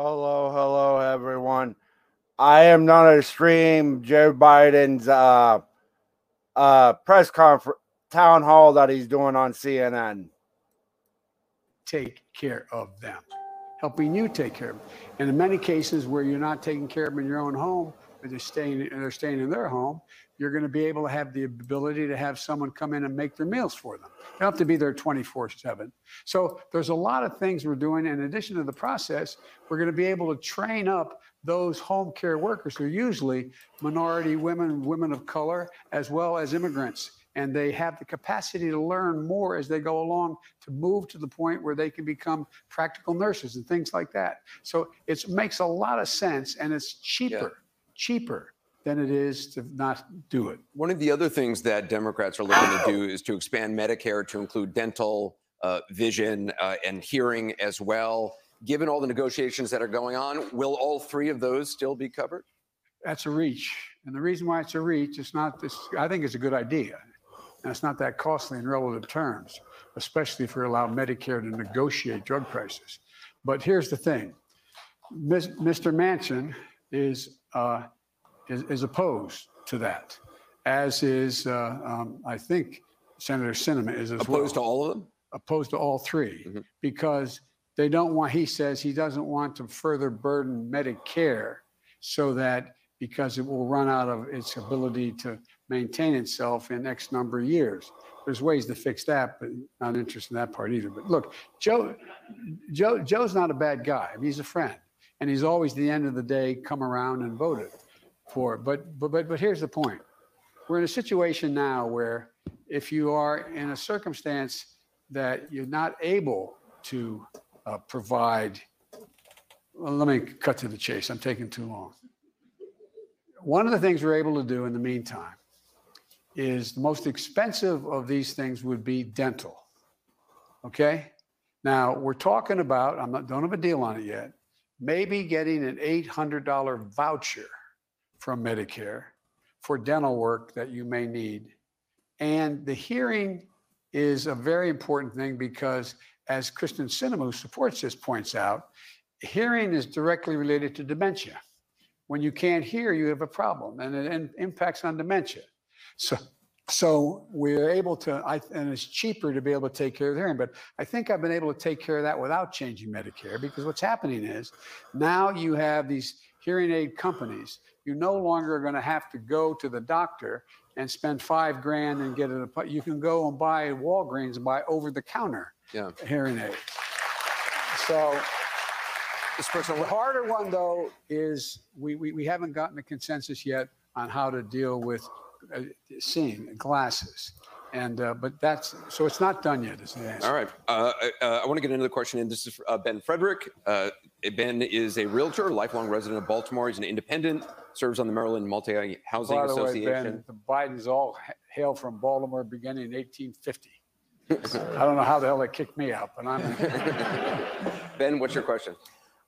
Hello, hello, everyone. I am not to stream Joe Biden's uh, uh, press conference, town hall that he's doing on CNN. take care of them, helping you take care of them. And in many cases where you're not taking care of them in your own home, but they're staying, they're staying in their home, you're going to be able to have the ability to have someone come in and make their meals for them. They don't have to be there 24 7. So there's a lot of things we're doing. In addition to the process, we're going to be able to train up those home care workers who are usually minority women, women of color, as well as immigrants. And they have the capacity to learn more as they go along to move to the point where they can become practical nurses and things like that. So it makes a lot of sense and it's cheaper, cheaper than it is to not do it. One of the other things that Democrats are looking to do is to expand Medicare to include dental, uh, vision, uh, and hearing as well. Given all the negotiations that are going on, will all three of those still be covered? That's a reach. And the reason why it's a reach, is not this, I think it's a good idea. And it's not that costly in relative terms, especially if we allow Medicare to negotiate drug prices. But here's the thing Mis- Mr. Manchin is, uh, is, is opposed to that, as is, uh, um, I think, Senator Sinema is as well Opposed to all of them? opposed to all 3 Mhm. because they don't want, he says he doesn't want to further burden Medicare so that because it will run out of its ability to maintain itself in X number of years. There's ways to fix that, but not interested in that part either. But look, Joe, Joe, Joe's not a bad guy. I mean, he's a friend, and he's always, the end of the day, come around and voted for. it. But but but but here's the point: we're in a situation now where if you are in a circumstance that you're not able to uh, provide, well, let me cut to the chase. I'm taking too long. One of the things we're able to do in the meantime is the most expensive of these things would be dental. Okay? Now, we're talking about, I'm not, don't have a deal on it yet, maybe getting an $800 voucher from Medicare for dental work that you may need. And the hearing is a very important thing because, as Kyrsten Sinema, who supports this, points out, hearing is directly related to dementia. When you can't hear, you have a problem, and it in- impacts on dementia. So, so we're able to, I, and it's cheaper to be able to take care of the hearing. But I think I've been able to take care of that without changing Medicare because what's happening is now you have these hearing aid companies. You no longer are going to have to go to the doctor and spend five grand and get it. You can go and buy Walgreens and buy over the counter Yeah. hearing aid. So Mr. President, the harder one, though, is we, we, we haven't gotten a consensus yet on how to deal with uh, seeing glasses. And, uh, but that's, so it's not done yet, is the answer. All right. Uh, uh, I want to get another question in. This is uh, Ben Frederick. Uh, Ben is a realtor, lifelong resident of Baltimore. He's an independent, serves on the Maryland Multi Housing By the way, Ben, the Bidens all hail from Baltimore beginning in 1850. I don't know how the hell they kicked me out, but I'm, ben, what's your question?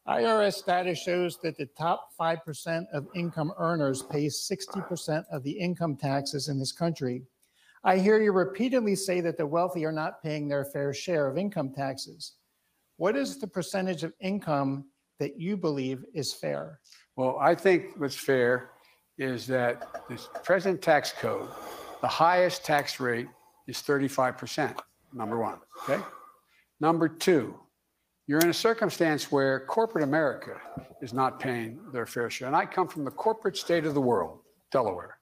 IRS data shows that the top 5% of income earners pay 60% of the income taxes in this country. I hear you repeatedly say that the wealthy are not paying their fair share of income taxes. What is the percentage of income that you believe is fair? Well, I think what's fair is that this present tax code, the highest tax rate is 35%, number one, okay? Number two, you're in a circumstance where corporate America is not paying their fair share. And I come from the corporate state of the world, Delaware.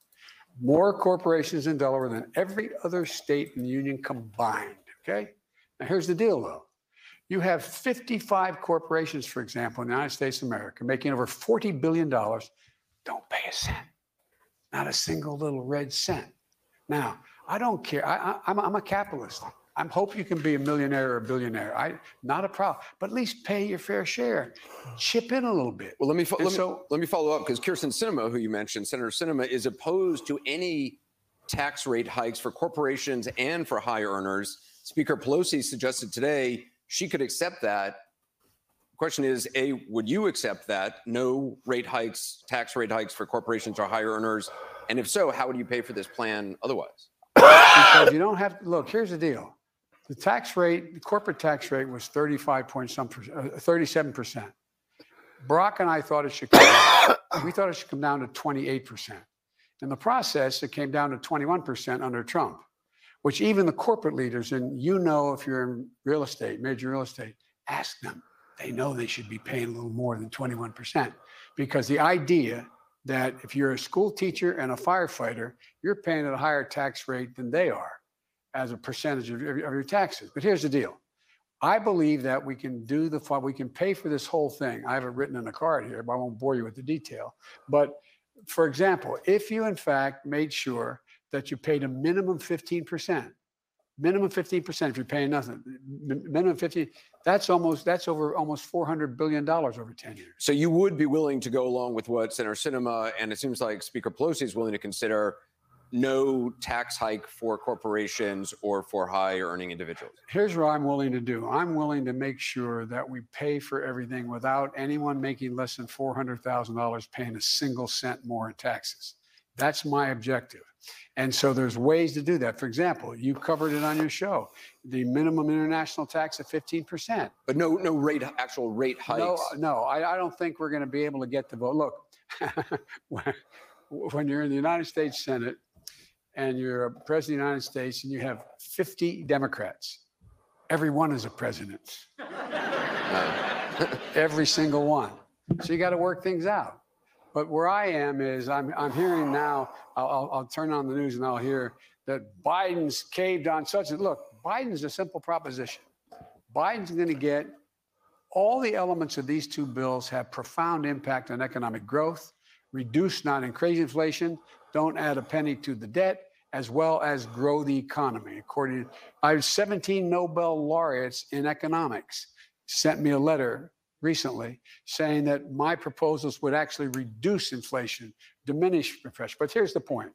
More corporations in Delaware than every other state in the union combined, okay? Now, here's the deal, though. You have 55 corporations, for example, in the United States of America, making over $40 billion, don't pay a cent, not a single little red cent. Now, I don't care. I, I'm a capitalist. I hope you can be a millionaire or a billionaire. I, not a problem, but at least pay your fair share. Chip in a little bit. Well, let me, fo- let me, so- let me follow up because Kyrsten Sinema, who you mentioned, Senator Sinema, is opposed to any tax rate hikes for corporations and for high earners. Speaker Pelosi suggested today she could accept that. Question is, A, would you accept that? No rate hikes, tax rate hikes for corporations or high earners? And if so, how would you pay for this plan otherwise? because you don't have to look. Here's the deal: the tax rate, the corporate tax rate was 35 point some uh, 37 percent. Barack and I thought it should come down. we thought it should come down to 28%. In the process, it came down to 21% under Trump, which even the corporate leaders, and you know if you're in real estate, major real estate, ask them. They know they should be paying a little more than 21% because the idea that if you're a school teacher and a firefighter, you're paying at a higher tax rate than they are as a percentage of, your- of your taxes. But here's the deal. I believe that we can do the, we can pay for this whole thing. I have it written in a card here, but I won't bore you with the detail. But for example, if you in fact made sure that you paid a minimum 15%, minimum 15% if you're paying nothing, min- minimum 15, that's almost, that's over almost $400 billion over 10 years. So you would be willing to go along with what Senator Sinema and it seems like Speaker Pelosi is willing to consider no tax hike for corporations or for high earning individuals. Here's what I'm willing to do. I'm willing to make sure that we pay for everything without anyone making less than $400,000 paying a single cent more in taxes. That's my objective. And so there's ways to do that. For example, you covered it on your show, the minimum international tax of 15%. But no no rate actual rate hikes. No, no, I, I don't think we're going to be able to get the vote. Look, when, when you're in the United States Senate and you're a president of the United States and you have 50 Democrats, every one is a president. Uh. every single one. So you got to work things out. But where I am is I'm, I'm hearing now, I'll, I'll, turn on the news and I'll hear that Biden's caved on such a look, Biden's a simple proposition. Biden's going to get all the elements of these two bills have profound impact on economic growth, reduce not and crazy inflation, don't add a penny to the debt, as well as grow the economy. According to I have 17 Nobel laureates in economics sent me a letter recently saying that my proposals would actually reduce inflation, diminish inflation. But here's the point.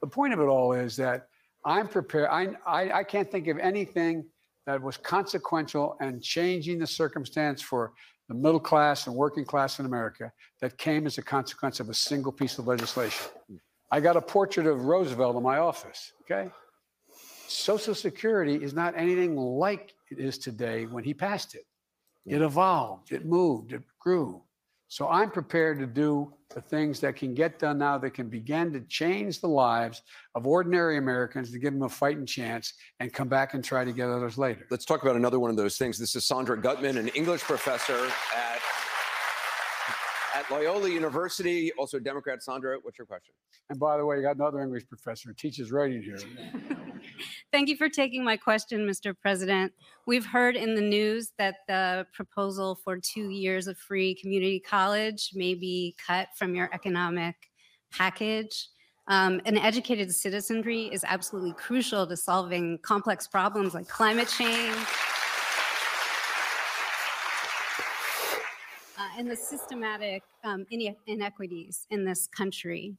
The point of it all is that I'm prepared. I, I, I can't think of anything that was consequential and changing the circumstance for the middle class and working class in America that came as a consequence of a single piece of legislation. Hmm. I got a portrait of Roosevelt in my office, okay? Social Security is not anything like it is today when he passed it. It evolved, it moved, it grew. So I'm prepared to do the things that can get done now that can begin to change the lives of ordinary Americans to give them a fighting chance and come back and try to get others later. Let's talk about another one of those things. This is Sandra Gutman, an English professor at at Loyola University, also a Democrat. Sandra, what's your question? And by the way, you got another English professor who teaches writing here. Thank you for taking my question, Mr. President. We've heard in the news that the proposal for two years of free community college may be cut from your economic package. Um, an educated citizenry is absolutely crucial to solving complex problems like climate change. And the systematic um, inequities in this country.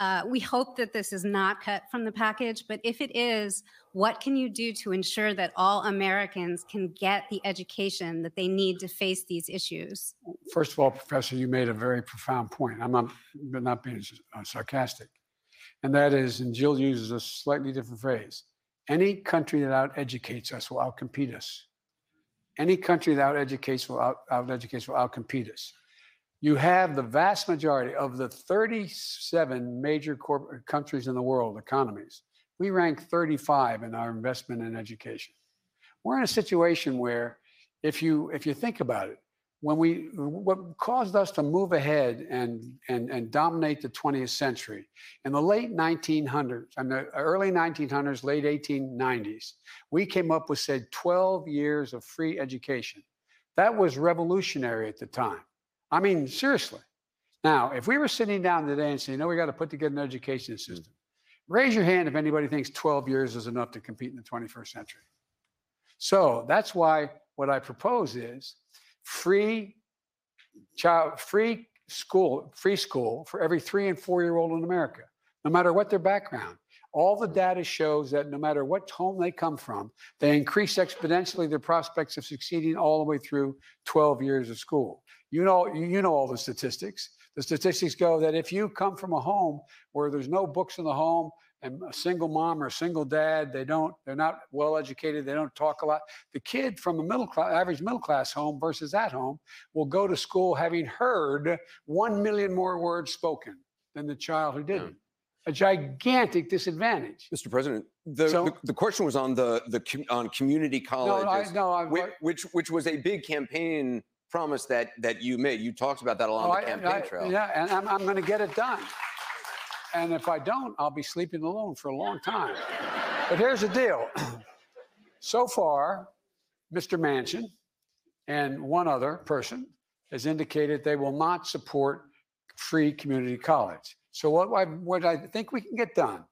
Uh, we hope that this is not cut from the package, but if it is, what can you do to ensure that all Americans can get the education that they need to face these issues? First of all, Professor, you made a very profound point. I'm not, not being uh, sarcastic. And that is, and Jill uses a slightly different phrase any country that out educates us will outcompete us. Any country that educates will out, out educates will outcompete us. You have the vast majority of the 37 major corporate countries in the world, economies. We rank 35 in our investment in education. We're in a situation where, if you if you think about it, when we what caused us to move ahead and and and dominate the 20th century. In the late 1900s and the early 1900s late 1890s we came up with said 12 years of free education. That was revolutionary at the time. I mean seriously. Now if we were sitting down today and saying no we got to put together an education hmm. system raise your hand if anybody thinks 12 years is enough to compete in the 21st century. So that's why what i propose is free child free school free school for every three and four year old in america no matter what their background. All the data shows that no matter what home they come from they increase exponentially their prospects of succeeding all the way through 12 years of school. You know you you know all the statistics. The statistics go that if you come from a home where there's no books in the home and a single mom or a single dad, they don't, they're not well educated, they don't talk a lot. The kid from a middle class, average middle class home versus at home will go to school having heard 1 million more words spoken than the child who didn't. Hmm. A gigantic disadvantage. Mr. President, the, So- the, the question was on the the on community No, colleges, I, no, which, which which was a big campaign promise that that you made. You talked about that along Oh, the I- campaign I- trail. Yeah, and I'm, I'm going to get it done. And if I don't, I'll be sleeping alone for a long time. But here's the deal. So far, Mr. Manchin and one other person has indicated they will not support free community college. So what I, what I think we can get done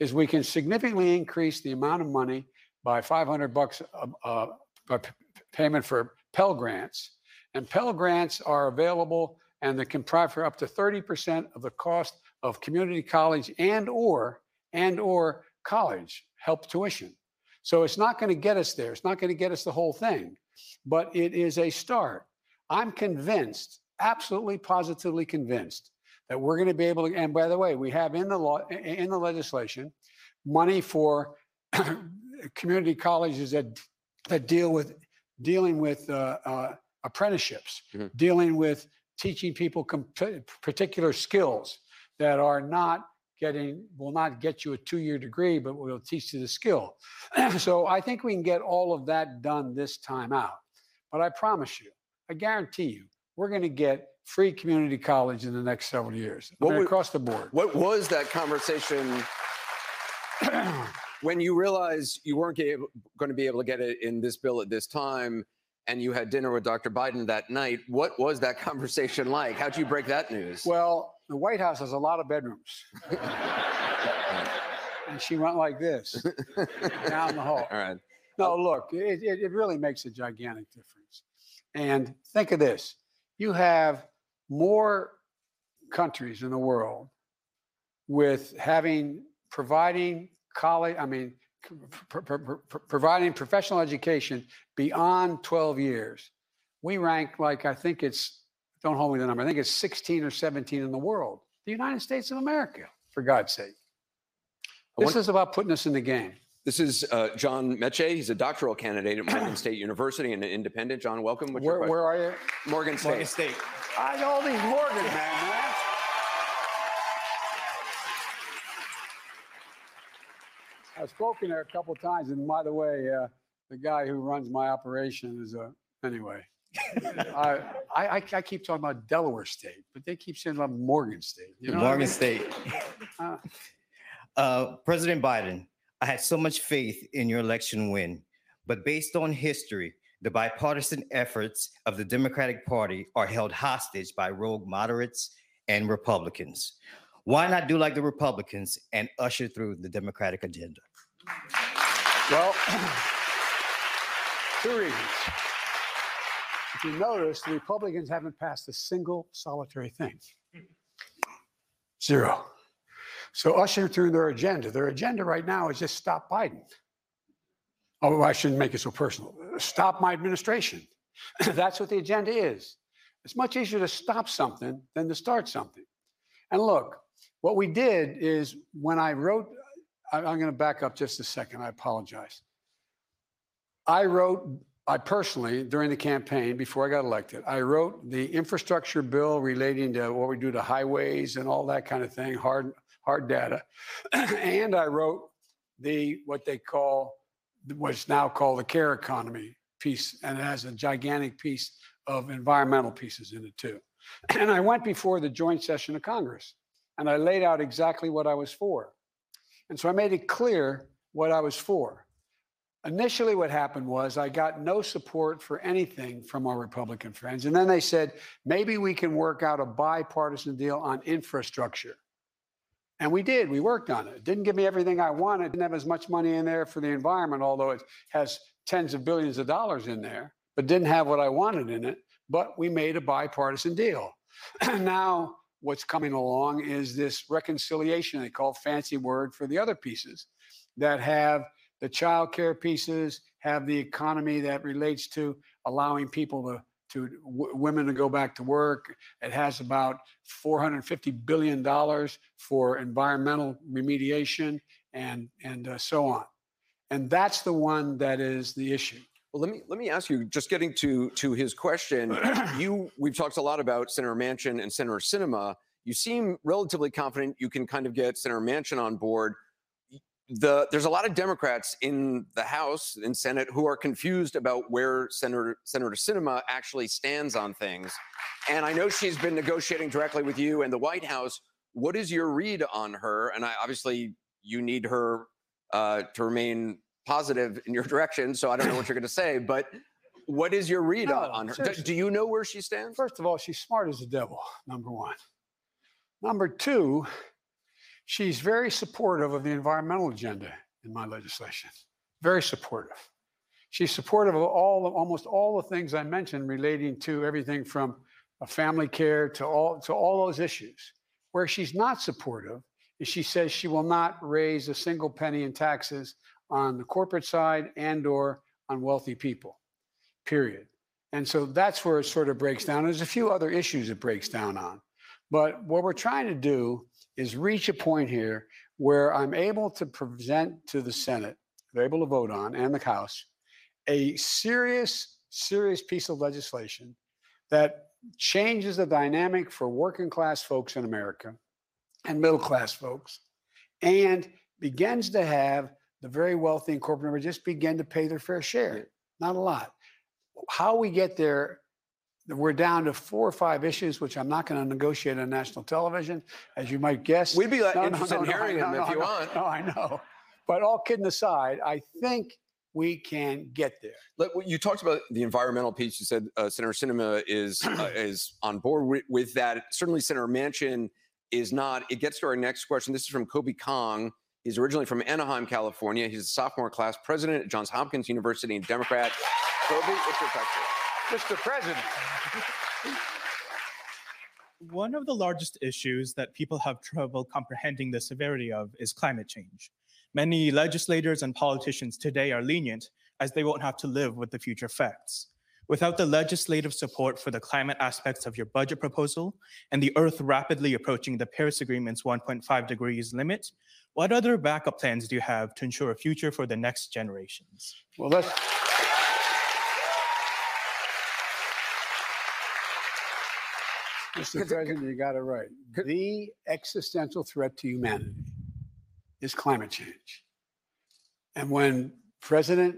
is we can significantly increase the amount of money by 500 bucks uh, uh, by p- p- payment for Pell grants. And Pell grants are available and they can provide for up to 30% of the cost of community college and or and or college help tuition. So it's not going to get us there. It's not going to get us the whole thing, but it is a start. I'm convinced, absolutely positively convinced that we're going to be able to and by the way, we have in the law in the legislation money for community colleges that that deal with dealing with uh, uh, apprenticeships, Mhm. dealing with teaching people com- particular skills that are not getting will not get you a two-year degree, but will teach you the skill. so I think we can get all of that done this time out. But I promise you, I guarantee you, we're going to get free community college in the next several years, I What mean, would- across the board. What was that conversation when you realized you weren't going to be able to get it in this bill at this time? And you had dinner with Dr. Biden that night. What was that conversation like? How'd you break that news? Well, the White House has a lot of bedrooms. and she went like this down the hall. All right. No, look, it, it, it really makes a gigantic difference. And think of this you have more countries in the world with having providing college, I mean, pr- pr- pr- pr- providing professional education beyond 12 years. We rank like, I think it's, don't hold me to the number, I think it's 16 or 17 in the world. The United States of America, for God's sake. This want- is about putting us in the game. This is uh, John Meche. He's a doctoral candidate at Morgan State University and an independent. John, welcome. What's Where, question? where are you? Morgan State. Morgan State. I all these Morgan man, man. I've spoken there a couple of times, and by the way, uh, the guy who runs my operation is a anyway. I, I I I keep talking about Delaware State, but they keep saying about Morgan State. You know what I Morgan mean? State. Uh, Uh, President Biden, I had so much faith in your election win, but based on history, the bipartisan efforts of the Democratic Party are held hostage by rogue moderates and Republicans. Why not do like the Republicans and usher through the Democratic agenda? Well, two reasons. If you notice, the Republicans haven't passed a single solitary thing. Zero. So ushering through their agenda. Their agenda right now is just stop Biden. Oh, I shouldn't make it so personal. Stop my administration. That's what the agenda is. It's much easier to stop something than to start something. And look, what we did is when I wrote I'm going to back up just a second. I apologize. I wrote, I personally, during the campaign, before I got elected, I wrote the infrastructure bill relating to what we do to highways and all that kind of thing, hard, hard data. and I wrote the, what they call, what's now called the care economy piece, and it has a gigantic piece of environmental pieces in it too. And I went before the joint session of Congress and I laid out exactly what I was for. And so I made it clear what I was for. Initially, what happened was I got no support for anything from our Republican friends. And then they said, maybe we can work out a bipartisan deal on infrastructure. And we did. We worked on it. Didn't give me everything I wanted. Didn't have as much money in there for the environment, although it has tens of billions of dollars in there, but didn't have what I wanted in it. But we made a bipartisan deal. now, what's coming along is this reconciliation, they call fancy word for the other pieces that have the child care pieces, have the economy that relates to allowing people to to w- women to go back to work. It has about $450 billion for environmental remediation and, and uh, so on. And that's the one that is the issue. Well, let me let me ask you. Just getting to to his question, you we've talked a lot about Senator Manchin and Senator Sinema. You seem relatively confident you can kind of get Senator Manchin on board. The there's a lot of Democrats in the House and Senate who are confused about where Senator Senator Sinema actually stands on things. And I know she's been negotiating directly with you and the White House. What is your read on her? And I obviously you need her uh, to remain positive in your direction. So I don't know what you're going to say, but what is your read No, on, on her? Do, do you know where she stands? First of all, she's smart as the devil, number one. Number two, she's very supportive of the environmental agenda in my legislation. Very supportive. She's supportive of all almost all the things I mentioned relating to everything from uh, family care to all to all those issues. Where she's not supportive is she says she will not raise a single penny in taxes on the corporate side and or on wealthy people. Period. And so that's where it sort of breaks down. There's a few other issues it breaks down on. But what we're trying to do is reach a point here where I'm able to present to the Senate, they're able to vote on, and the House, a serious, serious piece of legislation that changes the dynamic for working class folks in America and middle class folks and begins to have the very wealthy and corporate members just begin to pay their fair share. Not a lot. How we get there, we're down to four or five issues, which I'm not going to negotiate on national television, as you might guess. We'd be like, No, no, interested no, in no, hearing I them know, if you no, want. No, I know. But all kidding aside, I think we can get there. Let- You talked about the environmental piece. You said uh, Senator Sinema is uh, is on board with, with that. Certainly, Senator Manchin is not. It gets to our next question. This is from Kobe Kong. He's originally from Anaheim, California. He's a sophomore class president at Johns Hopkins University and Democrat. Kobe, what's your question? Mr. President. One of the largest issues that people have trouble comprehending the severity of is climate change. Many legislators and politicians today are lenient as they won't have to live with the future effects. Without the legislative support for the climate aspects of your budget proposal and the Earth rapidly approaching the Paris Agreement's 1.5 degrees limit, what other backup plans do you have to ensure a future for the next generations? Well, let's. Mr. President, you got it right. The existential threat to humanity is climate change. And when President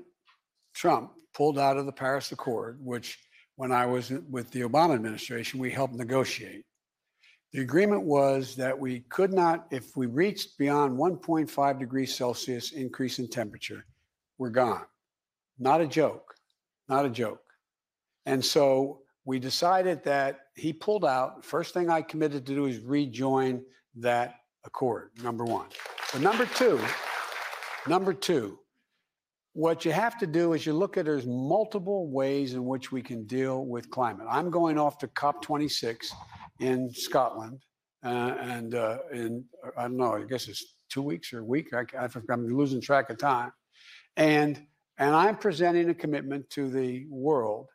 Trump pulled out of the Paris Accord, which when I was with the Obama administration, we helped negotiate. The agreement was that we could not, if we reached beyond 1.5 degrees Celsius increase in temperature, we're gone. Not a joke. Not a joke. And so we decided that he pulled out. First thing I committed to do is rejoin that accord, number one. But number two, number two, what you have to do is you look at there's multiple ways in which we can deal with climate. I'm going off to COP26 in Scotland, uh, and uh, in I don't know, I guess it's two weeks or a week. I, I'm losing track of time, and and I'm presenting a commitment to the world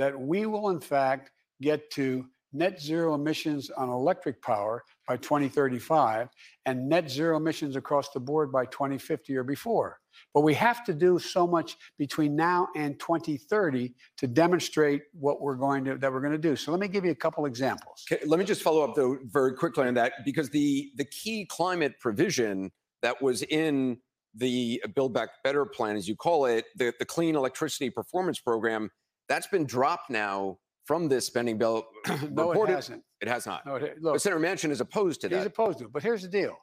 that we will in fact get to net zero emissions on electric power by 2035 and net zero emissions across the board by 2050 or before. But we have to do so much between now and 2030 to demonstrate what we're going to that we're going to do. So let me give you a couple examples. Okay, let me just follow up though very quickly on that because the the key climate provision that was in the Build Back Better plan, as you call it, the, the Clean Electricity Performance Program, that's been dropped now from this spending bill. no, it hasn't. It has not. No, it, But Senator Manchin is opposed to that. he's opposed to it. But here's the deal: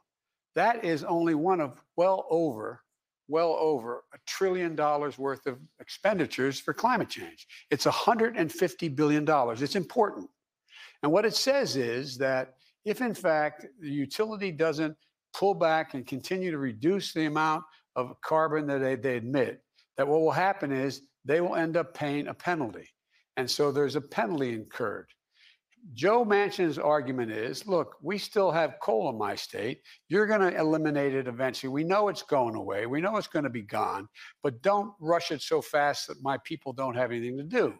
that is only one of well over, well over a trillion dollars worth of expenditures for climate change. It's 150 billion dollars. It's important. And what it says is that if in fact the utility doesn't pull back and continue to reduce the amount of carbon that they, they emit, that what will happen is they will end up paying a penalty. And so there's a penalty incurred. Joe Manchin's argument is look, we still have coal in my state. You're going to eliminate it eventually. We know it's going away. We know it's going to be gone, but don't rush it so fast that my people don't have anything to do.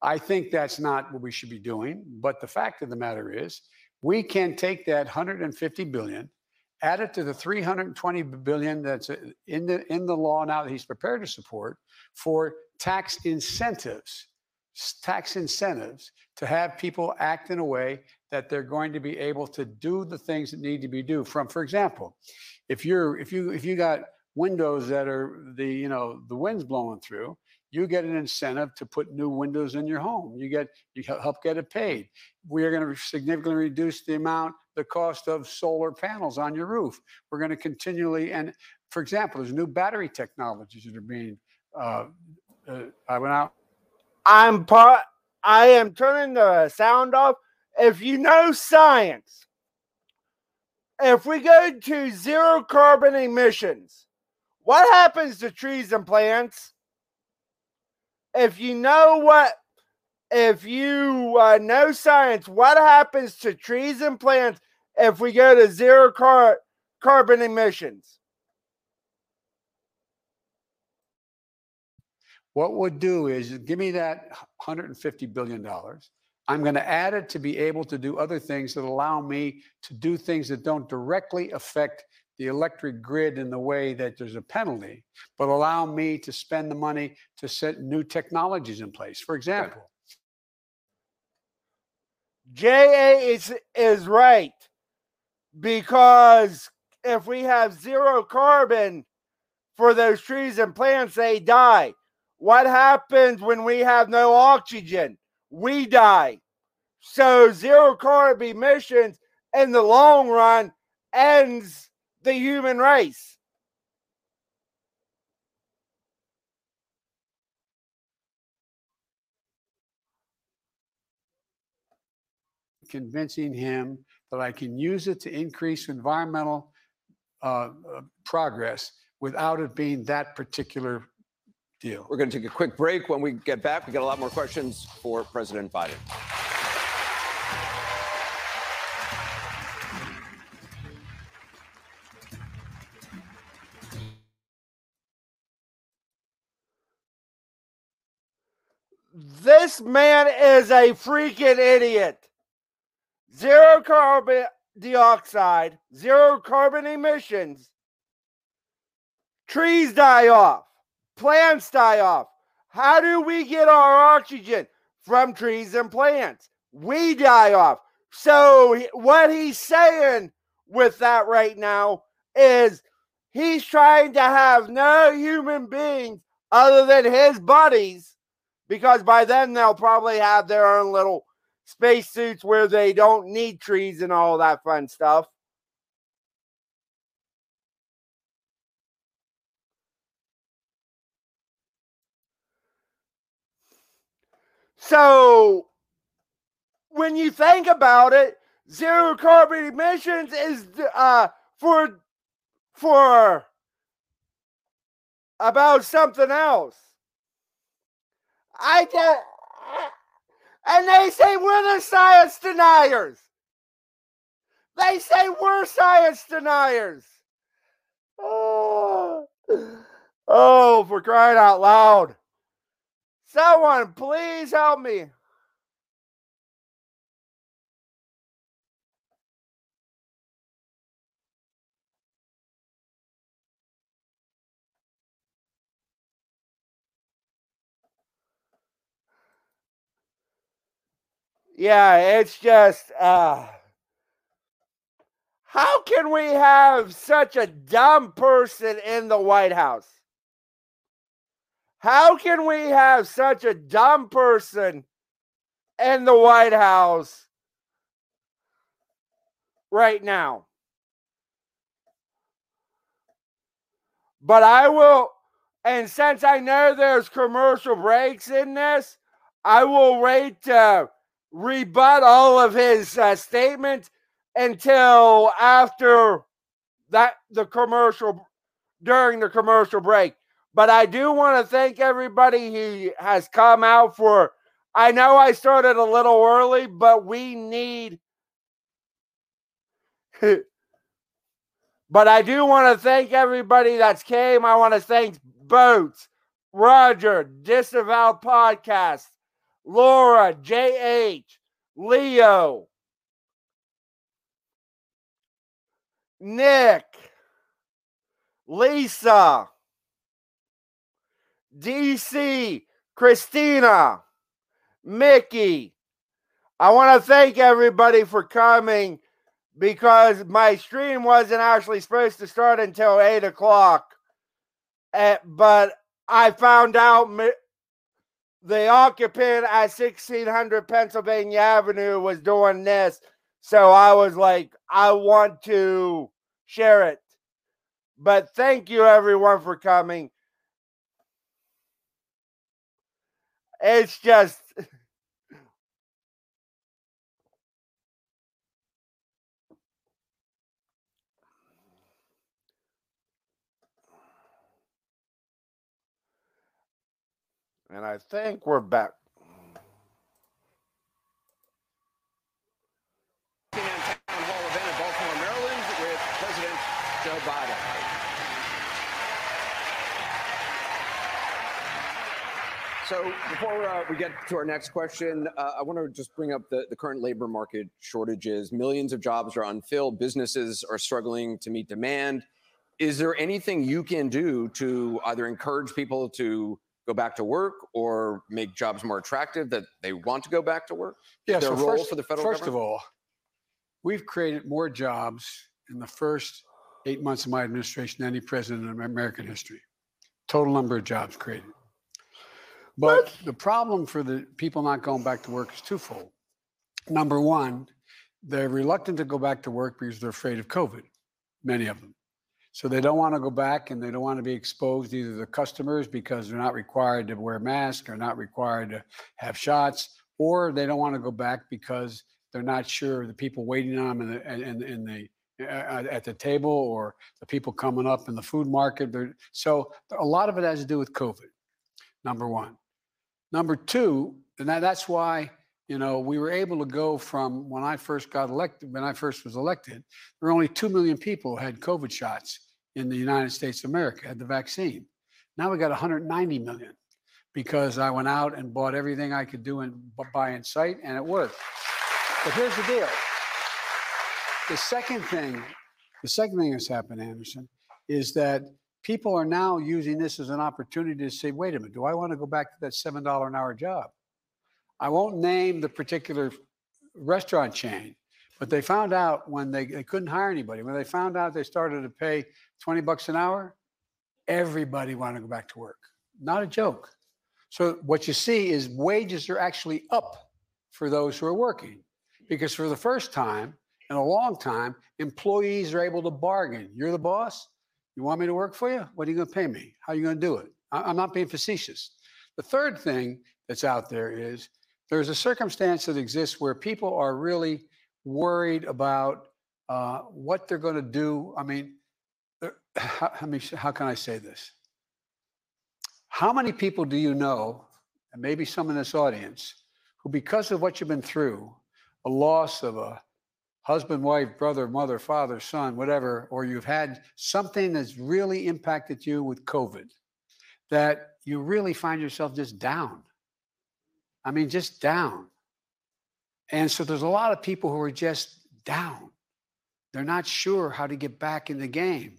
I think that's not what we should be doing. But the fact of the matter is, we can take that 150 billion, add it to the 320 billion that's in the in the law now that he's prepared to support for tax incentives, tax incentives to have people act in a way that they're going to be able to do the things that need to be do. From, for example, if you're if you if you got windows that are the you know the wind's blowing through you get an incentive to put new windows in your home. You get you help get it paid. We are going to significantly reduce the amount, the cost of solar panels on your roof. We're going to continually and, for example, there's new battery technologies that are being. Uh, uh, I went out. I'm part. I am turning the sound off. If you know science, if we go to zero carbon emissions, what happens to trees and plants? if you know what, if you uh, know science, what happens to trees and plants if we go to zero car- carbon emissions? What we'd do is give me that 150 billion dollars. I'm going to add it to be able to do other things that allow me to do things that don't directly affect the electric grid in the way that there's a penalty, but allow me to spend the money to set new technologies in place. For example, JA is is right because if we have zero carbon for those trees and plants, they die. What happens when we have no oxygen? We die. So zero carbon emissions in the long run ends the human race. Convincing him that I can use it to increase environmental uh, uh, progress without it being that particular deal. We're going to take a quick break. When we get back, we got a lot more questions for President Biden. This man is a freaking idiot. Zero carbon dioxide, zero carbon emissions. Trees die off, plants die off. How do we get our oxygen? From trees and plants. We die off. So, what he's saying with that right now is he's trying to have no human beings other than his buddies because by then they'll probably have their own little spacesuits where they don't need trees and all that fun stuff. So, when you think about it, zero carbon emissions is uh, for for about something else. I just, and they say we're the science deniers. They say we're science deniers. Oh, oh, for crying out loud. Someone, please help me. Yeah, it's just uh how can we have such a dumb person in the White House? How can we have such a dumb person in the White House right now? But I will, and since I know there's commercial breaks in this, I will wait to rebut all of his uh, until after that the commercial during the commercial break. But I do want to thank everybody who has come out for. I know I started a little early, but we need. but I do want to thank everybody that's came. I want to thank Boats, Roger, Disavowed Podcast, Laura, J.H., Leo, Nick, Lisa, DC, Christina, Mickey. I want to thank everybody for coming because my stream wasn't actually supposed to start until 8 o'clock. Uh, but I found out the occupant at 1600 Pennsylvania Avenue was doing this. So I was like, I want to share it. But thank you, everyone, for coming. It's just. And I think we're back. Town Hall event in Baltimore, Maryland with President Joe Biden. So before uh, we get to our next question, uh, I want to just bring up the, the current labor market shortages. Millions of jobs are unfilled. Businesses are struggling to meet demand. Is there anything you can do to either encourage people to go back to work or make jobs more attractive that they want to go back to work? Yeah, Their so role first, for the federal first government? of all, we've created more jobs in the first eight months of my administration than any president in American history. Total number of jobs created. But the problem for the people not going back to work is twofold. Number one, they're reluctant to go back to work because they're afraid of COVID, many of them. So they don't want to go back and they don't want to be exposed either to customers because they're not required to wear masks or not required to have shots, or they don't want to go back because they're not sure the people waiting on them in the, in, in the uh, at the table or the people coming up in the food market. So a lot of it has to do with COVID. Number one. Number two, and that, that's why you know we were able to go from when I first got elected, when I first was elected, there were only two million people who had COVID shots in the United States of America, had the vaccine. Now we got 190 million because I went out and bought everything I could do and buy in sight, and it worked. But here's the deal. The second thing, the second thing that's happened, Anderson, is that people are now using this as an opportunity to say, wait a minute, do I want to go back to that $7 an hour job? I won't name the particular restaurant chain, but they found out when they, they couldn't hire anybody, when they found out they started to pay 20 bucks an hour, everybody wanted to go back to work. Not a joke. So what you see is wages are actually up for those who are working because for the first time in a long time, employees are able to bargain. You're the boss. You want me to work for you? What are you going to pay me? How are you going to do it? I'm not being facetious. The third thing that's out there is there's a circumstance that exists where people are really worried about uh, what they're going to do. I mean, how, how, many- how can I say this? How many people do you know, and maybe some in this audience, who, because of what you've been through, a loss of a husband, wife, brother, mother, father, son, whatever, or you've had something that's really impacted you with COVID, that you really find yourself just down. I mean, just down. And so there's a lot of people who are just down. They're not sure how to get back in the game.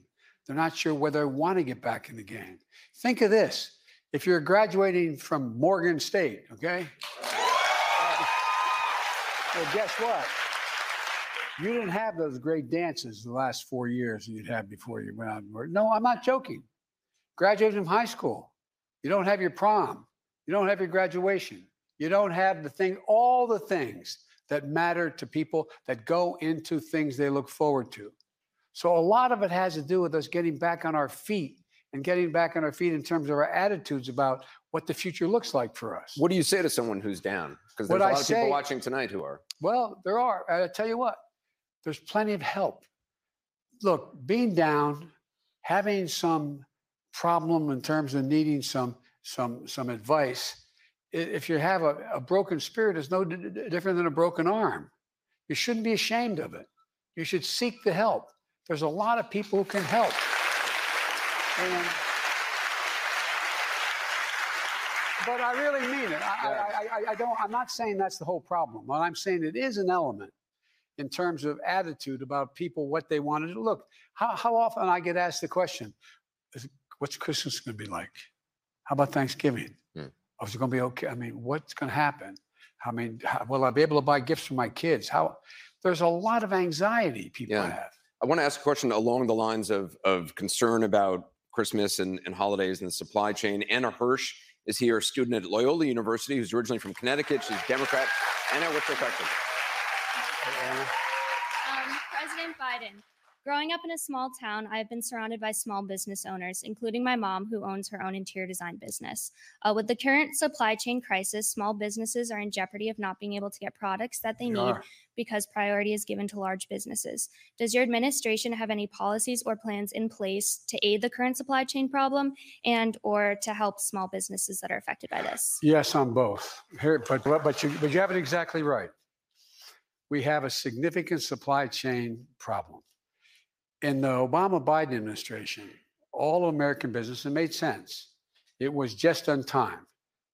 They're not sure whether they want to get back in the game. Think of this if you're graduating from Morgan State, okay? Well, guess what? You didn't have those great dances the last four years that you'd had before you went out and worked. No, I'm not joking. Graduated from high school. You don't have your prom. You don't have your graduation. You don't have the thing, all the things that matter to people that go into things they look forward to. So a lot of it has to do with us getting back on our feet and getting back on our feet in terms of our attitudes about what the future looks like for us. What do you say to someone who's down? Because What there's a I lot of people watching tonight who are. Well, there are. I tell you what, there's plenty of help. Look, being down, having some problem in terms of needing some some some advice. If you have a, a broken spirit, it's no d- d- different than a broken arm. You shouldn't be ashamed of it. You should seek the help. There's a lot of people who can help. And but I really mean it. I, Yeah. I, I, I don't, I'm not saying that's the whole problem. What I'm saying it is an element in terms of attitude about people, what they wanted to look. How, how often I get asked the question, what's Christmas going to be like? How about Thanksgiving? Is it going to be okay? I mean, what's going to happen? I mean, how, will I be able to buy gifts for my kids? How, there's a lot of anxiety people Yeah. have. I want to ask a question along the lines of, of concern about Christmas and, and holidays and the supply chain. Anna Hirsch is here, a student at Loyola University who's originally from Connecticut. She's a Democrat. Anna, what's your question? Um, President Biden, growing up in a small town, I've been surrounded by small business owners, including my mom, who owns her own interior design business. Uh, with the current supply chain crisis, small businesses are in jeopardy of not being able to get products that they They need are. because priority is given to large businesses. Does your administration have any policies or plans in place to aid the current supply chain problem and or to help small businesses that are affected by this? Yes, on both. Here, but but you but you have it exactly right. We have a significant supply chain problem. In the Obama Biden administration, all American business it made sense. It was just on time.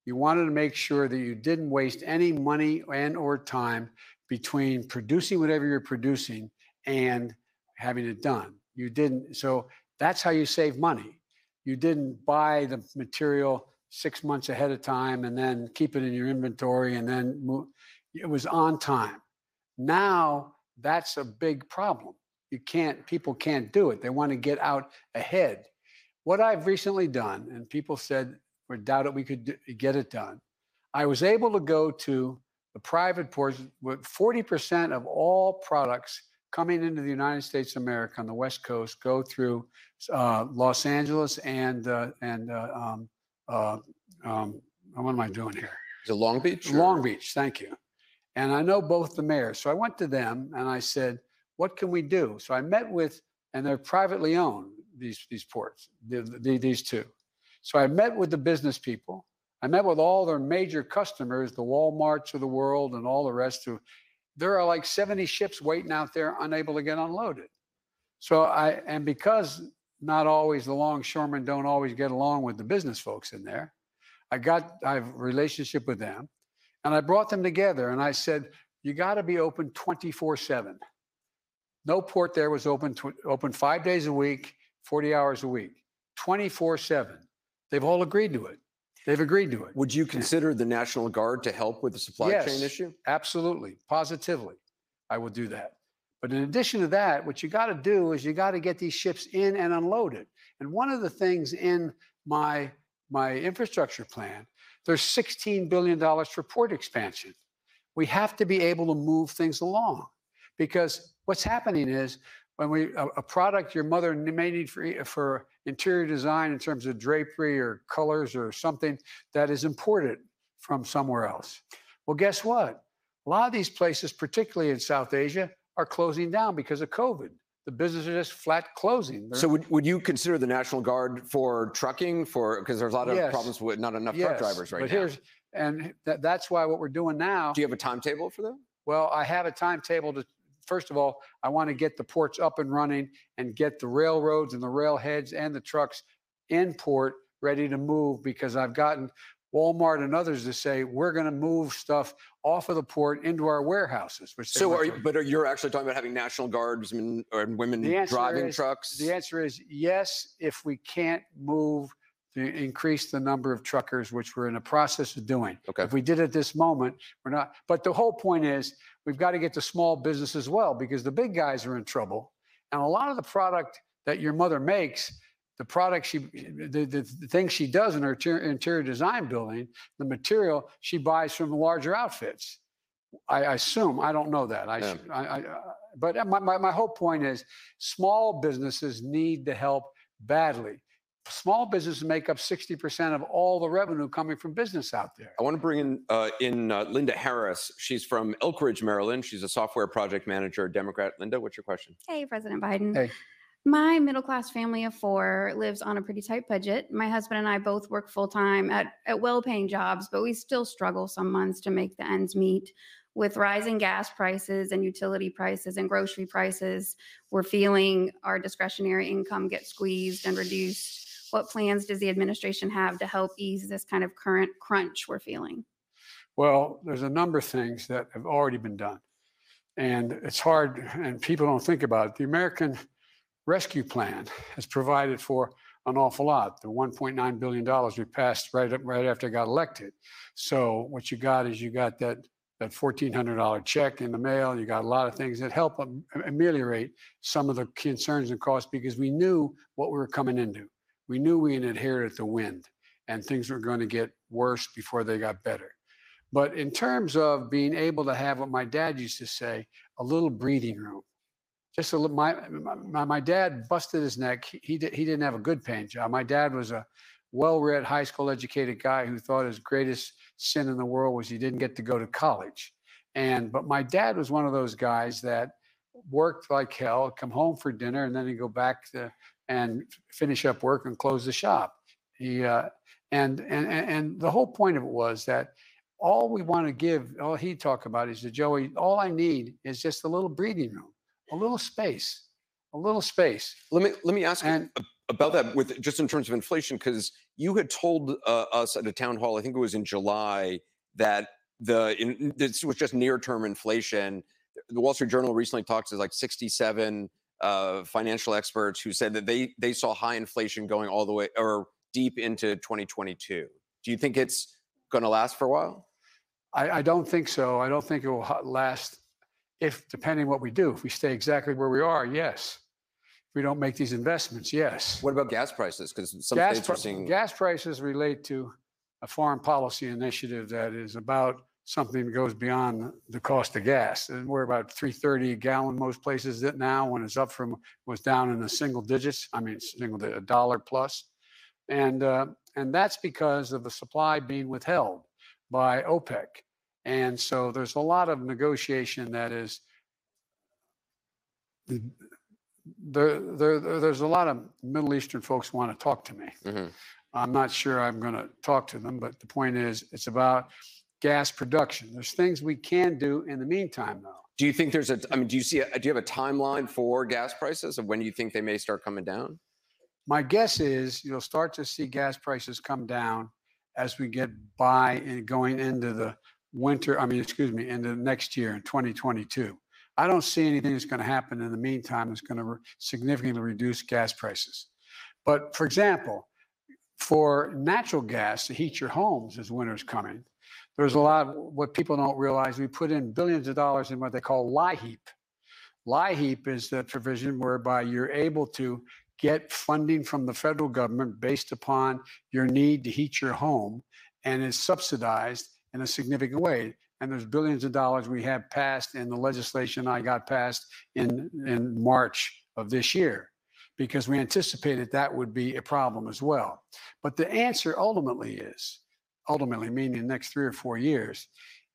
You wanted to make sure that you didn't waste any money and or time between producing whatever you're producing and having it done. You didn't. So that's how you save money. You didn't buy the material six months ahead of time and then keep it in your inventory and then move. It was on time. Now that's a big problem. You can't, people can't do it. They want to get out ahead. What I've recently done, and people said or doubted we could do, get it done, I was able to go to the private ports with 40% of all products coming into the United States of America on the West Coast go through uh, Los Angeles and uh, and uh, um, uh, um, what am I doing here? Is it Long Beach? or- Long Beach, thank you. And I know both the mayors. So I went to them and I said, what can we do? So I met with, and they're privately owned, these, these ports, the, the, these two. So I met with the business people. I met with all their major customers, the Walmarts of the world and all the rest who, there are like 70 ships waiting out there unable to get unloaded. So I, and because not always the longshoremen don't always get along with the business folks in there, I got, I have relationship with them. And I brought them together and I said, you got to be open 24 7. No port there was open, tw- open five days a week, 40 hours a week, 24 7. They've all agreed to it. They've agreed to it. Would you consider the National Guard to help with the supply chain issue? Absolutely, positively, I will do that. But in addition to that, what you got to do is you got to get these ships in and unloaded. And one of the things in my my infrastructure plan, there's 16 billion dollars for port expansion. We have to be able to move things along, because what's happening is when we a, a product your mother may need for e- for interior design in terms of drapery or colors or something that is imported from somewhere else. Well, guess what? A lot of these places, particularly in South Asia, are closing down because of COVID. The businesses are just flat closing. They're- So would, would you consider the National Guard for trucking for because there's a lot of Yes. problems with not enough Yes, truck drivers right but now. here's and that, that's why what we're doing now. Do you have a timetable for that? Well, I have a timetable to. First of all, I want to get the ports up and running and get the railroads and the railheads and the trucks in port ready to move because I've gotten Walmart and others to say we're going to move stuff off of the port into our warehouses. So, are you, but are you're actually talking about having National Guardsmen or women driving is- trucks? The answer is yes, if we can't move to increase the number of truckers, which we're in the process of doing. Okay. If we did it this moment, we're not. But the whole point is we've got to get the small business as well because the big guys are in trouble. And a lot of the product that your mother makes, the product she, the, the, the things she does in her interior, interior design building, the material she buys from larger outfits. I, I assume I don't know that. I, Yeah. I, I but my, my, my whole point is small businesses need the help badly. Small businesses make up 60% of all the revenue coming from business out there. I want to bring in uh, in uh, Linda Harris. She's from Elkridge, Maryland. She's a software project manager, Democrat. Linda, what's your question? Hey, President Biden. Hey. My middle class family of four lives on a pretty tight budget. My husband and I both work full time at, at well paying jobs, but we still struggle some months to make the ends meet. With rising gas prices and utility prices and grocery prices, we're feeling our discretionary income get squeezed and reduced. What plans does the administration have to help ease this kind of current crunch we're feeling? Well, there's a number of things that have already been done. And it's hard, and people don't think about it. The American Rescue Plan has provided for an awful lot. The $1.9 billion we passed right, up- right after I got elected. So what you got is you got that, that $1,400 check in the mail. You got a lot of things that help ameliorate some of the concerns and costs because we knew what we were coming into. We knew we inherited the wind and things were going to get worse before they got better. But in terms of being able to have what my dad used to say, a little breathing room. Just a little, my, my, my dad busted his neck. He, he, di- he didn't have a good paying job. My dad was a well read, high school educated guy who thought his greatest sin in the world was he didn't get to go to college. And, but my dad was one of those guys that worked like hell, come home for dinner, and then he'd go back to, and finish up work and close the shop. He, uh, and, and, and the whole point of it was that all we want to give, all he talked about is that Joey, all I need is just a little breathing room, a little space, a little space. Let me let me ask And a- about that with just in terms of inflation because you had told uh, us at a town hall, I think it was in July, that the in, this was just near term inflation. The Wall Street Journal recently talked to like 67 uh, financial experts who said that they they saw high inflation going all the way or deep into 2022. Do you think it's going to last for a while? I, I don't think so. I don't think it will last if, depending what we do, if we stay exactly where we are, yes. If we don't make these investments, yes. What about gas prices? Because some gas, states are seeing gas prices relate to a foreign policy initiative that is about something that goes beyond the cost of gas. And we're about 330 a gallon most places that now when it's up from was down in the single digits. I mean single a dollar plus. And uh, and that's because of the supply being withheld by OPEC. And so there's a lot of negotiation that is there, there, there- there's a lot of Middle Eastern folks want to talk to me. Mhm. I'm not sure I'm going to talk to them, but the point is, it's about gas production. There's things we can do in the meantime, though. Do you think there's a? I mean, do you see? A, do you have a timeline for gas prices of when you think they may start coming down? My guess is you'll start to see gas prices come down as we get by and going into the winter. I mean, excuse me, into next year in 2022. I don't see anything that's going to happen in the meantime that's going to re- significantly reduce gas prices. But for example, for natural gas to heat your homes as winter's coming, there's a lot, what people don't realize, we put in billions of dollars in what they call LIHEAP. LIHEAP is the provision whereby you're able to get funding from the federal government based upon your need to heat your home and is subsidized in a significant way. And there's billions of dollars we have passed in the legislation I got passed in, in March of this year because we anticipated that would be a problem as well. But the answer ultimately is, ultimately meaning the next three or four years,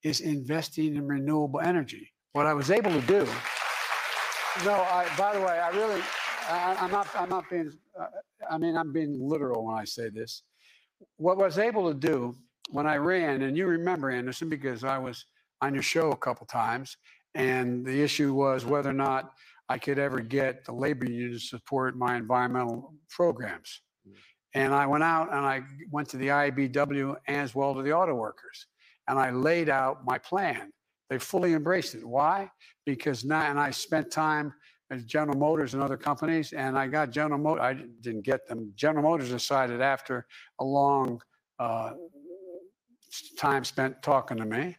is investing in renewable energy. What I was able to do, no, I, by the way, I really, I, I'm not, I'm not being, uh, I mean, I'm being literal when I say this. What I was able to do when I ran, and you remember Anderson because I was on your show a couple times, and the issue was whether or not I could ever get the labor union to support my environmental programs. And I went out and I went to the IBEW as well to the auto workers, and I laid out my plan. They fully embraced it. Why? Because now, and I spent time at General Motors and other companies, and I got General Motors. I didn't get them. General Motors decided after a long uh, time spent talking to me,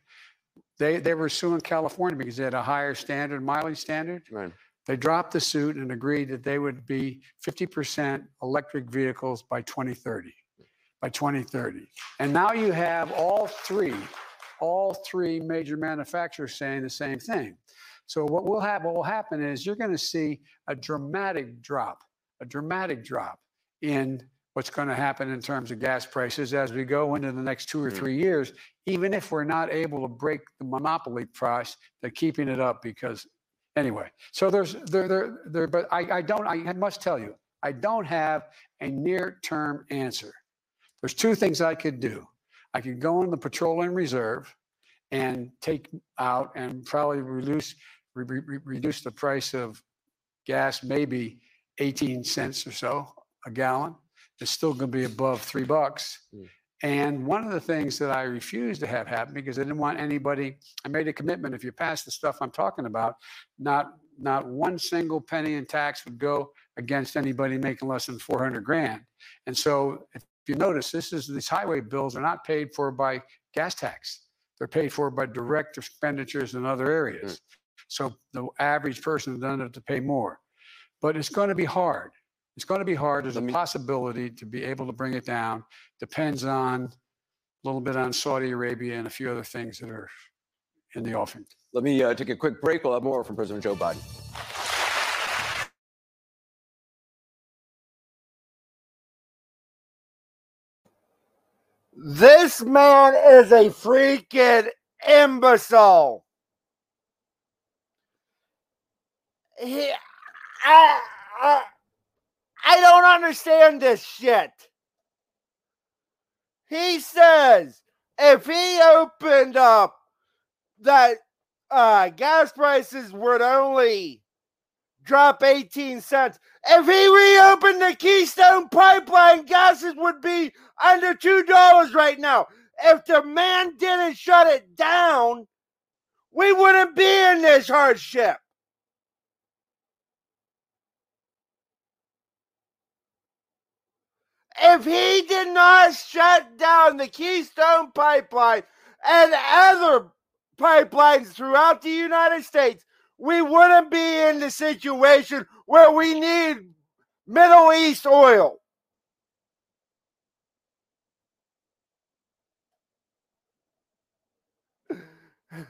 they they were suing California because they had a higher standard, mileage standard. Right. They dropped the suit and agreed that they would be 50% electric vehicles by 2030. By 2030. And now you have all three, all three major manufacturers saying the same thing. So what will happen, what will happen is you're going to see a dramatic drop, a dramatic drop in what's going to happen in terms of gas prices as we go into the next two or Mm. three years, even if we're not able to break the monopoly price, they're keeping it up because anyway so there's there there there but i i don't i must tell you i don't have a near term answer there's two things i could do i could go in the petroleum reserve and take out and probably reduce re- re- re- reduce the price of gas maybe 18 cents or so a gallon it's still going to be above three bucks. Mm. And one of the things that I refused to have happen because I didn't want anybody, I made a commitment. If you pass the stuff I'm talking about, not not one single penny in tax would go against anybody making less than 400 grand. And so, if you notice, this is these highway bills are not paid for by gas tax; they're paid for by direct expenditures in other areas. Hmm. So the average person doesn't have to pay more. But it's going to be hard. It's going to be hard. There's a possibility to be able to bring it down. Depends on a little bit on Saudi Arabia and a few other things that are in the offing. Let me uh, take a quick break. We'll have more from President Joe Biden. This man is a freaking imbecile. He, I, I, I don't understand this shit. He says if he opened up that uh, gas prices would only drop 18 cents. If he reopened the Keystone Pipeline, gases would be under $2 right now. If the man didn't shut it down, we wouldn't be in this hardship. If he did not shut down the Keystone Pipeline and other pipelines throughout the United States, we wouldn't be in the situation where we need Middle East oil.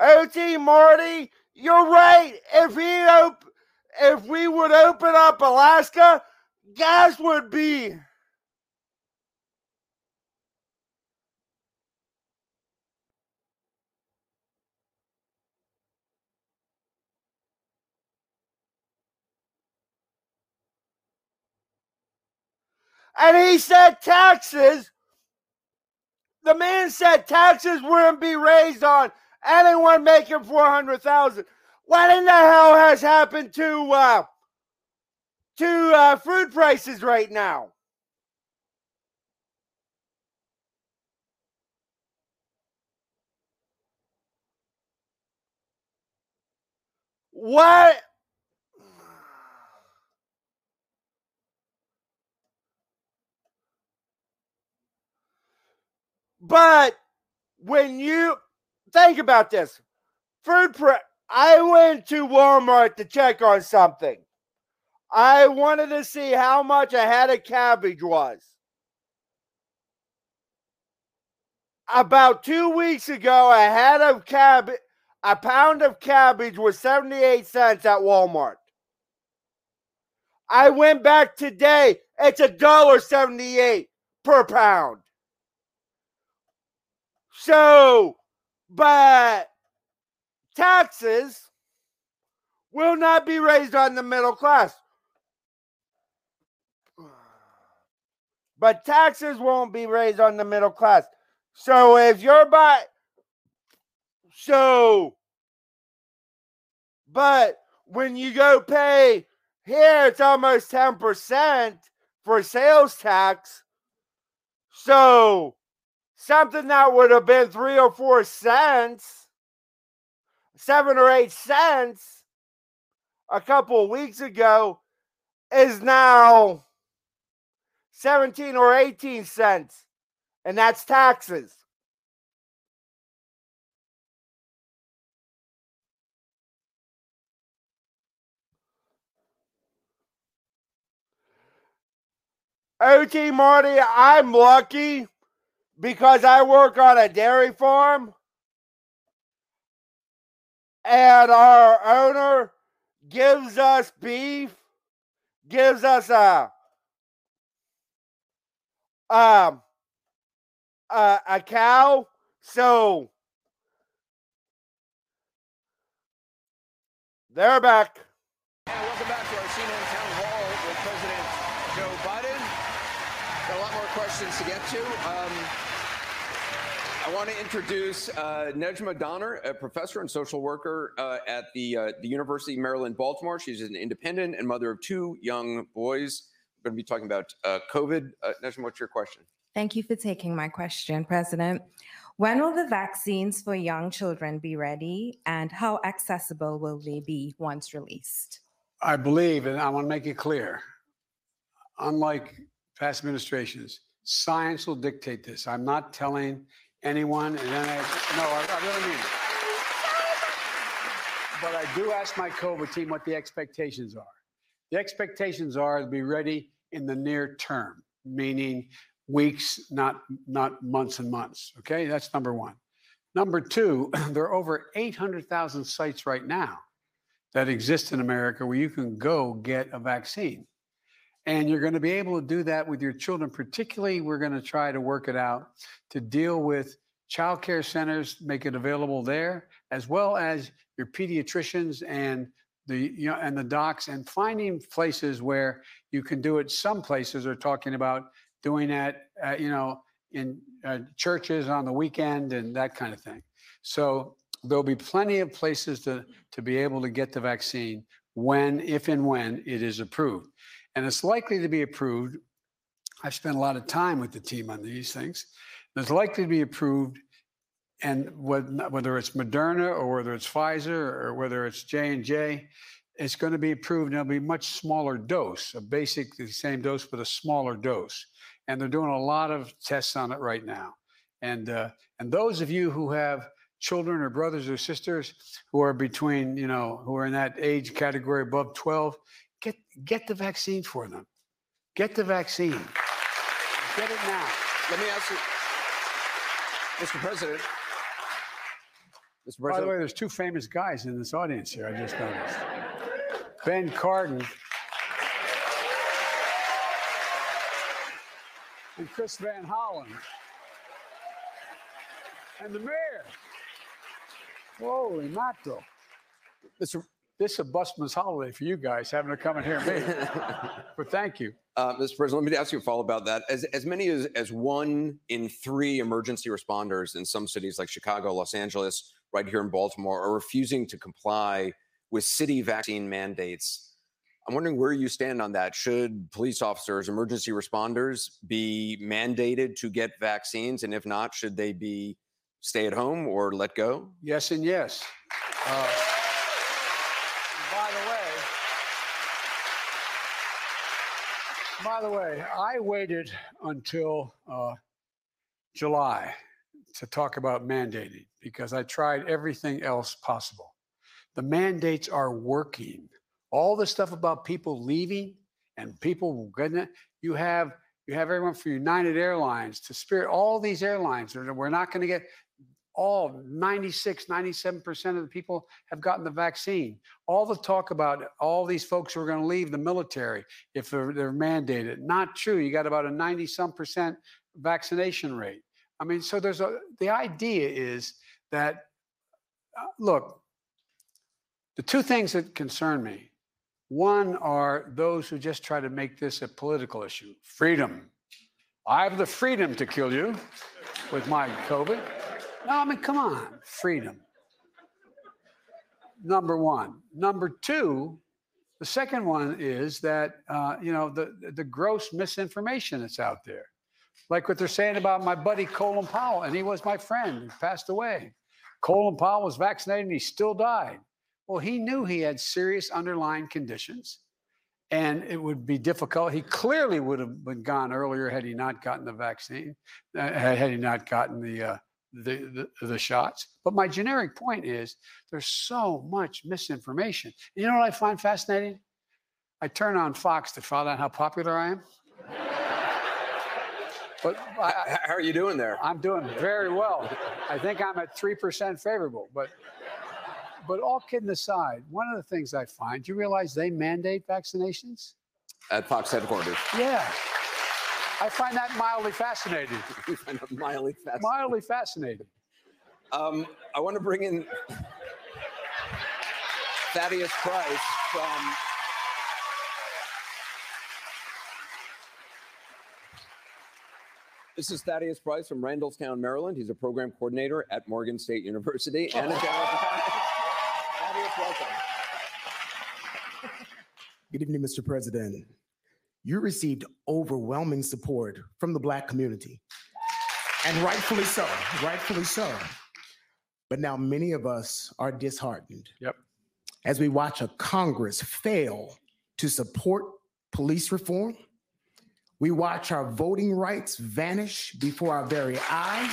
OT Marty, you're right. If he op- if we would open up Alaska, gas would be and he said taxes. The man said taxes wouldn't be raised on anyone making four hundred thousand. What in the hell has happened to uh, to uh, food prices right now? What? But when you think about this, food pre I went to Walmart to check on something. I wanted to see how much a head of cabbage was. About two weeks ago, a head of cabbage, a pound of cabbage was 78 cents at Walmart. I went back today, it's a dollar 78 per pound. So, but taxes will not be raised on the middle class. But taxes won't be raised on the middle class. So if you're by so but when you go pay here it's almost 10% for sales tax. So something that would have been three or four cents, seven or eight cents a couple of weeks ago is now 17 or 18 cents. And that's taxes. OT Marty, I'm lucky because I work on a dairy farm and our owner gives us beef, gives us a um a, a cow. So they're back. And welcome back to our CNN Town Hall with President Joe Biden. Got a lot more questions to get to. Um, I want to introduce uh, Nejma Donner, a professor and social worker uh, at the, uh, the University of Maryland, Baltimore. She's an independent and mother of two young boys. Going to be talking about uh, COVID. Uh, Najma, what's your question? Thank you for taking my question, President. When will the vaccines for young children be ready and how accessible will they be once released? I believe, and I want to make it clear, unlike past administrations, science will dictate this. I'm not telling anyone, and then I, no, I, I really mean it. But I do ask my COVID team what the expectations are. The expectations are to be ready in the near term, meaning weeks, not not months and months. Okay, that's number one. Number two, there are over 800,000 sites right now that exist in America where you can go get a vaccine. And you're going to be able to do that with your children. Particularly, we're going to try to work it out to deal with child care centers, make it available there, as well as your pediatricians and the you know and the docs, and finding places where you can do it. Some places are talking about doing that, uh, you know, in uh, churches on the weekend and that kind of thing. So there'll be plenty of places to to be able to get the vaccine when, if and when it is approved, and it's likely to be approved. I've spent a lot of time with the team on these things. It's likely to be approved, and whether it's Moderna or whether it's Pfizer or whether it's J and J, it's going to be approved. And it'll be much smaller dose, a basically the same dose but a smaller dose and they're doing a lot of tests on it right now. And uh, and those of you who have children or brothers or sisters who are between, you know, who are in that age category above 12, get get the vaccine for them. Get the vaccine. Get it now. Let me ask you, Mr. President. Mr. President. By the way, there's two famous guys in this audience here. I just noticed. Ben Cardin and Chris Van Hollen and the mayor. Holy mackerel. This, this is a busman's holiday for you guys having to come and hear me. but thank you. Uh, Mr. President, let me ask you a follow about that. As, as many as, as one in three emergency responders in some cities like Chicago, Los Angeles, right here in Baltimore, are refusing to comply with city vaccine mandates I'm wondering where you stand on that. Should police officers, emergency responders be mandated to get vaccines? And if not, should they be stay at home or let go? Yes, and yes. Uh, by the way, by the way, I waited until uh, July to talk about mandating because I tried everything else possible. The mandates are working. All the stuff about people leaving and people goodness you have you have everyone from united airlines to spirit all these airlines we're not going to get all 96 97% of the people have gotten the vaccine. All the talk about all these folks who are going to leave the military if they're, they're mandated not true. You got about a 90 some percent vaccination rate i mean so there's a the idea is that uh, look the two things that concern me one are those who just try to make this a political issue freedom. I have the freedom to kill you with my COVID. No, I mean, come on, freedom. Number one. Number two, the second one is that, uh, you know, the, the gross misinformation that's out there. Like what they're saying about my buddy Colin Powell, and he was my friend, he passed away. Colin Powell was vaccinated and he still died. Well, he knew he had serious underlying conditions and it would be difficult. He clearly would have been gone earlier had he not gotten the vaccine, uh, had he not gotten the, uh, the, the, the shots. But my generic point is there's so much misinformation. You know what I find fascinating? I turn on Fox to find out how popular I am. But I, how are you doing there? I'm doing very well. I think I'm at three percent favorable, but but all kidding aside, one of the things I find, do you realize they mandate vaccinations? At Fox headquarters. Yeah. I find that mildly fascinating. you find that mildly fascinating. Mildly fascinating. Um, I want to bring in Thaddeus Price from This is Thaddeus Price from Randallstown, Maryland. He's a program coordinator at Morgan State University and a general. Good evening, Mr. President. you received overwhelming support from the Black community. And rightfully so, rightfully so. But now many of us are disheartened. Yep. As we watch a Congress fail to support police reform, we watch our voting rights vanish before our very eyes.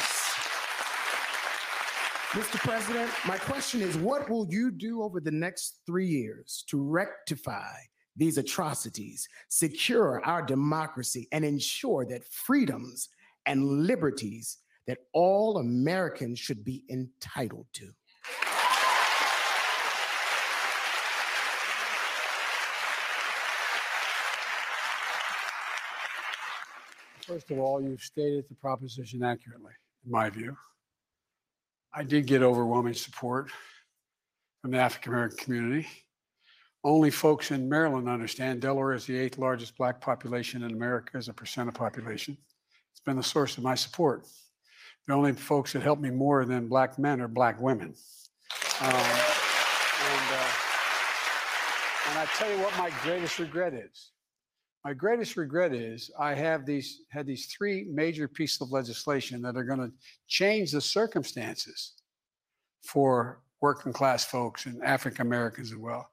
Mr. President, my question is what will you do over the next three years to rectify these atrocities, secure our democracy, and ensure that freedoms and liberties that all Americans should be entitled to? First of all, you've stated the proposition accurately, in my view. I did get overwhelming support from the African American community. Only folks in Maryland understand Delaware is the eighth largest Black population in America as a percent of population. It's been the source of my support. The only folks that help me more than Black men are Black women. Um, and, uh, and I tell you what my greatest regret is. My greatest regret is I have these had these three major pieces of legislation that are going to change the circumstances for working class folks and African Americans as well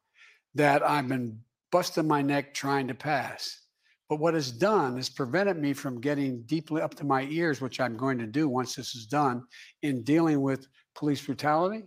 that I've been busting my neck trying to pass. But what it's done is prevented me from getting deeply up to my ears, which I'm going to do once this is done, in dealing with police brutality,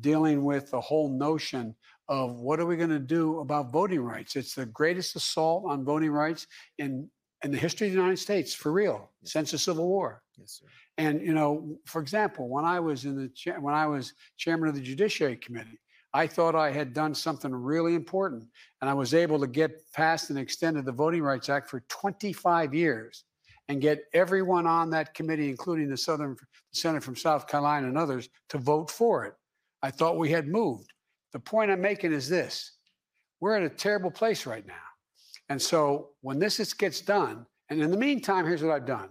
dealing with the whole notion of what are we going to do about voting rights? It's the greatest assault on voting rights in in the history of the United States, for real, yes. since the Civil War. Yes, sir. And you know, for example, when I was in the when I was chairman of the Judiciary Committee, I thought I had done something really important, and I was able to get passed and extended the Voting Rights Act for 25 years, and get everyone on that committee, including the Southern Senator from South Carolina and others, to vote for it. I thought we had moved. The point I'm making is this we're in a terrible place right now. And so when this is, gets done, and in the meantime, here's what I've done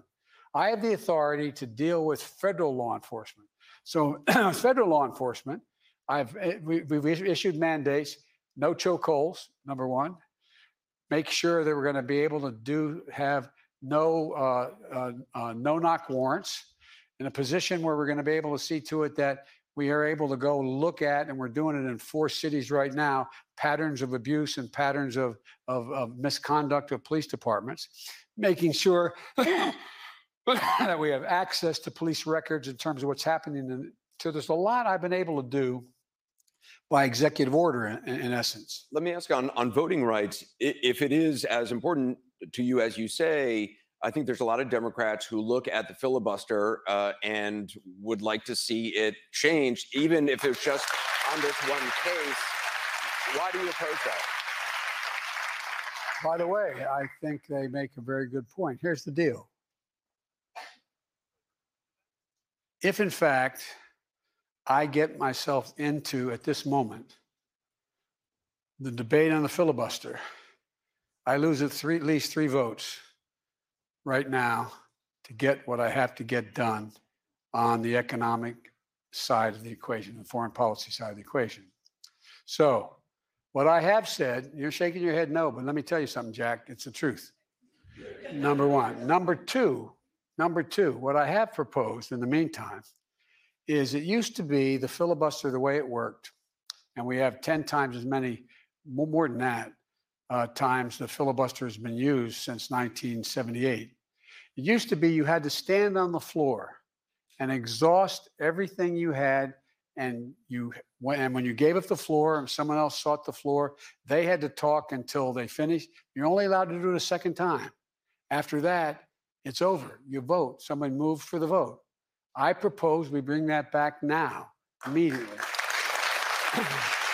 I have the authority to deal with federal law enforcement. So, federal law enforcement, I've eh, we, have issued mandates, no chokeholds, number one. Make sure that we're going to be able to do have no uh, uh, uh, no knock warrants in a position where we're going to be able to see to it that we are able to go look at, and we're doing it in four cities right now, patterns of abuse and patterns of, of, of misconduct of police departments, making sure that we have access to police records in terms of what's happening. In, so there's a lot I've been able to do by executive order, in, in essence. Let me ask on, on voting rights, if it is as important to you as you say, I think there's a lot of Democrats who look at the filibuster uh, and would like to see it change, even if it's just on this one case. Why do you oppose that? By the way, I think they make a very good point. Here's the deal. If, in fact, I get myself into, at this moment, the debate on the filibuster, I lose at, three, at least three votes right now to get what I have to get done on the economic side of the equation, the foreign policy side of the equation. So, what I have said, you're shaking your head no, but let me tell you something, Jack, it's the truth. Number one. Number two, number two, what I have proposed in the meantime is it used to be the filibuster the way it worked, and we have 10 times as many, more than that, uh, times the filibuster has been used since 1978. It used to be you had to stand on the floor and exhaust everything you had. And you when, and when you gave up the floor and someone else sought the floor, they had to talk until they finished. You're only allowed to do it a second time. After that, it's over. You vote. Someone moved for the vote. I propose we bring that back now, immediately.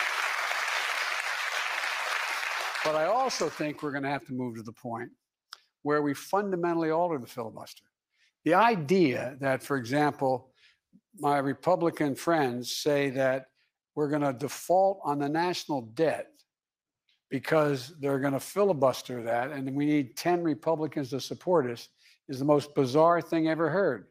but I also think we're going to have to move to the point where we fundamentally alter the filibuster. The idea that, for example, my Republican friends say that we're going to default on the national debt because they're going to filibuster that and we need 10 Republicans to support us is the most bizarre thing ever heard.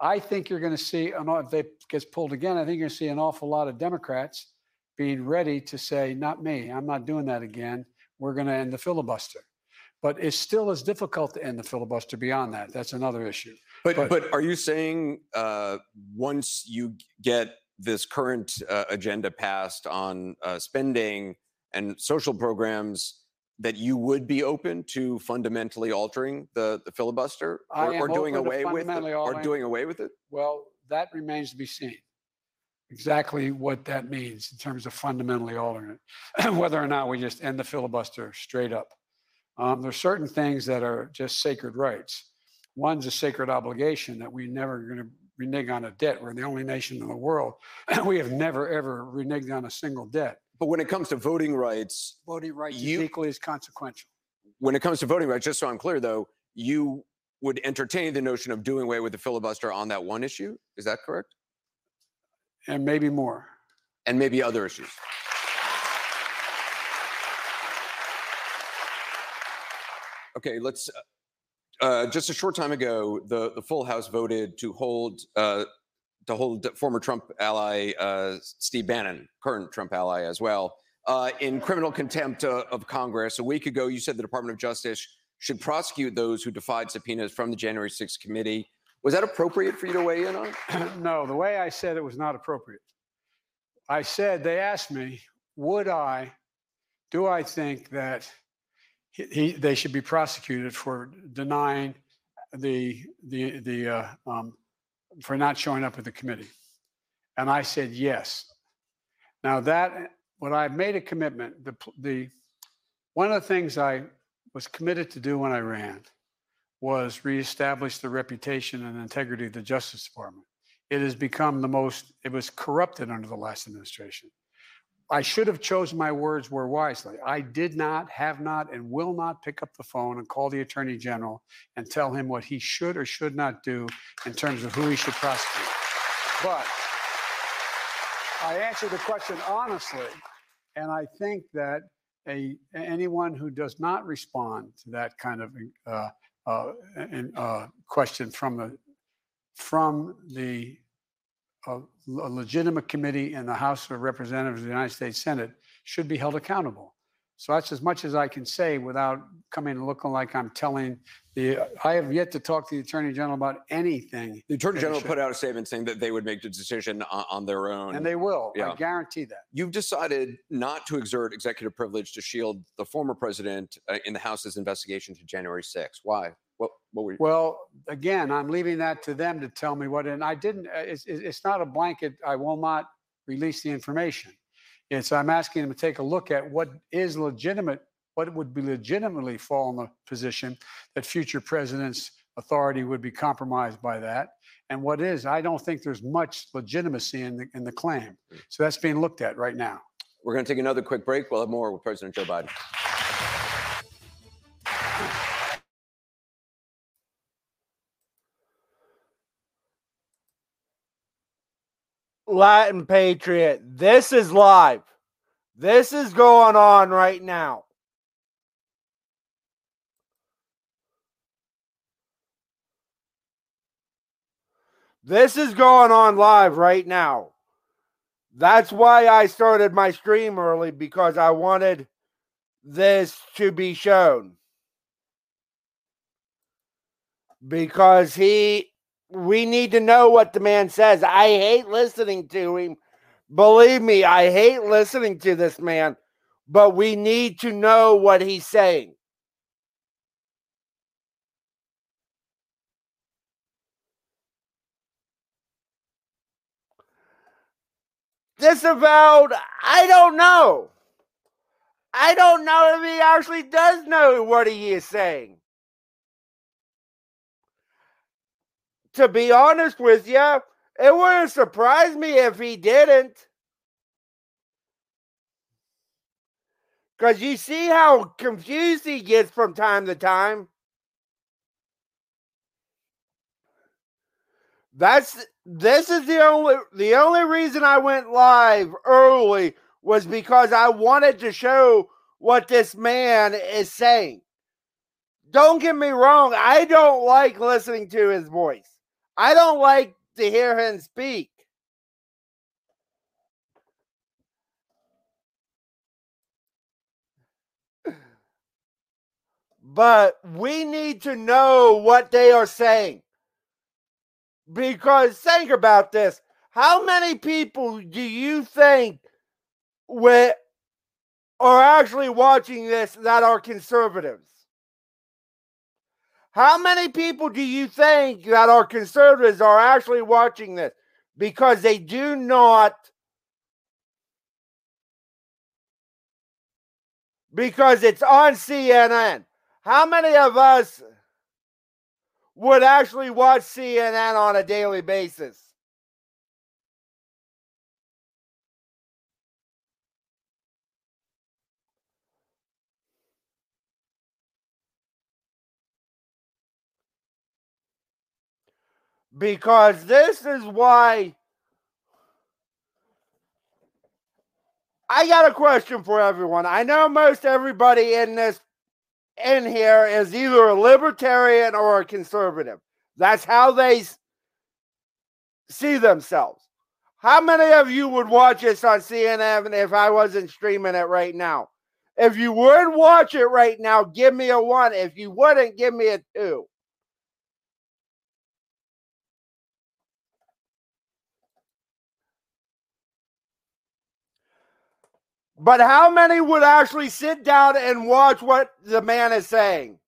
I think you're going to see, if they gets pulled again, I think you're going to see an awful lot of Democrats being ready to say, not me, I'm not doing that again. We're going to end the filibuster. But it's still as difficult to end the filibuster beyond that. That's another issue. But But- but, are you saying uh, once you get this current uh, agenda passed on uh, spending and social programs, that you would be open to fundamentally altering the, the filibuster or, or doing away with it, or doing away with it? Well, that remains to be seen. Exactly what that means in terms of fundamentally altering it, whether or not we just end the filibuster straight up. Um, there's certain things that are just sacred rights. One's a sacred obligation that we never going to renege on a debt. We're the only nation in the world. we have never ever reneged on a single debt. But when it comes to voting rights, Voting rights You- is equally as consequential. when it comes to voting rights, just so I'm clear, though, you would entertain the notion of doing away with the filibuster on that one issue. Is that correct? And maybe more. And maybe other issues. Okay, let's. uh, Uh, just a short time ago, the, the full House voted to hold uh, to hold former Trump ally uh, Steve Bannon, current Trump ally as well, uh, in criminal contempt uh, of Congress. A week ago, you said the Department of Justice should prosecute those who defied subpoenas from the January 6th committee. Was that appropriate for you to weigh in on? no, the way I said it was not appropriate. I said, they asked me, would I, do I think that he, he, they should be prosecuted for denying the, the, the, uh, um, for not showing up at the committee? And I said, yes. Now that, when I made a commitment, the, the, one of the things I was committed to do when I ran was reestablish the reputation and integrity of the Justice Department. It has become the most, it was corrupted under the last administration. I should have chosen my words more wisely. I did not, have not, and will not pick up the phone and call the Attorney General and tell him what he should or should not do in terms of who he should prosecute. But I answered the question honestly, and I think that a anyone who does not respond to that kind of uh, uh, in, uh, question from the from the uh, legitimate committee in the House of Representatives of the United States Senate should be held accountable. So that's as much as I can say without coming and looking like I'm telling the. I have yet to talk to the Attorney General about anything, The Attorney General put out a statement saying that they would make the decision on, on their own. and they will. Yeah. I guarantee that. You've decided not to exert executive privilege to shield the former president uh, in the House's investigation to January 6th. Why? What, what were you? Well, again, I'm leaving that to them to tell me what, and I didn't, uh, it's, it's it's not a blanket, I will not release the information. It's, I'm asking them to take a look at what is legitimate, what would be legitimately fall in the position that future presidents' authority would be compromised by that. And what is, I don't think there's much legitimacy in the, in the claim. Hmm. So that's being looked at right now. We're going to take another quick break. We'll have more with President Joe Biden. Latin Patriot, this is live. This is going on right now. This is going on live right now. That's why I started my stream early because I wanted this to be shown. Because he, we need to know what the man says. I hate listening to him. Believe me, I hate listening to this man, but we need to know what he's saying. Disavowed, I don't know. I don't know if he actually does know what he is saying. To be honest with you, it wouldn't surprise me if he didn't. Because you see how confused he gets from time to time. That's this is the only the only reason I went live early was because I wanted to show what this man is saying. Don't get me wrong, I don't like listening to his voice. I don't like to hear him speak. but we need to know what they are saying. Because think about this. How many people do you think with, are actually watching this that are conservatives? How many people do you think that are conservatives are actually watching this? Because they do not because it's on CNN. How many of us would actually watch CNN on a daily basis? Because this is why I got a question for everyone. I know most everybody in this in here is either a libertarian or a conservative. That's how they see themselves. How many of you would watch this on CNN if I wasn't streaming it right now? If you would watch it right now, give me a one. If you wouldn't, give me a two. But how many would actually sit down and watch what the man is saying?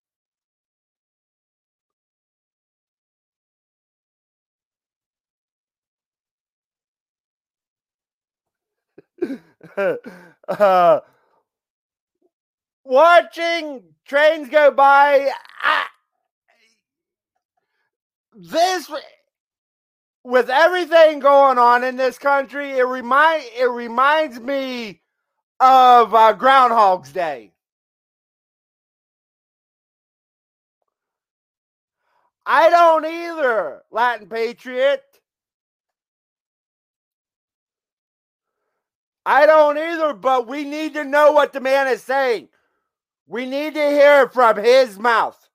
uh, watching trains go by. I, this with everything going on in this country, it remind it reminds me of uh, Groundhog's Day. I don't either, Latin Patriot. I don't either, but we need to know what the man is saying. We need to hear it from his mouth.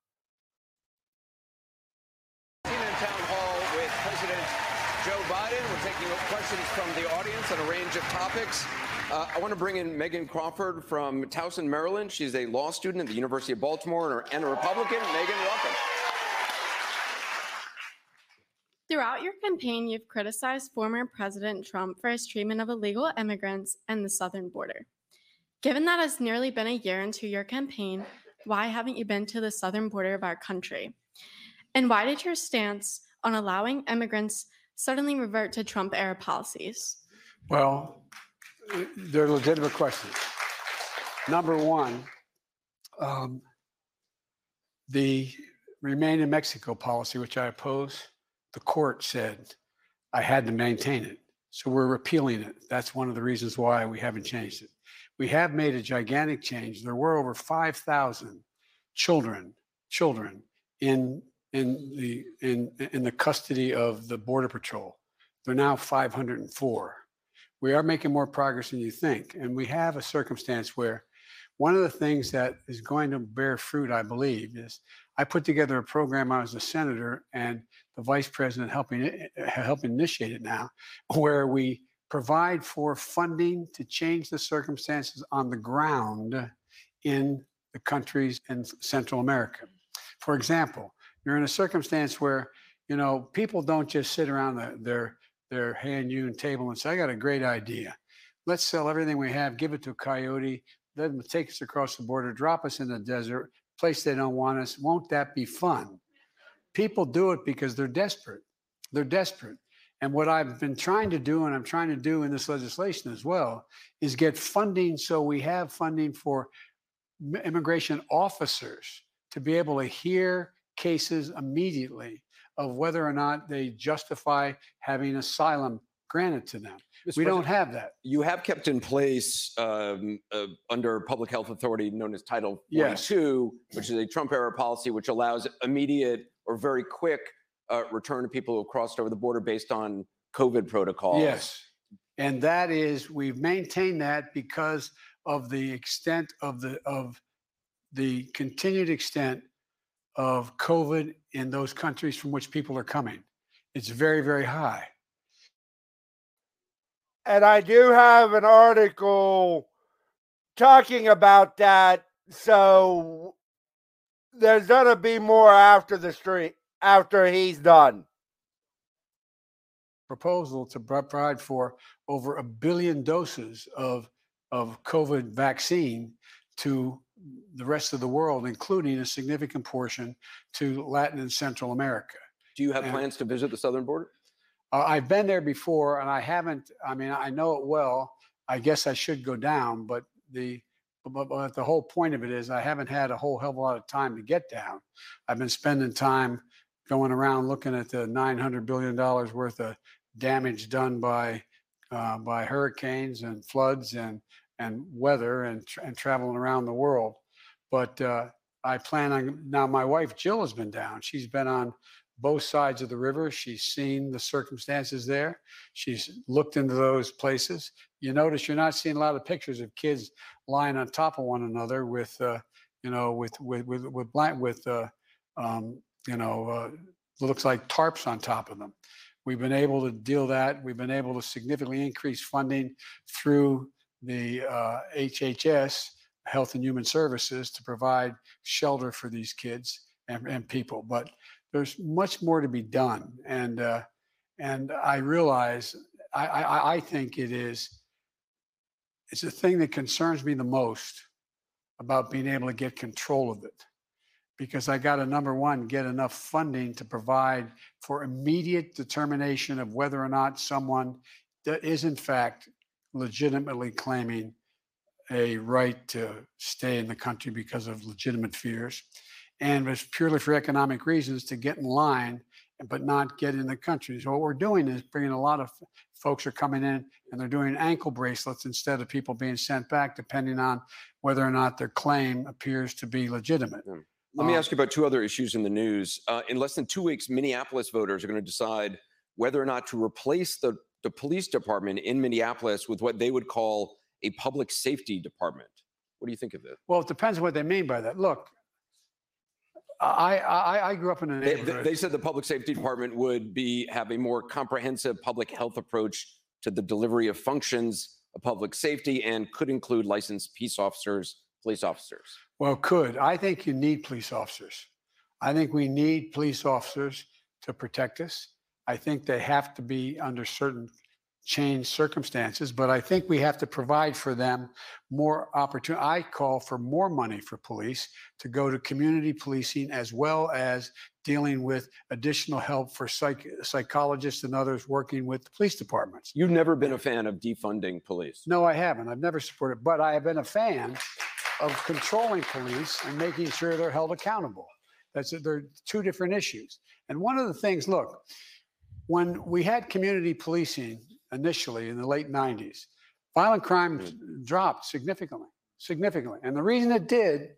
In town hall with President Joe Biden. We're taking questions from the audience on a range of topics. Uh, I want to bring in Megan Crawford from Towson, Maryland. She's a law student at the University of Baltimore and, and a Republican. Megan, welcome. Throughout your campaign, you've criticized former President Trump for his treatment of illegal immigrants and the southern border. Given that it's nearly been a year into your campaign, why haven't you been to the southern border of our country? And why did your stance on allowing immigrants suddenly revert to Trump era policies? Well, they're legitimate questions. Number one, um, the remain in Mexico policy, which I oppose, the court said I had to maintain it. So we're repealing it. That's one of the reasons why we haven't changed it. We have made a gigantic change. There were over 5,000 children, children in in the in in the custody of the border patrol. They're now 504. We are making more progress than you think, and we have a circumstance where one of the things that is going to bear fruit, I believe, is I put together a program. I was a senator and the vice president helping it, helping initiate it now, where we provide for funding to change the circumstances on the ground in the countries in Central America. For example, you're in a circumstance where you know people don't just sit around the, their their hand hewn table and say, "I got a great idea. Let's sell everything we have, give it to a coyote, let them take us across the border, drop us in the desert, place they don't want us. Won't that be fun?" People do it because they're desperate. They're desperate. And what I've been trying to do, and I'm trying to do in this legislation as well, is get funding so we have funding for immigration officers to be able to hear cases immediately of whether or not they justify having asylum granted to them. Mr. we don't have that. You have kept in place um, uh, under public health authority known as Title Yes. 42, which is a Trump era policy which allows immediate or very quick uh, return to people who have crossed over the border based on COVID protocols. Yes. And that is, we've maintained that because of the extent of the, of the continued extent of COVID in those countries from which people are coming. It's very, very high. And I do have an article talking about that. So there's gonna be more after the street after he's done. proposal to provide for over a billion doses of, of COVID vaccine to the rest of the world, including a significant portion to Latin and Central America. Do you have And- plans to visit the southern border? Uh, I've been there before and I haven't, I mean, I know it well. I guess I should go down, but the, but, but the whole point of it is I haven't had a whole hell of a lot of time to get down. I've been spending time going around looking at the $900 billion worth of damage done by, uh, by hurricanes and floods and, and weather and, tra- and traveling around the world. But uh, I plan on, now my wife Jill has been down. She's been on both sides of the river. She's seen the circumstances there. She's looked into those places. You notice you're not seeing a lot of pictures of kids lying on top of one another with, uh, you know, with with with with blank with, uh, um, you know, uh, looks like tarps on top of them. We've been able to deal that. We've been able to significantly increase funding through the uh, HHS, Health and Human Services, to provide shelter for these kids and, and people. But there's much more to be done, and uh, and I realize I, I I think it is it's the thing that concerns me the most about being able to get control of it because I got to number one get enough funding to provide for immediate determination of whether or not someone that is in fact legitimately claiming a right to stay in the country because of legitimate fears and it's purely for economic reasons to get in line but not get in the country. So what we're doing is bringing a lot of folks are coming in and they're doing ankle bracelets instead of people being sent back, depending on whether or not their claim appears to be legitimate. Let me Um, ask you about two other issues in the news. Uh, in less than two weeks, Minneapolis voters are going to decide whether or not to replace the, the police department in Minneapolis with what they would call a public safety department. What do you think of this? Well, it depends what they mean by that. Look, I I, I grew up in a They, they said the public safety department would be have a more comprehensive public health approach to the delivery of functions of public safety and could include licensed peace officers, police officers. Well, could. I think you need police officers. I think we need police officers to protect us. I think they have to be under certain changed circumstances, but I think we have to provide for them more opportunity. I call for more money for police to go to community policing as well as dealing with additional help for psych- psychologists and others working with the police departments. You've never been a fan of defunding police. No, I haven't. I've never supported, but I have been a fan of controlling police and making sure they're held accountable. That's they're two different issues. And one of the things, look, when we had community policing initially in the late 90s, violent crime hmm. dropped significantly, significantly. And the reason it did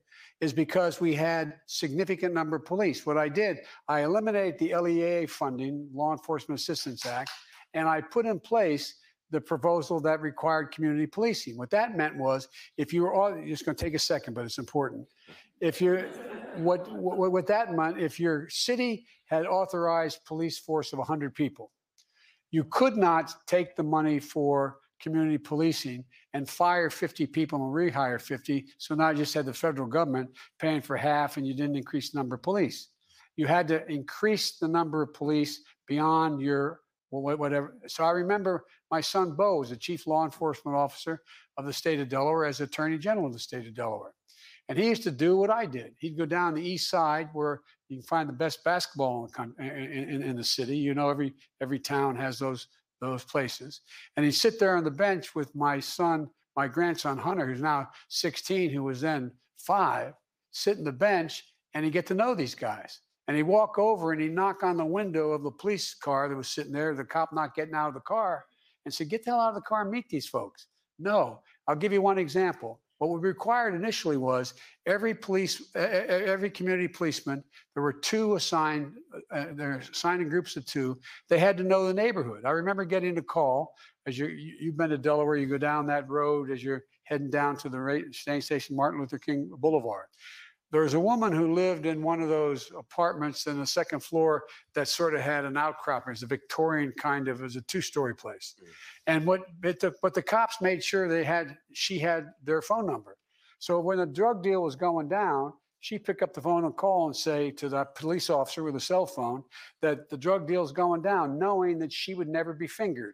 is because we had significant number of police. What I did, I eliminated the LEA funding, Law Enforcement Assistance Act, and I put in place the proposal that required community policing. What that meant was if you were all, it's going to take a second, but it's important. If you're, what, what, what that meant, if your city had authorized police force of 100 people, you could not take the money for community policing and fire 50 people and rehire 50. So now you just had the federal government paying for half and you didn't increase the number of police. You had to increase the number of police beyond your wha- wha- whatever. So I remember my son Bo was the chief law enforcement officer of the state of Delaware as attorney general of the state of Delaware. And he used to do what I did. He'd go down the east side where you can find the best basketball in in, in, the city. You know, every every town has those those places. And he'd sit there on the bench with my son, my grandson Hunter, who's now 16, who was then five, sit in the bench and he'd get to know these guys. And he'd walk over and he'd knock on the window of the police car that was sitting there, the cop not getting out of the car, and say, Get the hell out of the car and meet these folks. No, I'll give you one example. What we required initially was every police, every community policeman, there were two assigned, uh, they're assigned in groups of two. They had to know the neighborhood. I remember getting a call as you, you- you've been to Delaware, you go down that road as you're heading down to the ra- train station, Martin Luther King Boulevard. There was a woman who lived in one of those apartments in the second floor that sort of had an outcropping. It's a Victorian kind of, it was a two-story place. Hmm. And what, but the, but the cops made sure they had, she had their phone number. So when the drug deal was going down, she'd pick up the phone and call and say to the police officer with a cell phone that the drug deal's going down, knowing that she would never be fingered,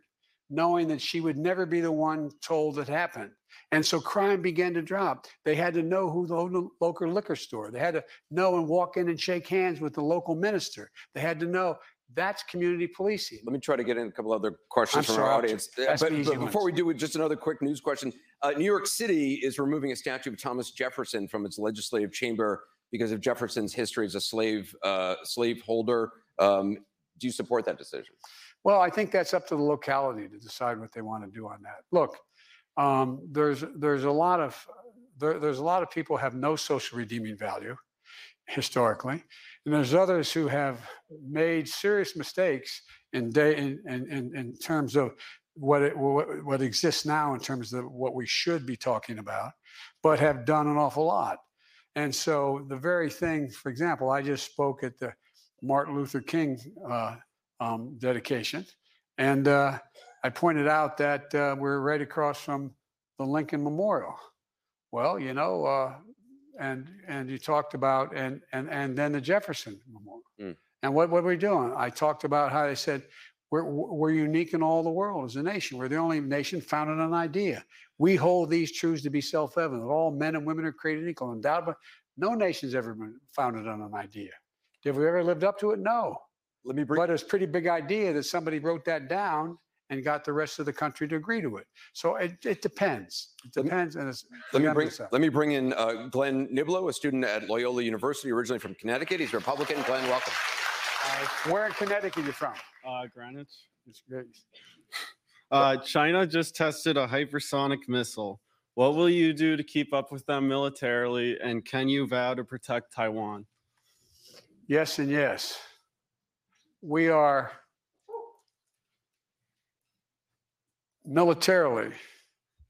knowing that she would never be the one told it happened. And so crime began to drop. They had to know who the local liquor store. They had to know and walk in and shake hands with the local minister. They had to know that's community policing. Let me try to get in a couple other questions I'm from our audience. Uh, But, but before we do, just another quick news question. Uh, New York City is removing a statue of Thomas Jefferson from its legislative chamber because of Jefferson's history as a slave uh, slave holder. Um, do you support that decision? Well, I think that's up to the locality to decide what they want to do on that. Look, um, there's there's a lot of there, there's a lot of people have no social redeeming value historically, and there's others who have made serious mistakes in day in in, in, terms of what, it, what what exists now in terms of what we should be talking about, but have done an awful lot. And so the very thing, for example, I just spoke at the Martin Luther King uh, um, dedication, and uh, I pointed out that uh, we're right across from the Lincoln Memorial. Well, you know, uh, and and you talked about and and and then the Jefferson Memorial. Mm. And what what we're doing? I talked about how they said we're we're unique in all the world as a nation. We're the only nation founded on an idea. We hold these truths to be self-evident. that All men and women are created equal. And doubt, but no nation's ever been founded on an idea. Have we ever lived up to it? No. Let me bring. But it's a pretty big idea that somebody wrote that down and got the rest of the country to agree to it. So it, it depends. It Let me- depends. And it's, Let me bring decide. let me bring in uh, Glenn Niblo, a student at Loyola University, originally from Connecticut. He's a Republican. Glenn, welcome. Where in Connecticut are you from? Uh, Greenwich. It's great. Uh, China just tested a hypersonic missile. What will you do to keep up with them militarily, and can you vow to protect Taiwan? Yes and yes. We are militarily,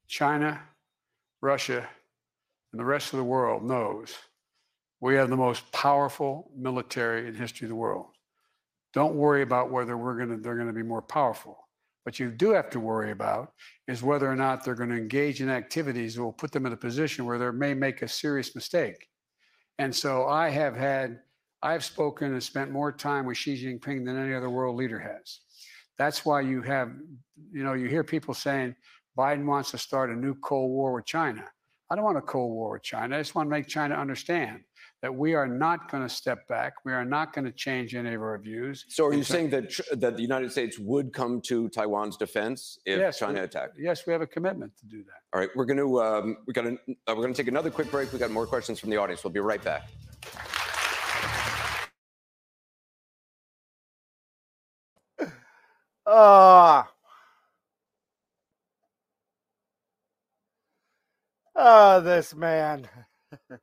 China, Russia, and the rest of the world knows we have the most powerful military in history of the world. Don't worry about whether we're to they're going to be more powerful. What you do have to worry about is whether or not they're going to engage in activities that will put them in a position where they may make a serious mistake. And so I have had, I've spoken and spent more time with Xi Jinping than any other world leader has. That's why you have, you know, you hear people saying Biden wants to start a new Cold War with China. I don't want a Cold War with China. I just want to make China understand that we are not going to step back. We are not going to change any of our views. So, are you saying that that the United States would come to Taiwan's defense if Yes, China we- attacked? Yes, we have a commitment to do that. All right, we're going to um, we got uh, we're going to take another quick break. We've got more questions from the audience. We'll be right back. Ah. Oh, this man.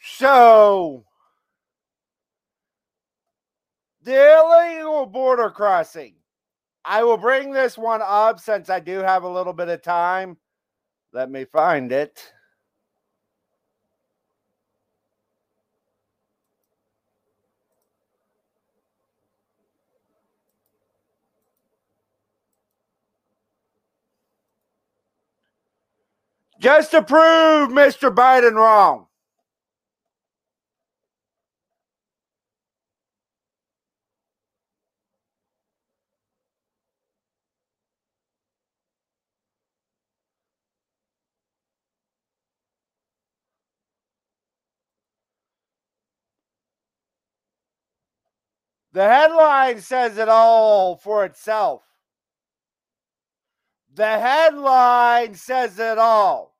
so, the illegal border crossing. I will bring this one up since I do have a little bit of time. Let me find it. Just to prove Mr. Biden wrong. The headline says it all for itself. The headline says it all.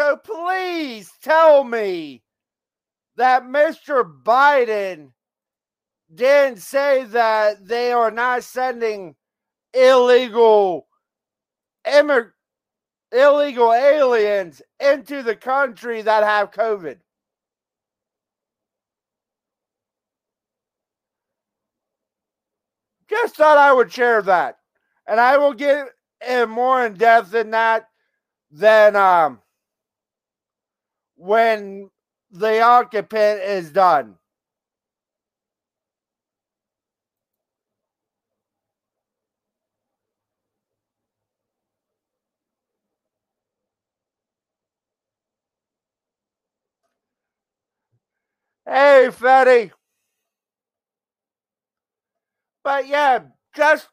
So please tell me that Mr. Biden didn't say that they are not sending illegal immig- illegal aliens into the country that have COVID. Just thought I would share that. And I will get in more in depth than that than um when the occupant is done. Hey, Fetty. But yeah, just,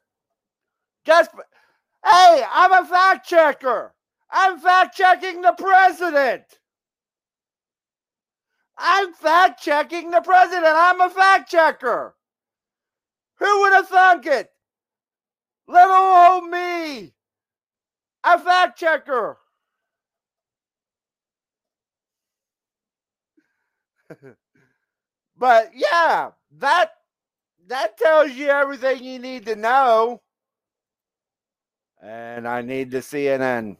just, hey, I'm a fact checker. I'm fact checking the president. I'm fact checking the president. I'm a fact checker. Who would have thunk it? Little old me, a fact checker. but yeah, that that tells you everything you need to know. And I need the CNN.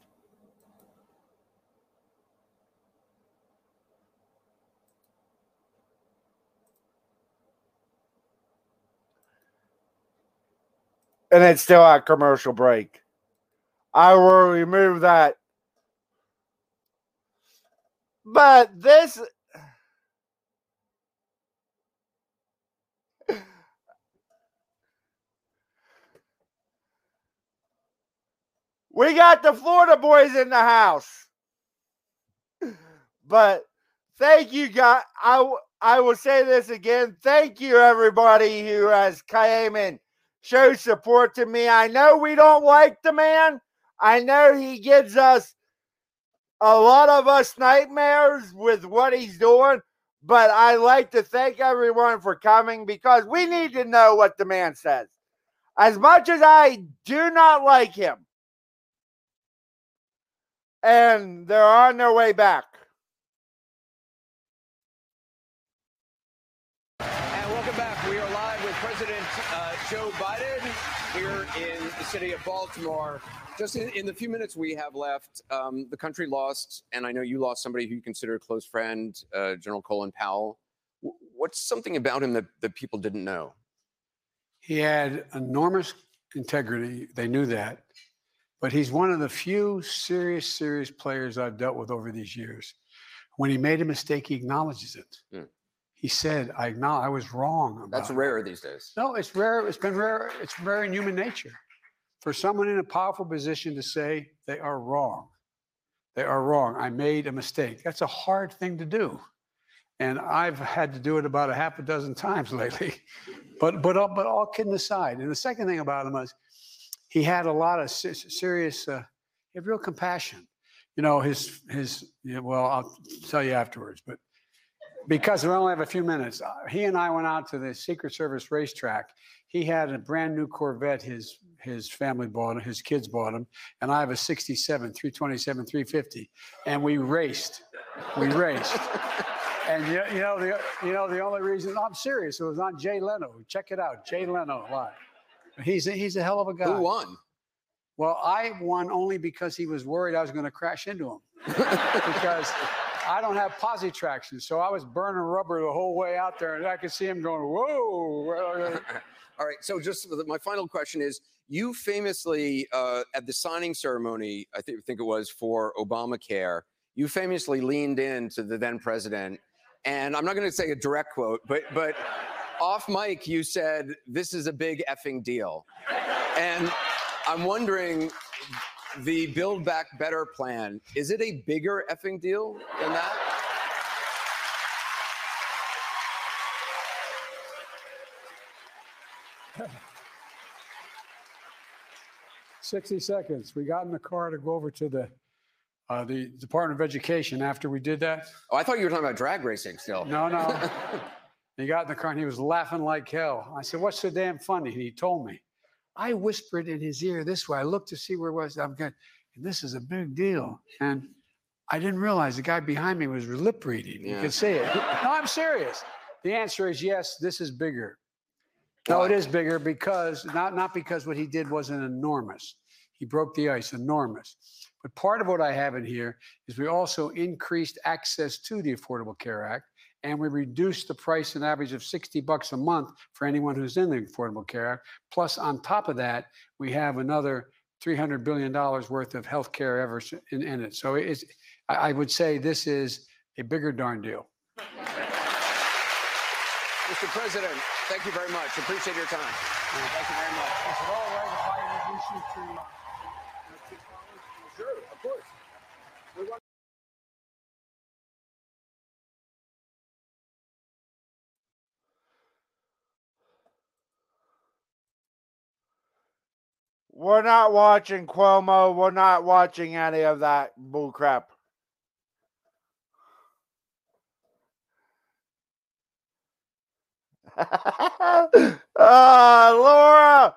And it's still at commercial break. I will remove that. But this We got the Florida boys in the house. But thank you, guys. I, I will say this again. Thank you, everybody who has came and show support to me. I know we don't like the man. I know he gives us a lot of us nightmares with what he's doing, but I like to thank everyone for coming because we need to know what the man says. As much as I do not like him, and they're on their way back. And welcome back. We are live with President uh, Joe Biden here in the Just in, in the few minutes we have left, um, the country lost, and I know you lost somebody who you consider a close friend, uh, General Colin Powell. W- what's something about him that, that people didn't know? He had enormous integrity. They knew that. But he's one of the few serious, serious players I've dealt with over these years. When he made a mistake, he acknowledges it. Hmm. He said, I acknowledge I was wrong. About That's it." rare these days. No, it's rare. It's been rare. It's rare in human nature for someone in a powerful position to say they are wrong. They are wrong. I made a mistake. That's a hard thing to do. And I've had to do it about a half a dozen times lately. But but all- but all kidding aside, and the second thing about him is he had a lot of se- serious. Uh, he had real compassion. You know his his. Well, I'll tell you afterwards. But because we only have a few minutes, uh, he and I went out to the Secret Service racetrack. He had a brand new Corvette. His his family bought him. His kids bought him, and I have a '67 327 350, and we raced. We raced. And you, you know the you know the only reason I'm serious it was on Jay Leno. Check it out, Jay Leno live. He's a, he's a hell of a guy. Who won? Well, I won only because he was worried I was going to crash into him because I don't have posi traction, so I was burning rubber the whole way out there, and I could see him going, "Whoa!" All right. So, just my final question is: You famously, uh, at the signing ceremony, I think, think it was for Obamacare, you famously leaned in to the then president, and I'm not going to say a direct quote, but but off mic, you said, "This is a big effing deal," and I'm wondering. The Build Back Better plan, is it a bigger effing deal than that? Sixty seconds. We got in the car to go over to the uh, the Department of Education. After we did that, Oh, I thought you were talking about drag racing still. No, no. he got in the car and he was laughing like hell. I said, "What's so damn funny?" And he told me. I whispered in his ear this way. I looked to see where it was. I'm going. This is a big deal, and I didn't realize the guy behind me was lip reading. Yeah. You could see it. no, I'm serious. The answer is yes. This is bigger. No, it is bigger because not not because what he did wasn't enormous. He broke the ice, enormous. But part of what I have in here is we also increased access to the Affordable Care Act, and we reduced the price an average of 60 bucks a month for anyone who's in the Affordable Care Act. Plus, on top of that, we have another 300 billion dollars worth of health care ever in, in it. So it's, I, I would say this is a bigger darn deal. Mr. President, thank you very much. Appreciate your time. Thank you very much. Is it all right if I introduce you to, uh, Sure, of course. We're not watching Cuomo. We're not watching any of that bullcrap. Ah, Laura,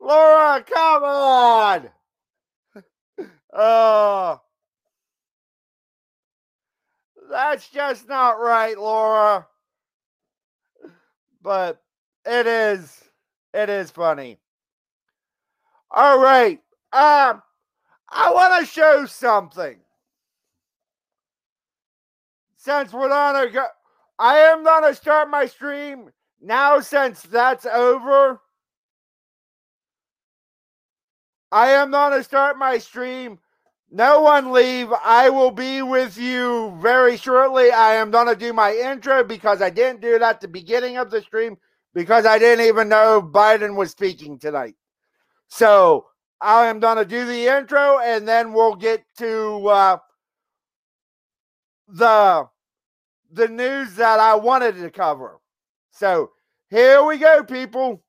Laura, come on. Oh, that's just not right, Laura. But it is, it is funny. All right. Um, I want to show something. Since we're on a go, I am gonna start my stream now. Since that's over, I am gonna start my stream. No one leave. I will be with you very shortly. I am gonna do my intro because I didn't do it at the beginning of the stream because I didn't even know Biden was speaking tonight. So I am going to do the intro and then we'll get to uh, the the news that I wanted to cover. So here we go, people.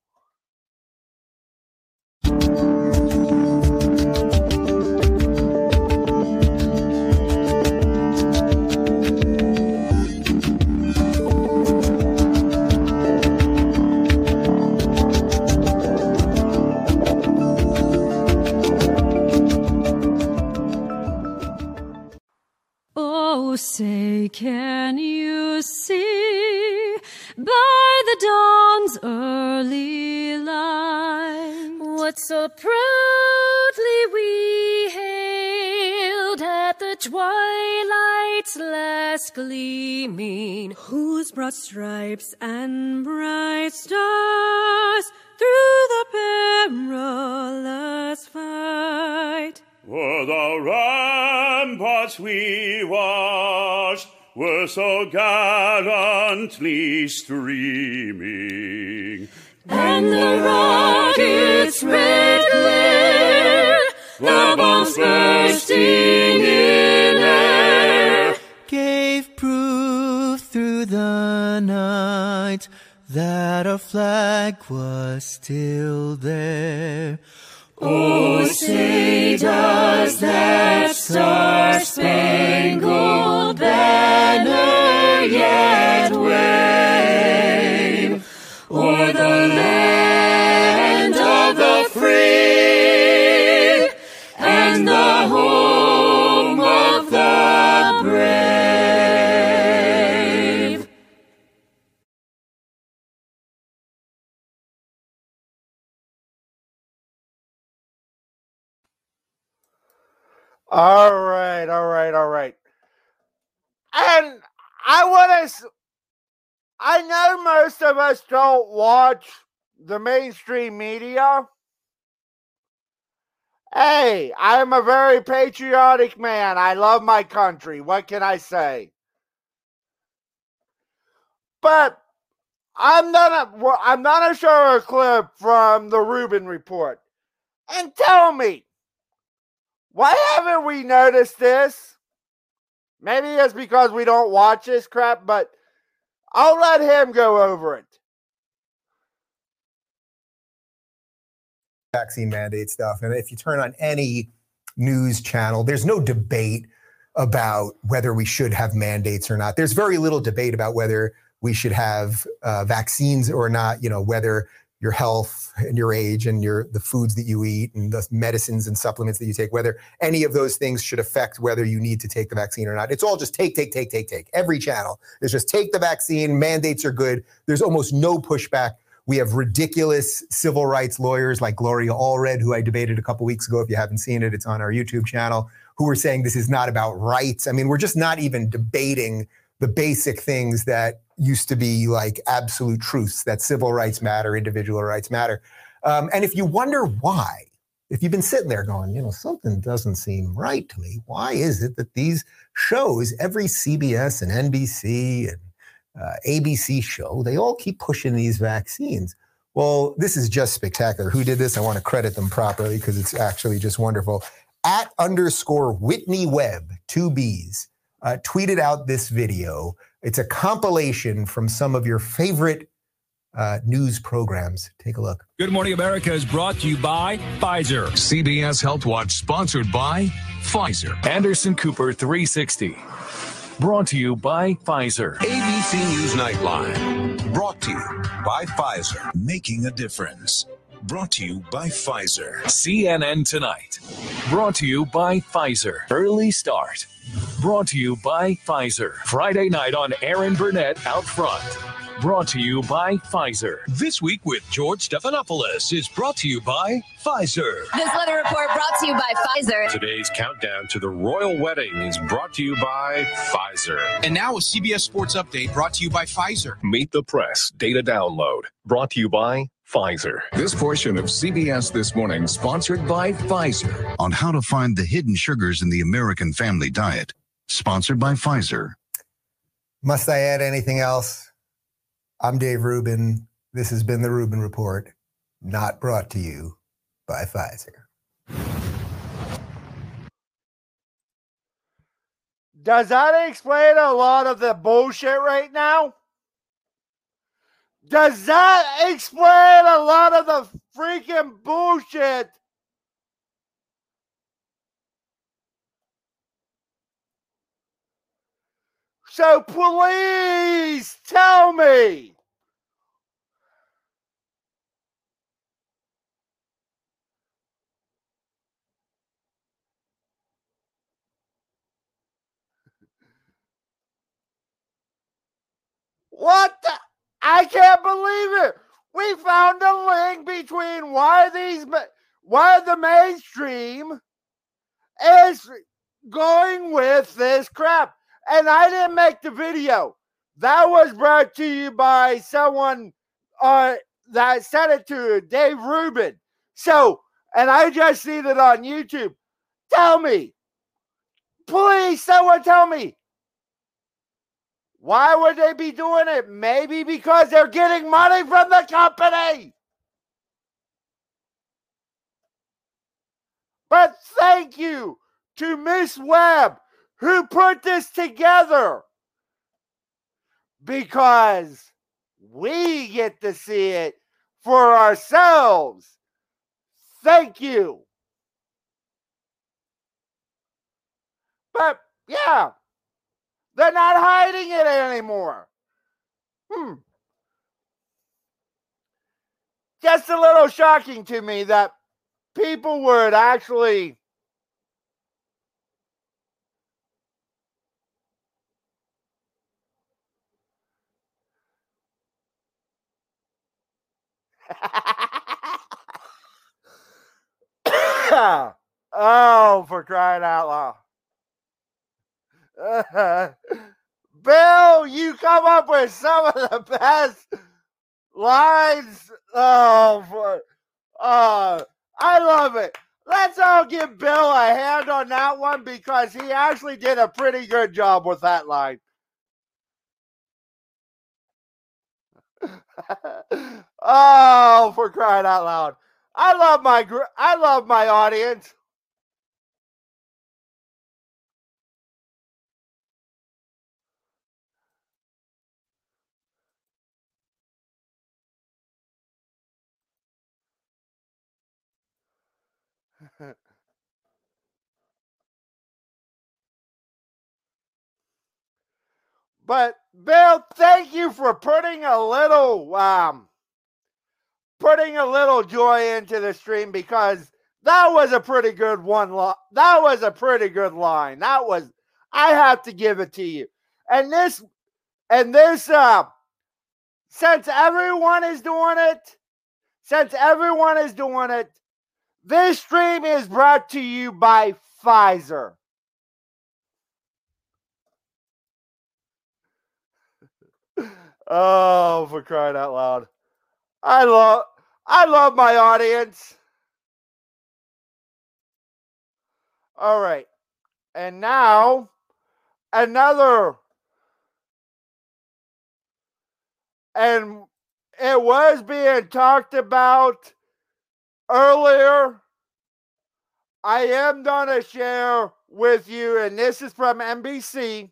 Oh, say, can you see by the dawn's early light. What so proudly we hailed at the twilight's last gleaming, whose broad stripes and bright stars through the perilous fight? Were the ramparts we watched were so gallantly streaming, and the rockets' red glare, the bombs bursting in air, gave proof through the night that our flag was still there. Oh, say does that star-spangled banner yet wave? O'er the land of the free and the home All right, all right, all right. And I want to. I know most of us don't watch the mainstream media. Hey, I'm a very patriotic man. I love my country. What can I say? But I'm gonna well, I'm not a show a clip from the Rubin report. And tell me, why haven't we noticed this? Maybe it's because we don't watch this crap, but I'll let him go over it. vaccine mandate stuff. And if you turn on any news channel, there's no debate about whether we should have mandates or not. There's very little debate about whether we should have uh, vaccines or not. You know, whether your health and your age and your the foods that you eat and the medicines and supplements that you take, whether any of those things should affect whether you need to take the vaccine or not. It's all just take, take, take, take, take. Every channel is just take the vaccine. Mandates are good. There's almost no pushback. We have ridiculous civil rights lawyers like Gloria Allred, who I debated a couple weeks ago. If you haven't seen it, it's on our YouTube channel, who are saying this is not about rights. I mean, we're just not even debating the basic things that used to be like absolute truths that civil rights matter, individual rights matter. Um, and if you wonder why, if you've been sitting there going, you know, something doesn't seem right to me, why is it that these shows, every CBS and NBC and uh, ABC show. They all keep pushing these vaccines. Well, this is just spectacular. Who did this? I want to credit them properly because it's actually just wonderful. At underscore Whitney Webb, two B's, uh, tweeted out this video. It's a compilation from some of your favorite uh, news programs. Take a look. Good Morning America is brought to you by Pfizer. CBS Health Watch sponsored by Pfizer. Anderson Cooper 360. Brought to you by Pfizer. ABC News Nightline. Brought to you by Pfizer. Making a difference. Brought to you by Pfizer. CNN Tonight. Brought to you by Pfizer. Early Start. Brought to you by Pfizer. Friday night on Erin Burnett Out Front. Brought to you by Pfizer. This week with George Stephanopoulos is brought to you by Pfizer. This weather report brought to you by Pfizer. Today's countdown to the royal wedding is brought to you by Pfizer. And now a CBS Sports Update brought to you by Pfizer. Meet the Press Data Download brought to you by Pfizer. This portion of CBS This Morning sponsored by Pfizer on how to find the hidden sugars in the American family diet. Sponsored by Pfizer. Must I add anything else? I'm Dave Rubin. This has been the Rubin Report, not brought to you by Pfizer. Does that explain a lot of the bullshit right now? Does that explain a lot of the freaking bullshit? So please tell me. What the? I can't believe it. We found a link between why these why the mainstream is going with this crap. And I didn't make the video. That was brought to you by someone uh, that sent it to Dave Rubin. So, and I just seen it on YouTube. Tell me, please, someone tell me, why would they be doing it? Maybe because they're getting money from the company. But thank you to Miss Webb who put this together because we get to see it for ourselves. Thank you. But yeah, they're not hiding it anymore. Hmm. Just a little shocking to me that people would actually oh, for crying out loud. Bill, you come up with some of the best lines. Oh, for, uh, I love it. Let's all give Bill a hand on that one because he actually did a pretty good job with that line. oh, for crying out loud. I love my I love my audience. But Bill, thank you for putting a little um putting a little joy into the stream because that was a pretty good one. Lo- that was a pretty good line. That was I have to give it to you. And this and this uh since everyone is doing it, since everyone is doing it, this stream is brought to you by Pfizer. Oh, for crying out loud. I love I love my audience. All right. And now another and it was being talked about earlier. I am going to share with you, and this is from NBC.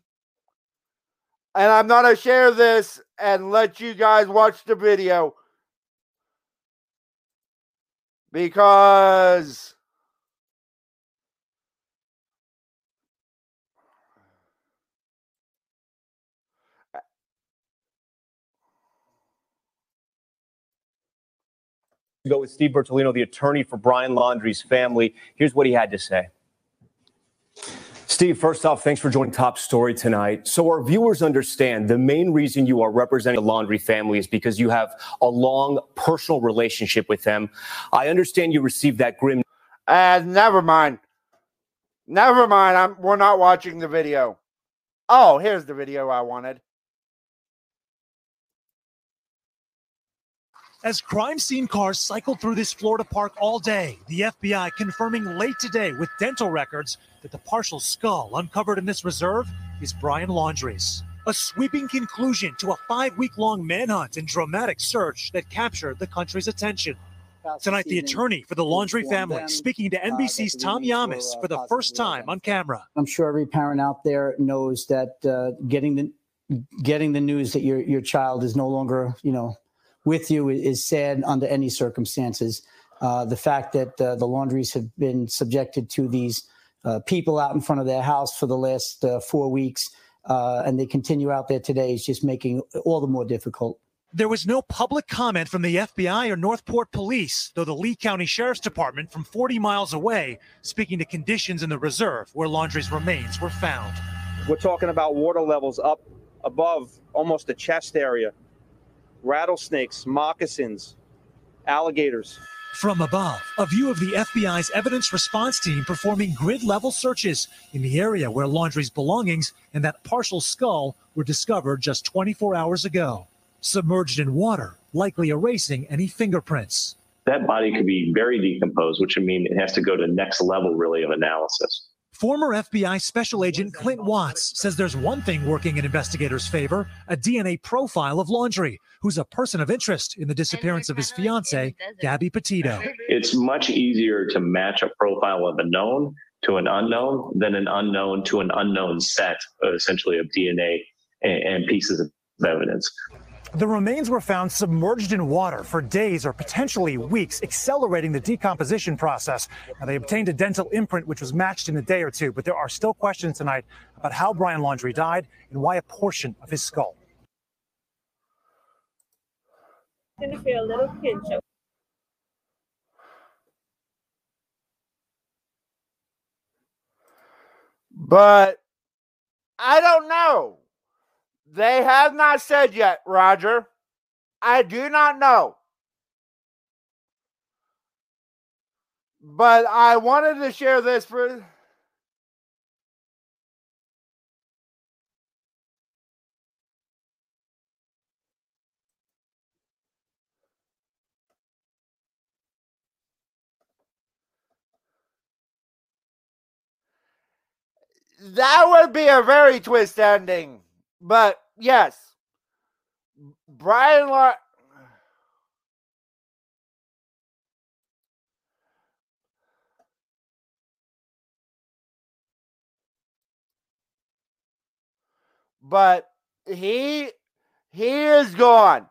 And I'm going to share this and let you guys watch the video because go with Steve Bertolino, the attorney for Brian Laundrie's family. Here's what he had to say. Steve, first off, thanks for joining Top Story tonight. So, our viewers understand the main reason you are representing the Laundrie family is because you have a long personal relationship with them. I understand you received that grim. Uh, never mind. Never mind. I'm, we're not watching the video. Oh, here's the video I wanted. As crime scene cars cycled through this Florida park all day, the FBI confirming late today with dental records that the partial skull uncovered in this reserve is Brian Laundrie's. A sweeping conclusion to a five week long manhunt and dramatic search that captured the country's attention. Tonight, the attorney for the Laundrie family speaking to NBC's Tom Llamas for the first time on camera. I'm sure every parent out there knows that uh, getting the getting the news that your your child is no longer, you know, with you is sad under any circumstances. Uh, the fact that uh, the Laundries have been subjected to these uh, people out in front of their house for the last uh, four weeks, uh, and they continue out there today, is just making all the more difficult. There was no public comment from the FBI or North Port Police, though the Lee County Sheriff's Department from 40 miles away speaking to conditions in the reserve where Laundrie's remains were found. We're talking about water levels up above almost the chest area, rattlesnakes, moccasins, alligators. From above, a view of the FBI's evidence response team performing grid level searches in the area where Laundrie's belongings and that partial skull were discovered just 24 hours ago. Submerged in water, likely erasing any fingerprints. That body could be very decomposed, which would mean it has to go to next level, really, of analysis. Former FBI Special Agent Clint Watts says there's one thing working in investigators' favor a DNA profile of Laundrie, who's a person of interest in the disappearance of his fiancee, Gabby Petito. It's much easier to match a profile of a known to an unknown than an unknown to an unknown set, uh, essentially, of DNA and, and pieces of evidence. The remains were found submerged in water for days or potentially weeks, accelerating the decomposition process. Now, they obtained a dental imprint, which was matched in a day or two, but there are still questions tonight about how Brian Laundrie died and why a portion of his skull. Gonna feel a little pinch But I don't know. They have not said yet, Roger. I do not know. But I wanted to share this for. That would be a very twist ending. But yes, Brian Lar- but he he is gone.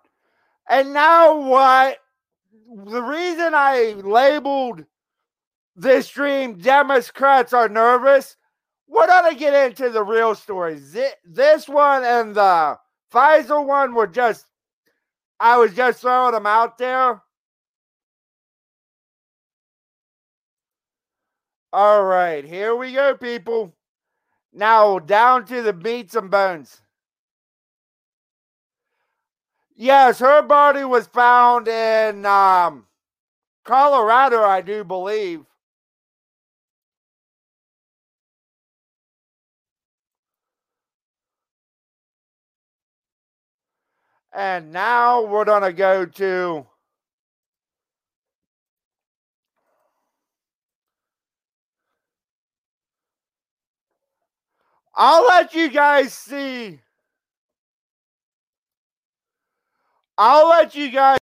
And now what the reason I labeled this stream Democrats are nervous, we're gonna get into the real stories. This one and the Pfizer one were just I was just throwing them out there. All right, here we go, people. Now down to the meats and bones. Yes, her body was found in um, Colorado, I do believe. And now we're going to go to I'll let you guys see. I'll let you guys.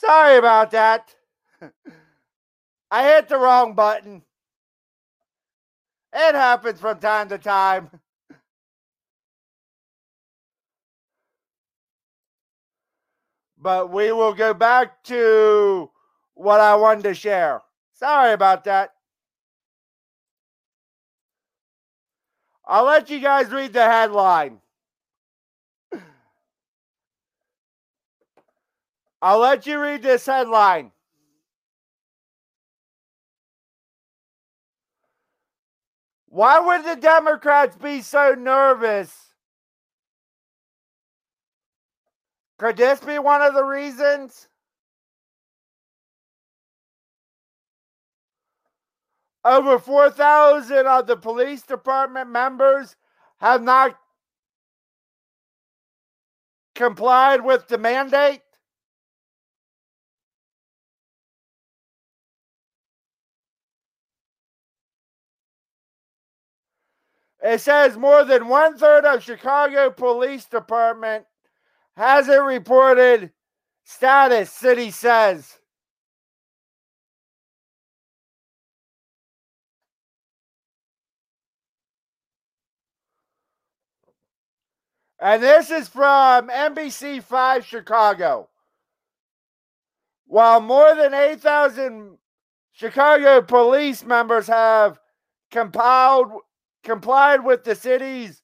Sorry about that. I hit the wrong button. It happens from time to time. But we will go back to what I wanted to share. Sorry about that. I'll let you guys read the headline. I'll let you read this headline. Why would the Democrats be so nervous? Could this be one of the reasons? Over 4,000 of the police department members have not complied with the mandate. It says more than one third of Chicago Police Department hasn't reported status, city says. And this is from NBC5 Chicago. While more than 8,000 Chicago police members have compiled complied with the city's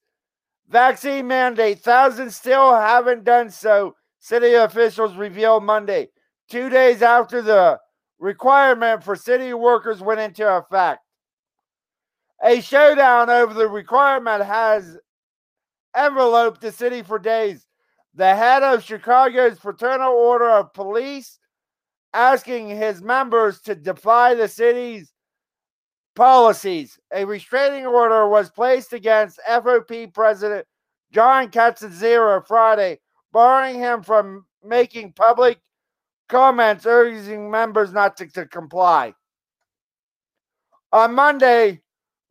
vaccine mandate. Thousands still haven't done so, city officials revealed Monday, two days after the requirement for city workers went into effect. A showdown over the requirement has enveloped the city for days. The head of Chicago's Fraternal Order of Police asking his members to defy the city's policies. A restraining order was placed against FOP President John Catanzara Friday, barring him from making public comments urging members not to, to comply. On Monday,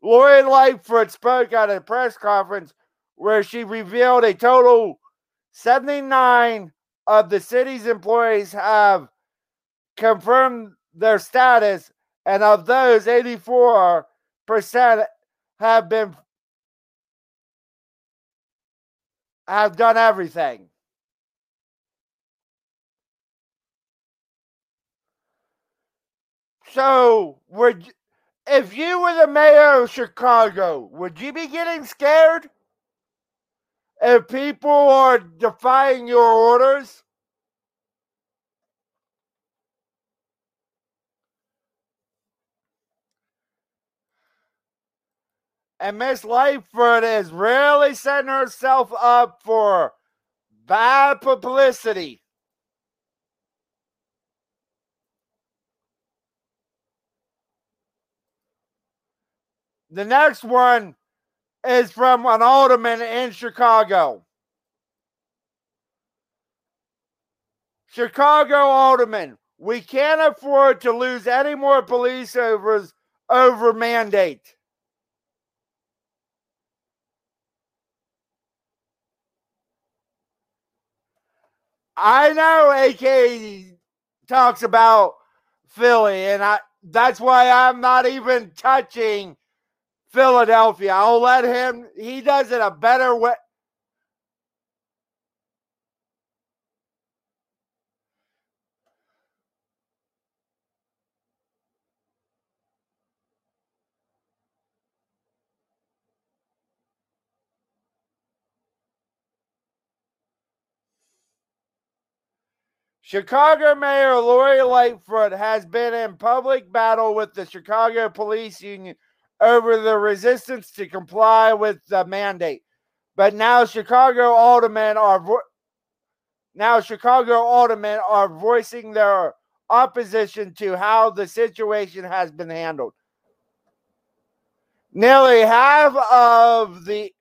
Lori Lightfoot spoke at a press conference where she revealed a total 79 of the city's employees have confirmed their status and of those, 84% have been have done everything. So, would if you were the mayor of Chicago, would you be getting scared if people are defying your orders? And Miss Lightfoot is really setting herself up for bad publicity. The next one is from an alderman in Chicago. Chicago alderman, we can't afford to lose any more police overs over mandate. I know AK talks about Philly, and I that's why I'm not even touching Philadelphia. I'll let him. He does it a better way. Chicago Mayor Lori Lightfoot has been in public battle with the Chicago Police Union over the resistance to comply with the mandate. But now Chicago aldermen are vo- now Chicago aldermen are voicing their opposition to how the situation has been handled. Nearly half of the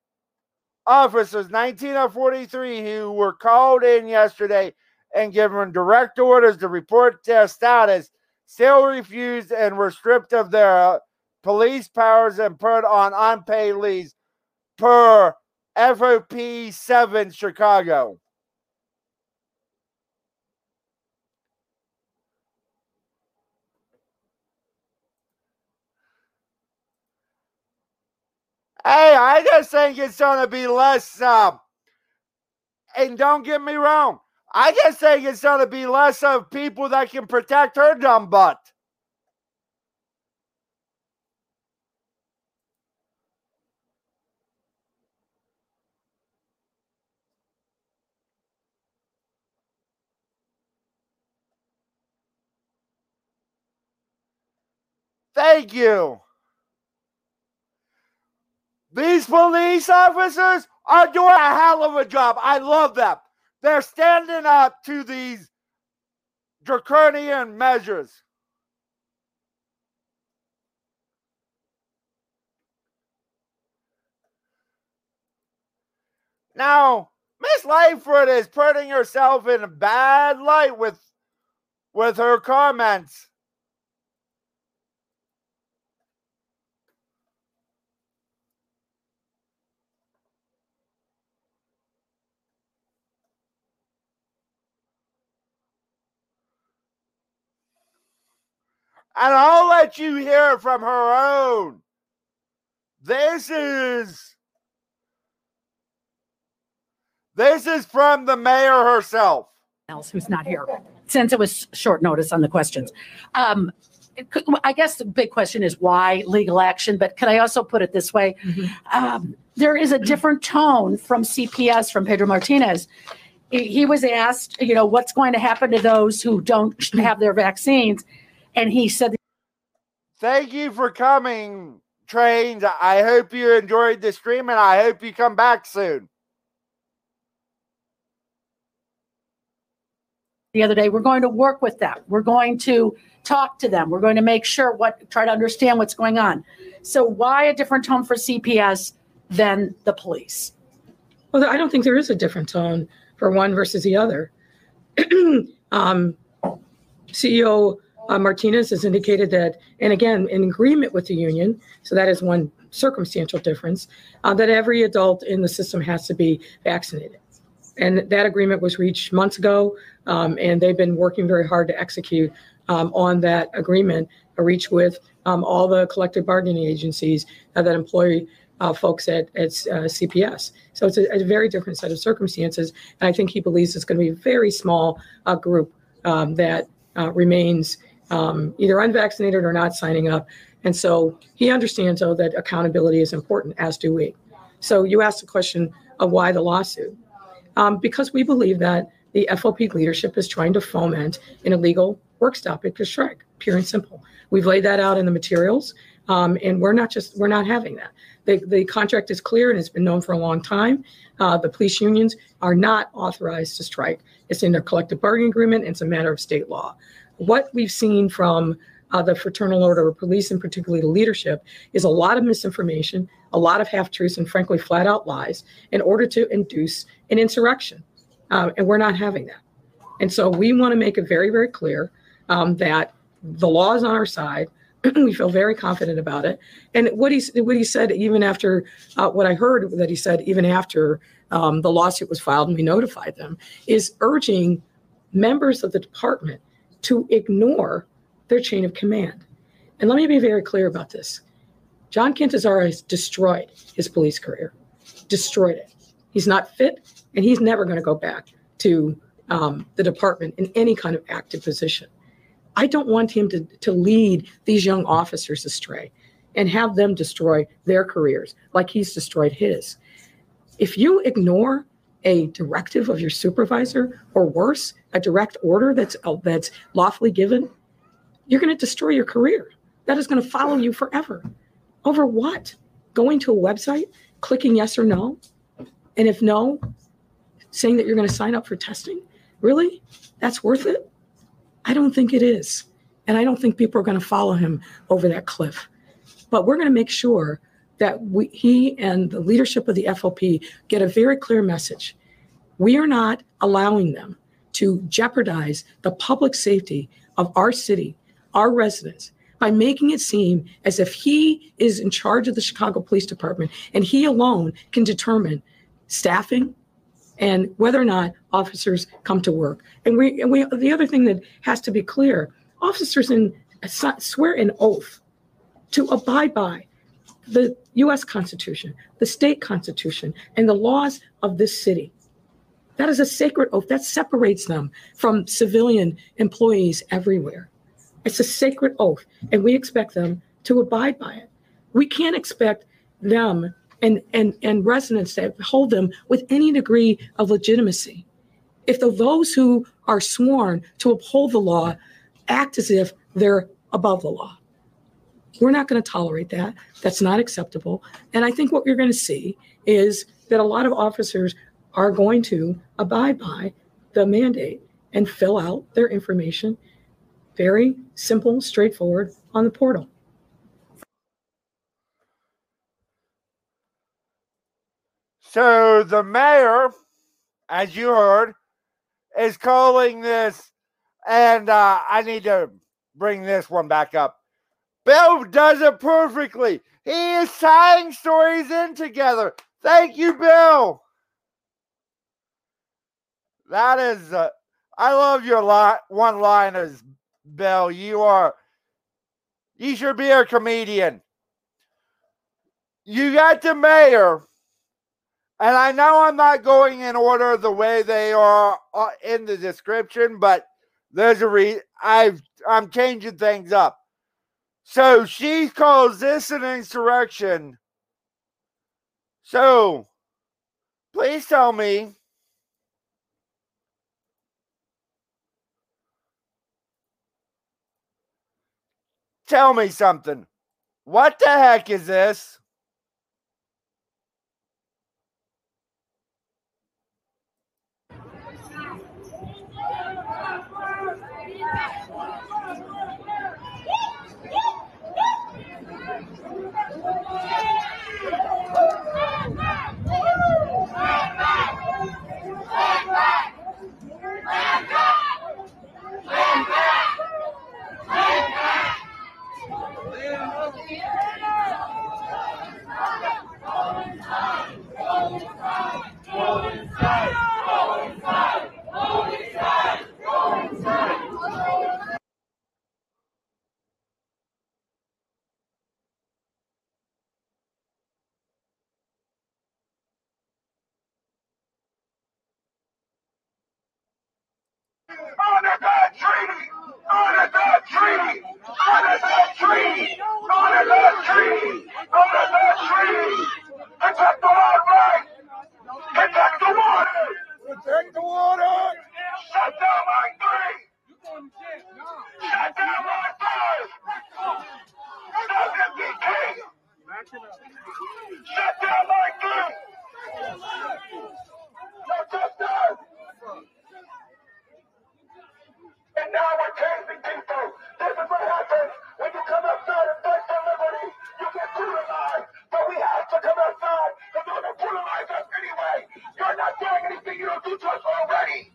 officers, 19 of 43, who were called in yesterday and given direct orders to report their status, still refused and were stripped of their uh, police powers and put on unpaid leaves per FOP 7 Chicago. Hey, I just think it's going to be less. Um, and don't get me wrong, I just think it's going to be less of people that can protect her dumb butt. Thank you. These police officers are doing a hell of a job. I love them. They're standing up to these draconian measures. Now, Miss Lightfoot is putting herself in a bad light with with her comments. And I'll let you hear it from her own. This is this is from the mayor herself. else who's not here since it was short notice on the questions. Um, I guess the big question is why legal action, but could I also put it this way? Um, there is a different tone from CPS, from Pedro Martinez. He, he was asked, you know, what's going to happen to those who don't have their vaccines? And he said, Thank you for coming, Trains. I hope you enjoyed the stream and I hope you come back soon. the other day, we're going to work with them. We're going to talk to them. We're going to make sure what, try to understand what's going on. So why a different tone for CPS than the police? Well, I don't think there is a different tone for one versus the other. um, CEO uh, Martinez has indicated that, and again, in agreement with the union, so that is one circumstantial difference, uh, that every adult in the system has to be vaccinated. And that agreement was reached months ago, um, and they've been working very hard to execute um, on that agreement, reached with um, all the collective bargaining agencies uh, that employ uh, folks at, at uh, CPS. So it's a, a very different set of circumstances. And I think he believes it's going to be a very small uh, group um, that uh, remains um, either unvaccinated or not signing up. And so he understands, though, that accountability is important, as do we. So you asked the question of why the lawsuit. Um, because we believe that the FOP leadership is trying to foment an illegal work stoppage strike, pure and simple. We've laid that out in the materials, um, and we're not just we're not having that. The, the contract is clear and it's been known for a long time. Uh, the police unions are not authorized to strike. It's in their collective bargaining agreement. It's a matter of state law. What we've seen from uh, the Fraternal Order of Police, and particularly the leadership, is a lot of misinformation, a lot of half truths, and frankly, flat out lies in order to induce an insurrection. Uh, and we're not having that. And so we want to make it very, very clear um, that the law is on our side. we feel very confident about it. And what he what he said, even after uh, what I heard that he said, even after um, the lawsuit was filed and we notified them, is urging members of the department to ignore their chain of command. And let me be very clear about this. John Catanzara has destroyed his police career, destroyed it. He's not fit, and he's never going to go back to um, the department in any kind of active position. I don't want him to, to lead these young officers astray and have them destroy their careers like he's destroyed his. If you ignore a directive of your supervisor, or worse, a direct order that's uh, that's lawfully given, you're going to destroy your career. That is going to follow you forever. Over what? Going to a website, clicking yes or no? And if no, saying that you're going to sign up for testing? Really? That's worth it? I don't think it is. And I don't think people are going to follow him over that cliff. But we're going to make sure that we, he and the leadership of the FOP get a very clear message. We are not allowing them to jeopardize the public safety of our city, our residents, by making it seem as if he is in charge of the Chicago Police Department and he alone can determine staffing and whether or not officers come to work. And we, and we the other thing that has to be clear, officers in swear an oath to abide by the US Constitution, the state constitution, and the laws of this city. That is a sacred oath that separates them from civilian employees everywhere. It's a sacred oath, and we expect them to abide by it. We can't expect them and, and, and residents to hold them with any degree of legitimacy. If the, those who are sworn to uphold the law act as if they're above the law, we're not going to tolerate that. That's not acceptable. And I think what you're going to see is that a lot of officers are going to abide by the mandate and fill out their information very simple, straightforward on the portal. So the mayor, as you heard, is calling this, and uh, I need to bring this one back up. Bill does it perfectly. He is tying stories in together. Thank you, Bill. That is, uh, I love your li- one liners, Bill. You are, you should be a comedian. You got the mayor, and I know I'm not going in order the way they are uh, in the description, but there's a re. I've I'm changing things up. So she calls this an insurrection. So please tell me tell me something. What the heck is this? Honor that treaty! Honor that treaty! Honor that treaty! Honor that treaty! Honor the the water! Protect the water! Shut down line three! Shut down line five! Stop MPK! Shut down line three! No down. And now we're chasing people. Anything you don't do to us already.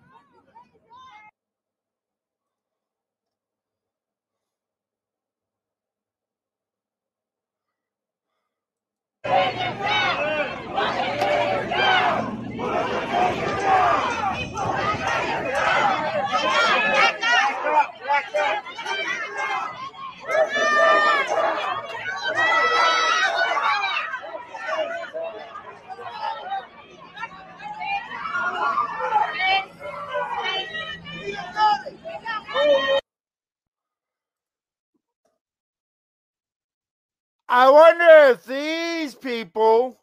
I wonder if these people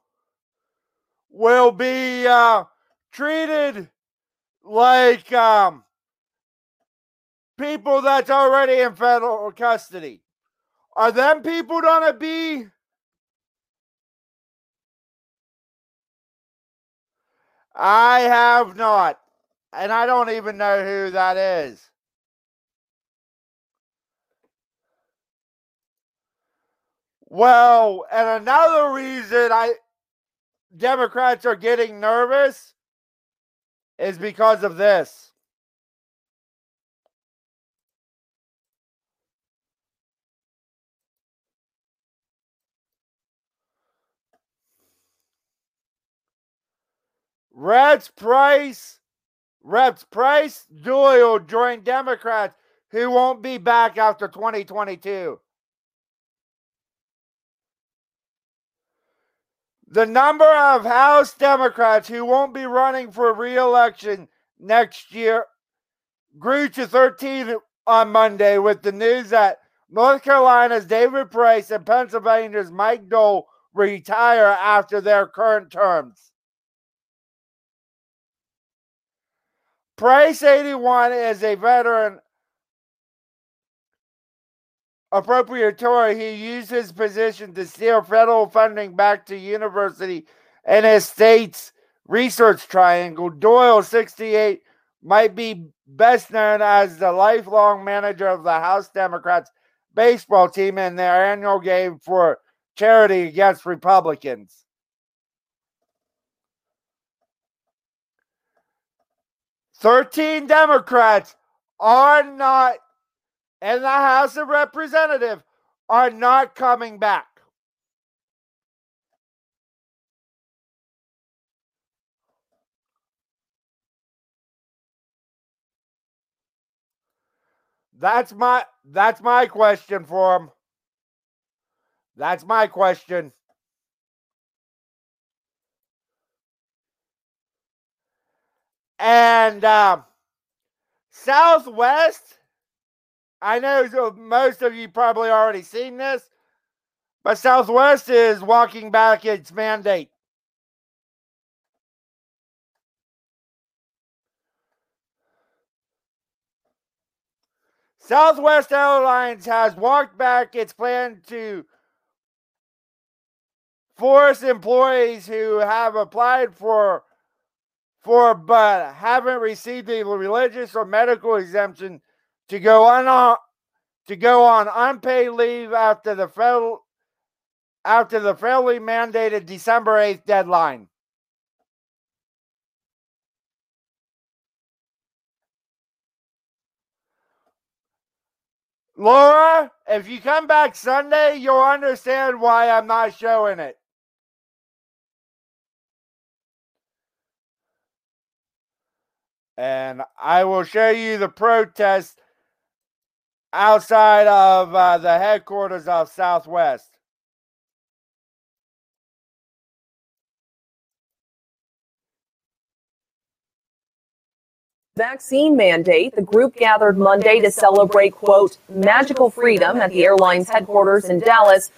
will be uh, treated like um, people that's already in federal custody. Are them people gonna be? I have not, and I don't even know who that is. Well, and another reason I Democrats are getting nervous is because of this. Reds Price, Reps Price Doyle join Democrats who won't be back after 2022. The number of House Democrats who won't be running for re-election next year grew to 13 on Monday with the news that North Carolina's David Price and Pennsylvania's Mike Doyle retire after their current terms. Price 81 is a veteran appropriatory. He used his position to steer federal funding back to university and his state's research triangle. Doyle, 68, might be best known as the lifelong manager of the House Democrats baseball team in their annual game for charity against Republicans. 13 Democrats are not in the House of Representatives are not coming back. That's my that's my question for him. That's my question. And uh, Southwest, I know most of you probably already seen this, but Southwest is walking back its mandate. Southwest Airlines has walked back its plan to force employees who have applied for for but haven't received a religious or medical exemption to go on uh, to go on unpaid leave after the federal after the federally mandated December 8th deadline. Laura, if you come back Sunday, you'll understand why I'm not showing it. And I will show you the protest outside of uh, the headquarters of Southwest. vaccine mandate, the group gathered Monday to celebrate, quote, magical freedom at the airline's headquarters in Dallas.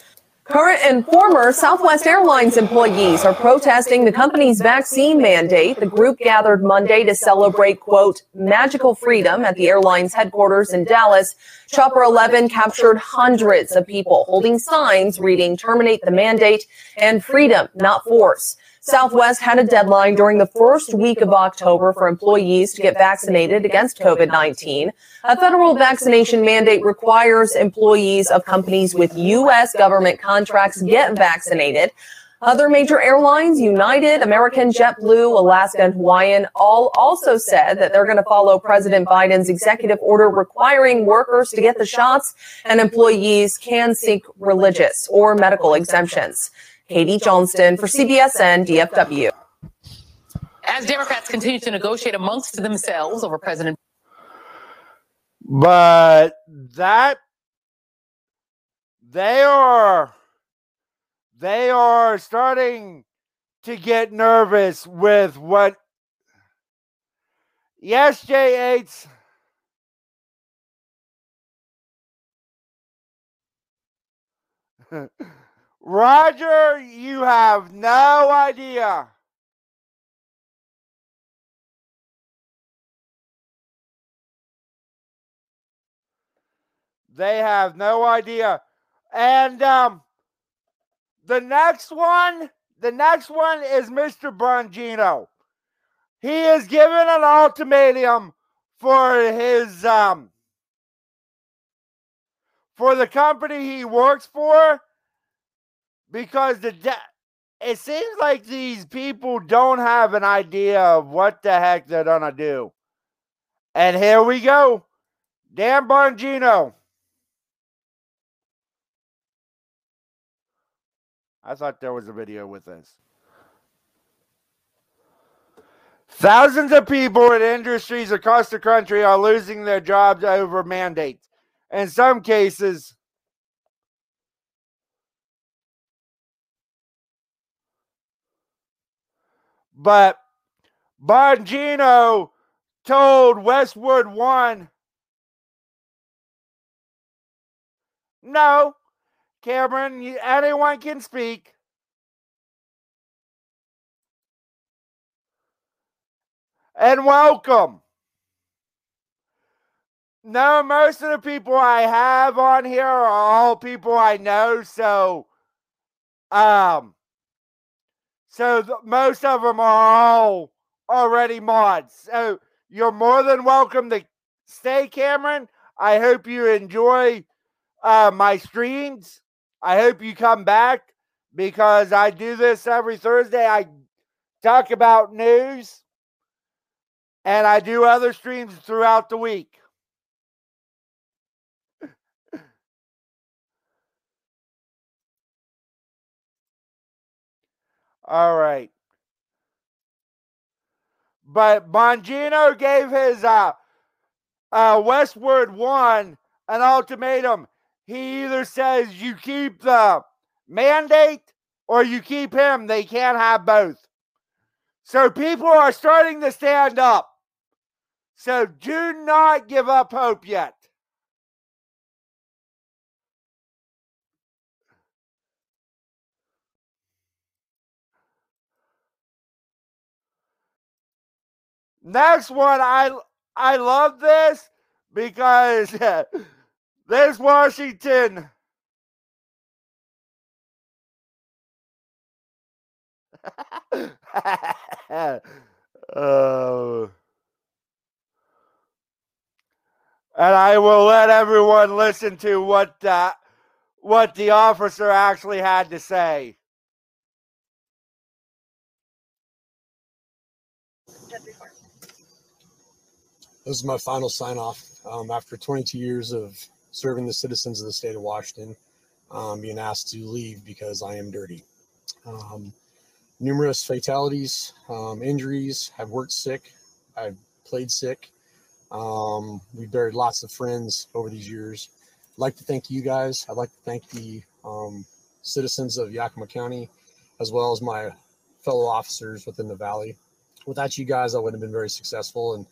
Current and former Southwest Airlines employees are protesting the company's vaccine mandate. The group gathered Monday to celebrate, quote, magical freedom at the airline's headquarters in Dallas. Chopper 11 captured hundreds of people holding signs reading terminate the mandate and freedom, not force. Southwest had a deadline during the first week of October for employees to get vaccinated against COVID 19. A federal vaccination mandate requires employees of companies with U.S. government contracts get vaccinated. Other major airlines, United, American, JetBlue, Alaska, and Hawaiian, all also said that they're going to follow President Biden's executive order requiring workers to get the shots and employees can seek religious or medical exemptions. Katie Johnston for CBSN DFW. As Democrats continue to negotiate amongst themselves over President. But that they are they are starting to get nervous with what yes j8's Roger, you have no idea. They have no idea. And um, the next one, the next one is Mr. Bongino. he is given an ultimatum for his um for the company he works for because the de- it seems like these people don't have an idea of what the heck they're gonna do. And here we go. Dan Bongino. I thought there was a video with this. Thousands of people in industries across the country are losing their jobs over mandates. In some cases, but Bongino told Westwood One, no, Cameron, anyone can speak. And welcome. No, most of the people I have on here are all people I know, so um so most of them are all already mods. So you're more than welcome to stay, Cameron. I hope you enjoy uh, my streams. I hope you come back because I do this every Thursday. I talk about news and I do other streams throughout the week. All right. But Bongino gave his uh, uh, Westwood One an ultimatum. He either says you keep the mandate or you keep him. They can't have both. So people are starting to stand up. So do not give up hope yet. Next one, I I love this because there's Washington. oh. And I will let everyone listen to what uh, what the officer actually had to say. This is my final sign off um, after 22 years of serving the citizens of the state of Washington, um, being asked to leave because I am dirty. Um, numerous fatalities, um, injuries, I've worked sick, I've played sick. Um, we buried lots of friends over these years. I'd like to thank you guys. I'd like to thank the um, citizens of Yakima County, as well as my fellow officers within the valley. Without you guys, I wouldn't have been very successful, and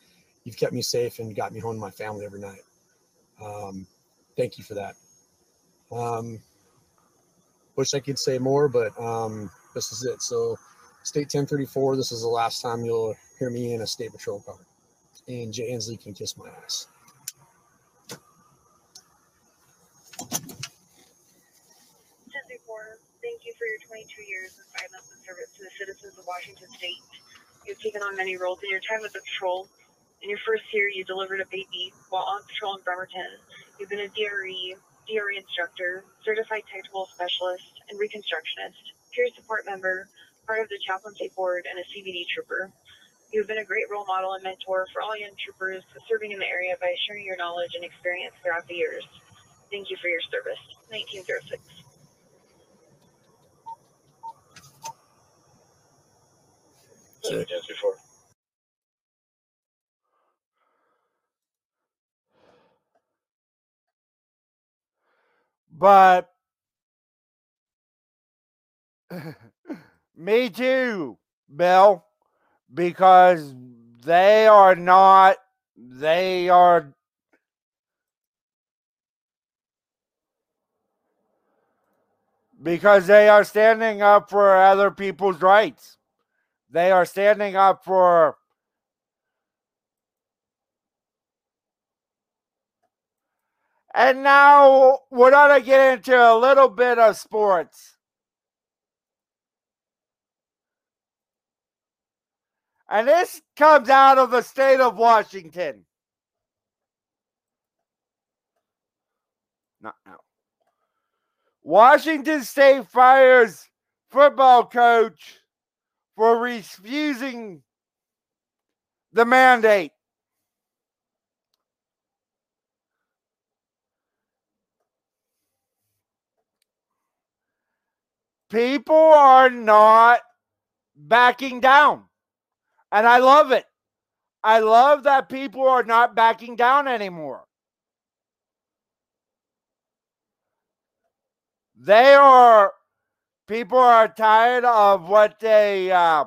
you've kept me safe and got me home to my family every night. Um, thank you for that. Um, wish I could say more, but um, this is it. So, State 1034, this is the last time you'll hear me in a state patrol car. And Jay Inslee can kiss my ass. Thank you for your 22 years of silence and service to the citizens of Washington State. You've taken on many roles in your time as a patrol. In your first year, you delivered a baby while on patrol in Bremerton. You've been a DRE, DRE instructor, certified technical specialist, and reconstructionist, peer support member, part of the chaplaincy board, and a CBD trooper. You've been a great role model and mentor for all young troopers serving in the area by sharing your knowledge and experience throughout the years. Thank you for your service. 1906. Yes, before. But me too, Bill, because they are not, they are. Because they are standing up for other people's rights. They are standing up for And now we're going to get into a little bit of sports. And this comes out of the state of Washington. Not now. Washington State fires football coach for refusing the mandate. People are not backing down. And I love it. I love that people are not backing down anymore. They are, people are tired of what they uh,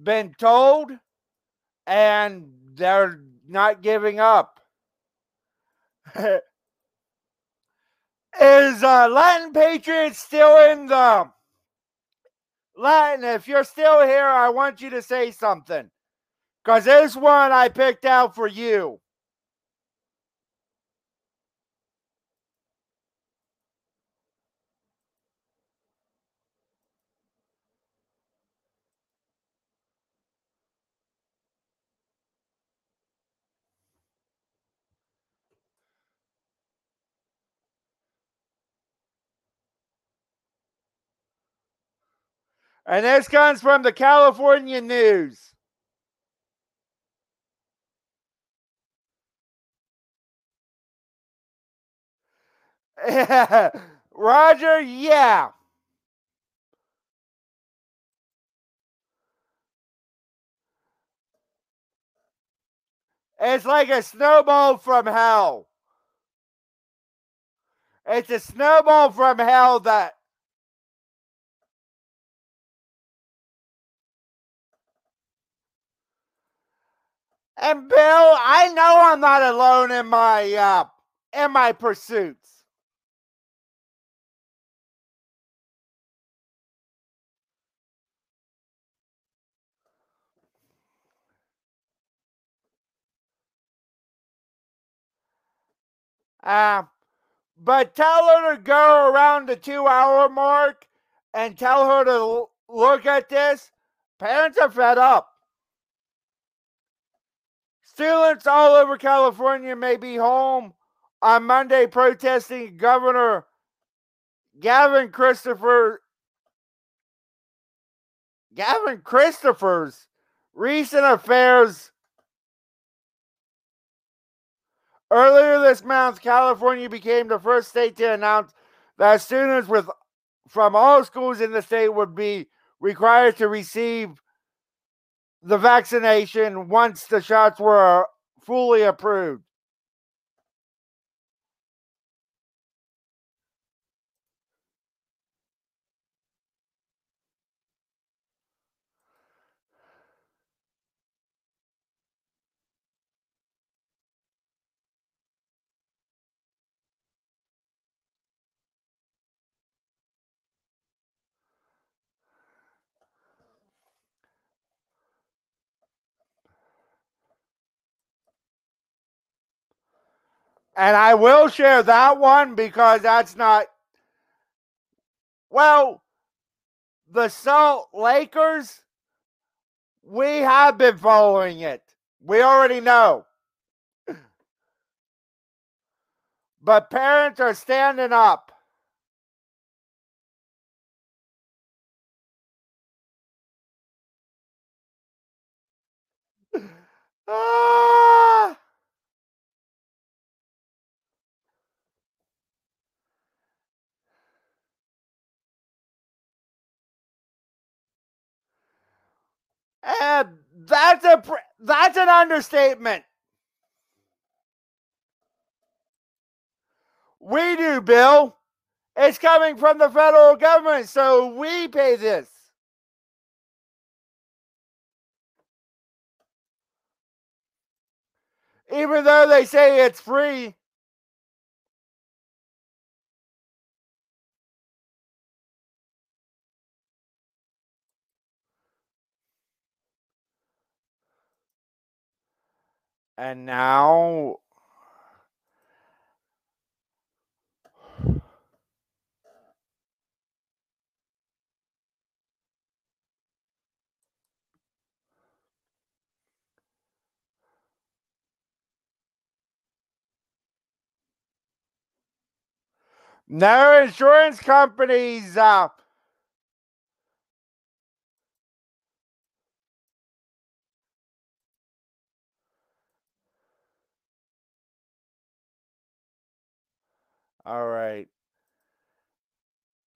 been told, and they're not giving up. Is uh, Latin Patriots still in the Latin? If you're still here, I want you to say something. Because this one I picked out for you. And this comes from the California News. Roger, yeah. It's like a snowball from hell. It's a snowball from hell that And Bill, I know I'm not alone in my uh in my pursuits. Uh, but tell her to go around the two hour mark and tell her to l- look at this. Parents are fed up. Students all over California may be home on Monday protesting Governor Gavin Christopher Gavin Christopher's recent affairs. Earlier this month, California became the first state to announce that students with from all schools in the state would be required to receive the vaccination once the shots were fully approved. And I will share that one because that's not. Well, the Salt Lakers, we have been following it. We already know. But parents are standing up. Ah! And that's a that's an understatement. We do, Bill. It's coming from the federal government, so we pay this. Even though they say it's free. And now No insurance companies. up. All right.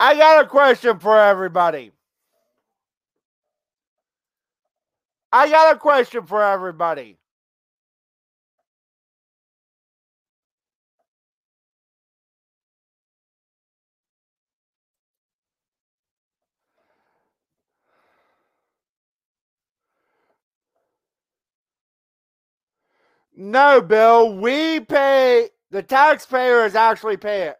I got a question for everybody. I got a question for everybody. No, Bill, we pay, the taxpayers actually pay it.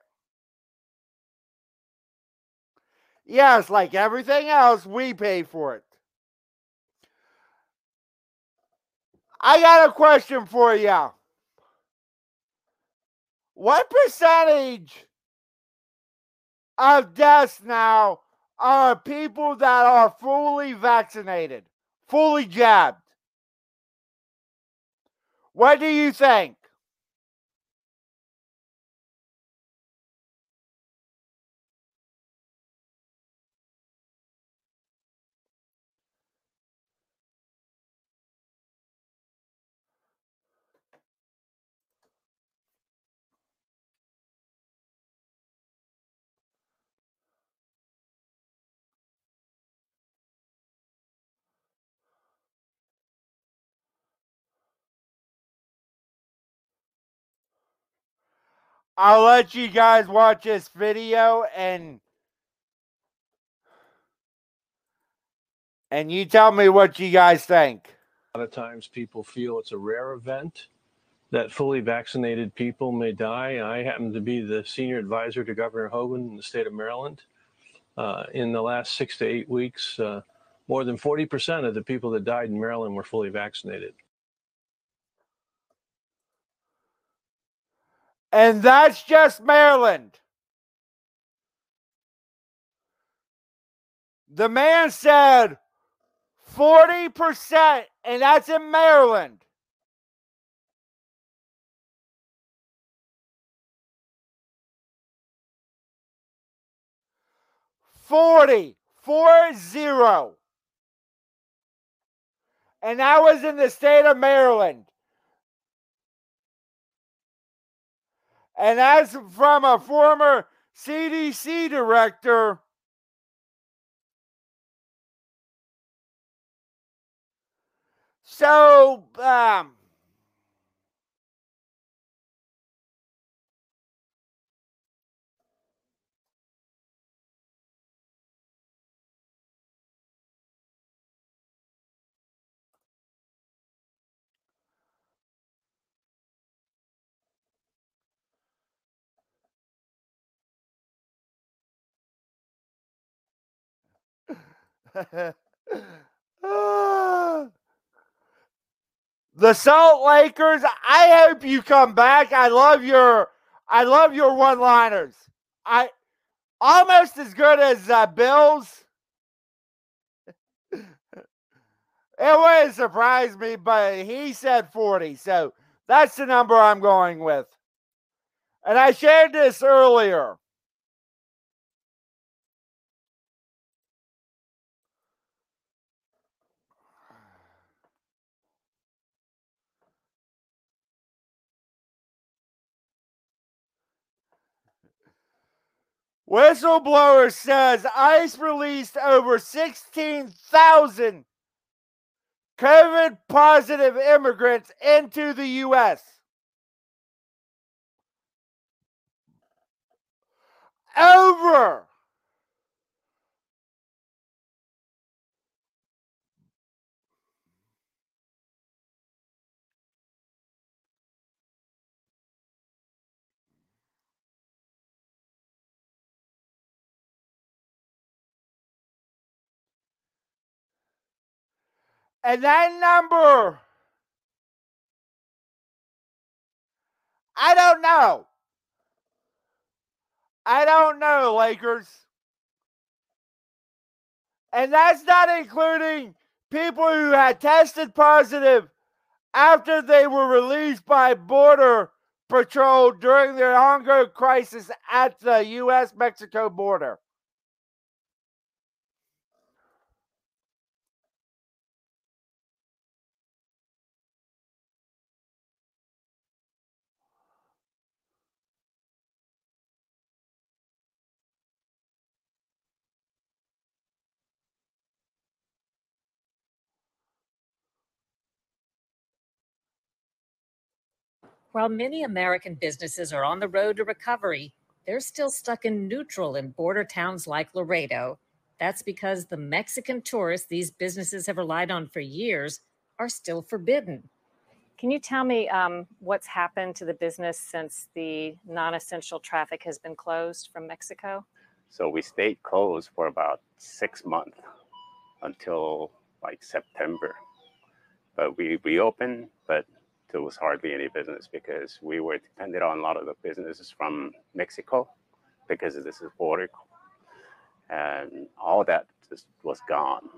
Yes, like everything else, we pay for it. I got a question for you. What percentage of deaths now are people that are fully vaccinated, fully jabbed? What do you think? I'll let you guys watch this video and and you tell me what you guys think. A lot of times people feel it's a rare event that fully vaccinated people may die. I happen to be the senior advisor to Governor Hogan in the state of Maryland. Uh, in the last six to eight weeks, uh, more than 40% of the people that died in Maryland were fully vaccinated. And that's just Maryland. The man said 40%, and that's in Maryland. Forty, four zero. And that was in the state of Maryland. And that's from a former CDC director. So, um, the Salt Lakers, I hope you come back. I love your I love your one-liners. I almost as good as uh, Bills. it wouldn't surprise me, but he said 40. So that's the number I'm going with. And I shared this earlier. Whistleblower says ICE released over 16,000 COVID positive immigrants into the U.S. Over. And that number, I don't know. I don't know, Lakers. And that's not including people who had tested positive after they were released by Border Patrol during the hunger crisis at the U.S. Mexico border. While many American businesses are on the road to recovery, they're still stuck in neutral in border towns like Laredo. That's because the Mexican tourists these businesses have relied on for years are still forbidden. Can you tell me um, what's happened to the business since the non essential traffic has been closed from Mexico? So we stayed closed for about six months until like September. But we reopened, but there was hardly any business because we were dependent on a lot of the businesses from Mexico because this is border. And all that just was gone.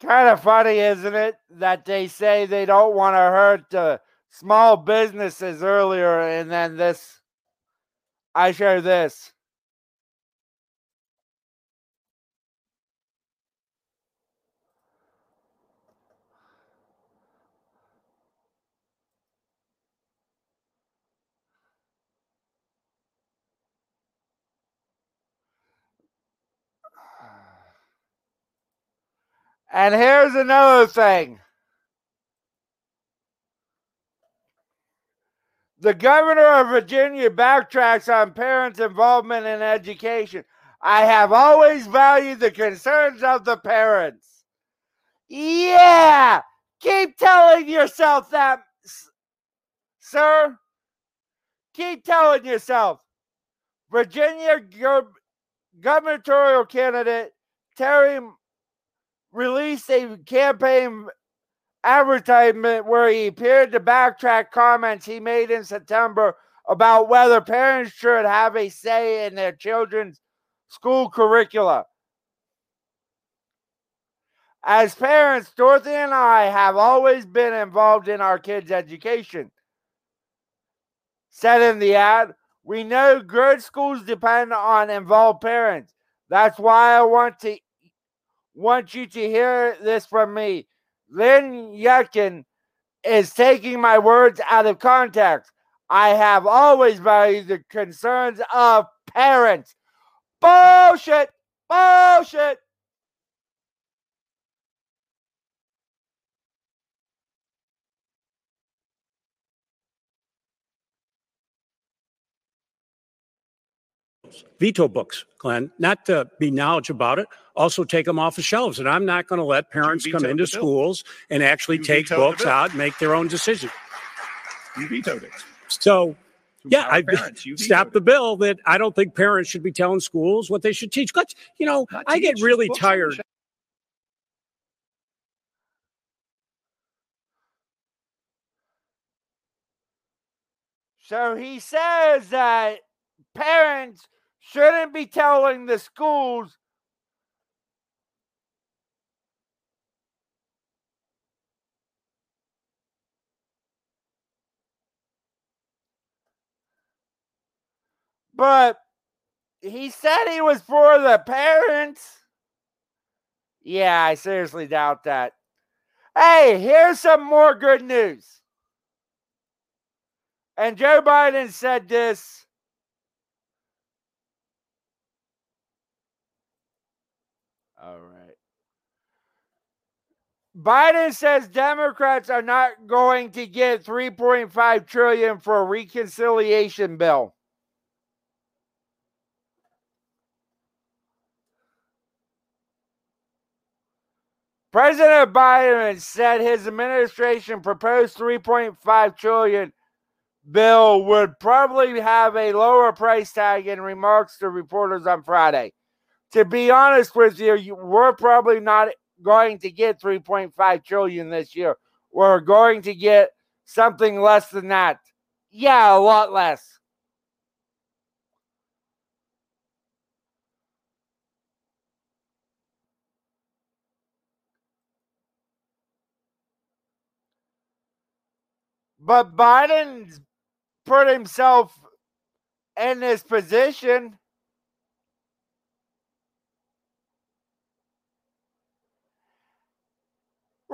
Kind of funny, isn't it, that they say they don't want to hurt the small businesses earlier, and then this. I share this. And here's another thing. The governor of Virginia backtracks on parents' involvement in education. I have always valued the concerns of the parents. Yeah, keep telling yourself that, sir. Keep telling yourself. Virginia gubernatorial candidate Terry released a campaign advertisement where he appeared to backtrack comments he made in September about whether parents should have a say in their children's school curricula. As parents, Dorothy and I have always been involved in our kids' education. Said in the ad, we know good schools depend on involved parents. That's why I want to want you to hear this from me. Glenn Youngkin is taking my words out of context. I have always valued the concerns of parents. Bullshit! Bullshit! Veto books, Glenn, not to be knowledge about it, also take them off the shelves. And I'm not going to let parents come into schools and actually You take books out and make their own decision. You vetoed it. So, yeah, our I parents, you stopped the bill that I don't think parents should be telling schools what they should teach. But, you know, I get really books on the tired. So he says that parents shouldn't be telling the schools but he said he was for the parents. Yeah, I seriously doubt that. Hey, here's some more good news. And Joe Biden said this. All right. Biden says Democrats are not going to get 3.5 trillion for a reconciliation bill. President Biden said his administration proposed 3.5 trillion bill would probably have a lower price tag in remarks to reporters on Friday to be honest with you, we're probably not going to get 3.5 trillion this year. We're going to get something less than that. Yeah, a lot less. But Biden's put himself in this position.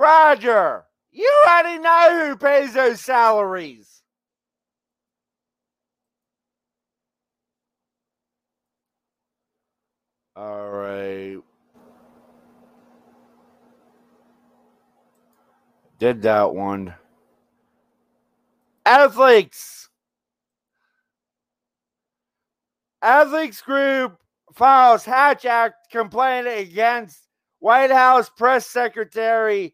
Roger, you already know who pays those salaries. All right. Did that one. Athletes. Athletes group files Hatch Act complaint against White House press secretary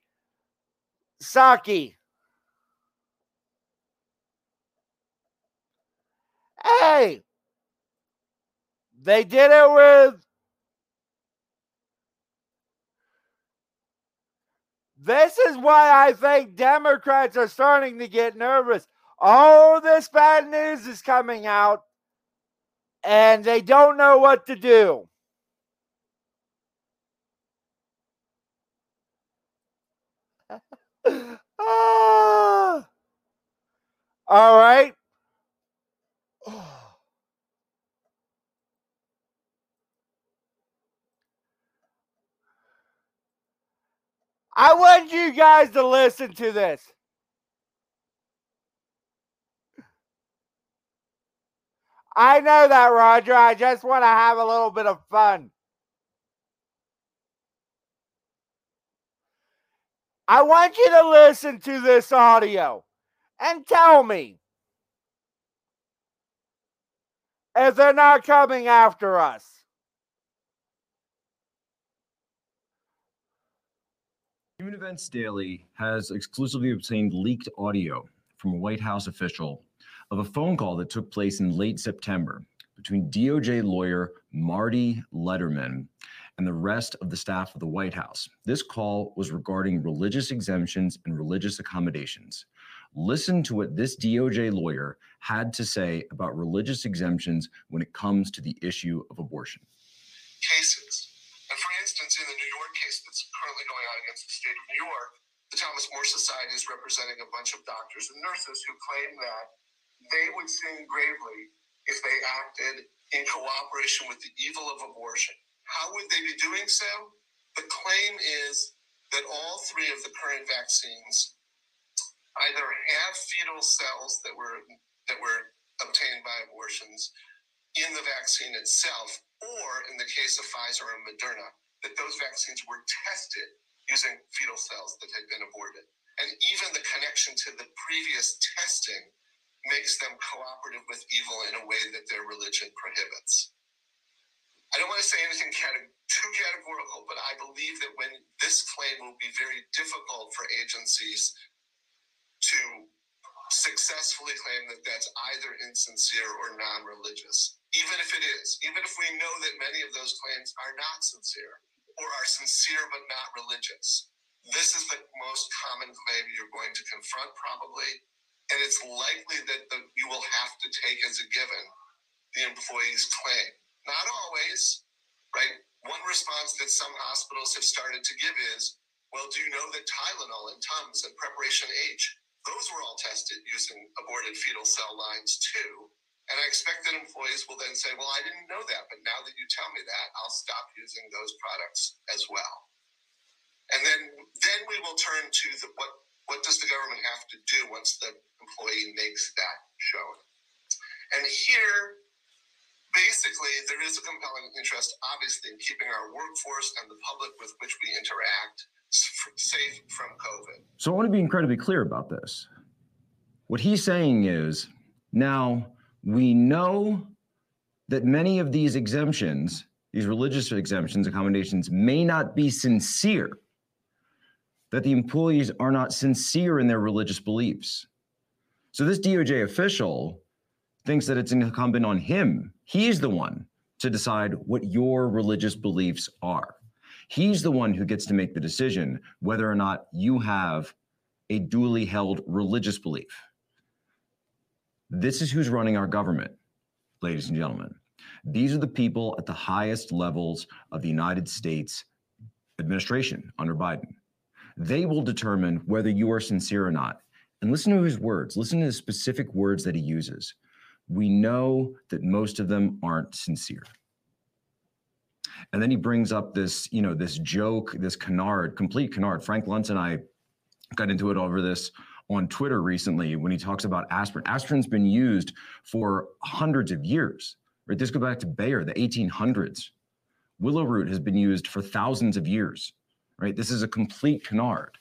Psaki. Hey, they did it with This is why I think Democrats are starting to get nervous. All this bad news is coming out, and they don't know what to do. Ah. All right. I want you guys to listen to this. I know that, Roger. I just want to have a little bit of fun. I want you to listen to this audio and tell me if they're not coming after us. Human Events Daily has exclusively obtained leaked audio from a White House official of a phone call that took place in late September between DOJ lawyer Marty Lederman and the rest of the staff of the White House. This call was regarding religious exemptions and religious accommodations. Listen to what this DOJ lawyer had to say about religious exemptions when it comes to the issue of abortion. cases. And for instance, in the New York case that's currently going on against the state of New York, the Thomas More Society is representing a bunch of doctors and nurses who claim that they would sin gravely if they acted in cooperation with the evil of abortion. How would they be doing so? The claim is that all three of the current vaccines either have fetal cells that were that were obtained by abortions in the vaccine itself, or in the case of Pfizer and Moderna, that those vaccines were tested using fetal cells that had been aborted. And even the connection to the previous testing makes them cooperative with evil in a way that their religion prohibits. I don't want to say anything too categorical, but I believe that when this claim will be very difficult for agencies to successfully claim that that's either insincere or non religious. Even if it is, even if we know that many of those claims are not sincere or are sincere but not religious. This is the most common claim you're going to confront, probably. And it's likely that the, you will have to take as a given the employee's claim. Not always, right? One response that some hospitals have started to give is, well, do you know that Tylenol and Tums and Preparation H, those were all tested using aborted fetal cell lines too. And I expect that employees will then say, well, I didn't know that, but now that you tell me that, I'll stop using those products as well. And then then we will turn to the what what does the government have to do once the employee makes that showing? And here basically there is a compelling interest obviously in keeping our workforce and the public with which we interact safe from COVID. So I want to be incredibly clear about this. What he's saying is now we know that many of these exemptions, these religious exemptions, accommodations, may not be sincere, that the employees are not sincere in their religious beliefs. So this DOJ official thinks that it's incumbent on him. He's the one to decide what your religious beliefs are. He's the one who gets to make the decision whether or not you have a duly held religious belief. This is who's running our government, ladies and gentlemen. These are the people at the highest levels of the United States administration under Biden. They will determine whether you are sincere or not. And listen to his words. Listen to the specific words that he uses. We know that most of them aren't sincere. And then he brings up this, you know, this joke, this canard, complete canard. Frank Luntz and I got into it over this on Twitter recently when he talks about aspirin. Aspirin's been used for hundreds of years. Right? This goes back to Bayer, the 1800s. Willow root has been used for thousands of years. Right? This is a complete canard.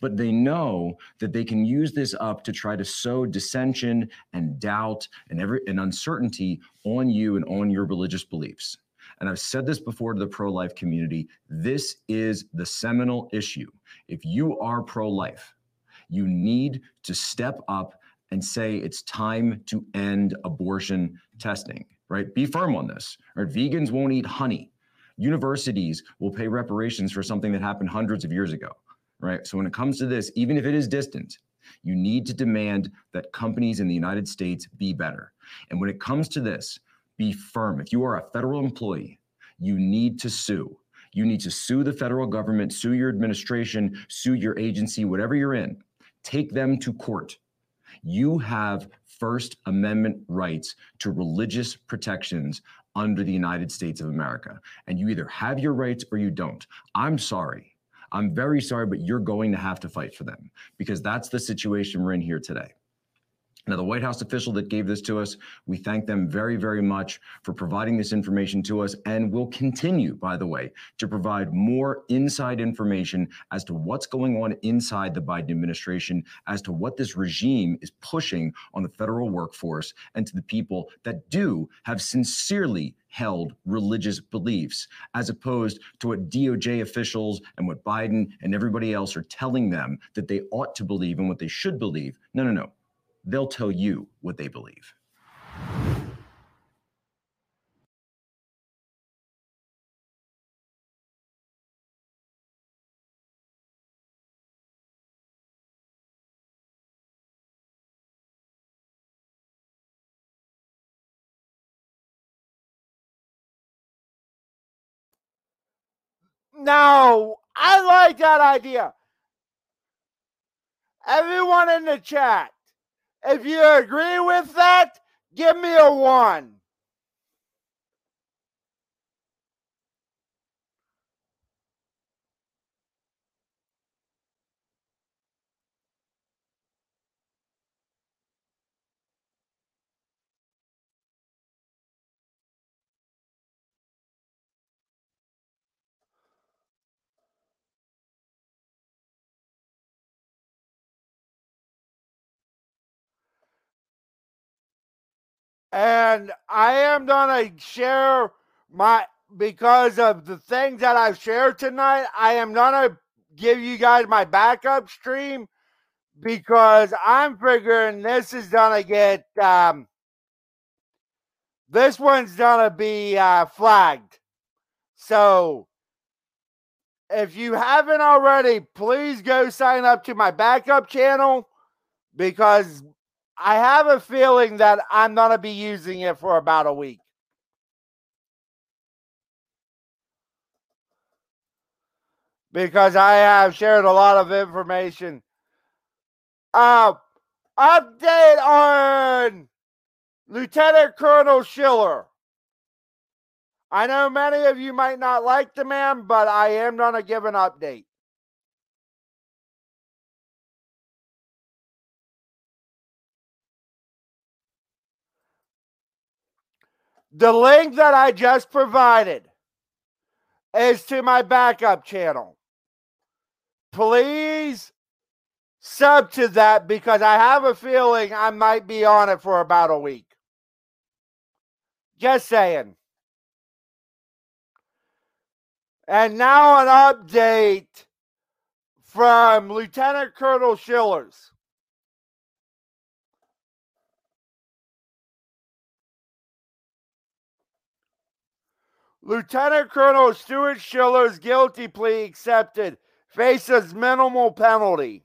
But they know that they can use this up to try to sow dissension and doubt and every and uncertainty on you and on your religious beliefs. And I've said this before to the pro life community this is the seminal issue. If you are pro life, you need to step up and say it's time to end abortion testing, right? Be firm on this. Right? Vegans won't eat honey. Universities will pay reparations for something that happened hundreds of years ago, right? So when it comes to this, even if it is distant, you need to demand that companies in the United States be better. And when it comes to this, be firm. If you are a federal employee, you need to sue. You need to sue the federal government, sue your administration, sue your agency, whatever you're in. Take them to court. You have First Amendment rights to religious protections under the United States of America. And you either have your rights or you don't. I'm sorry. I'm very sorry, but you're going to have to fight for them because that's the situation we're in here today. Now, the White House official that gave this to us, we thank them very, very much for providing this information to us and will continue, by the way, to provide more inside information as to what's going on inside the Biden administration, as to what this regime is pushing on the federal workforce and to the people that do have sincerely held religious beliefs, as opposed to what DOJ officials and what Biden and everybody else are telling them that they ought to believe and what they should believe. No, no, no they'll tell you what they believe. No, I like that idea. Everyone in the chat, if you agree with that, give me a one. And I am gonna share my because of the things that I've shared tonight. I am gonna give you guys my backup stream because I'm figuring this is gonna get um, this one's gonna be uh, flagged. So if you haven't already, please go sign up to my backup channel because I have a feeling that I'm going to be using it for about a week. Because I have shared a lot of information. Uh, update on Lieutenant Colonel Scheller. I know many of you might not like the man, but I am going to give an update. The link that I just provided is to my backup channel. Please sub to that because I have a feeling I might be on it for about a week. Just saying. And now an update from Lieutenant Colonel Schellers. Lieutenant Colonel Stuart Scheller's guilty plea accepted, faces minimal penalty.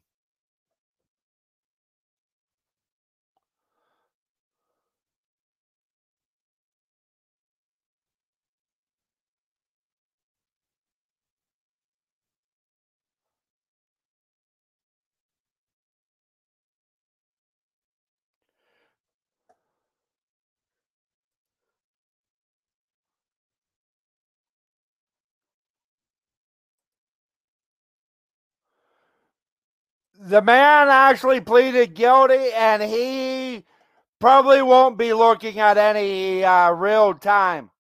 The man actually pleaded guilty, and he probably won't be looking at any uh, real time.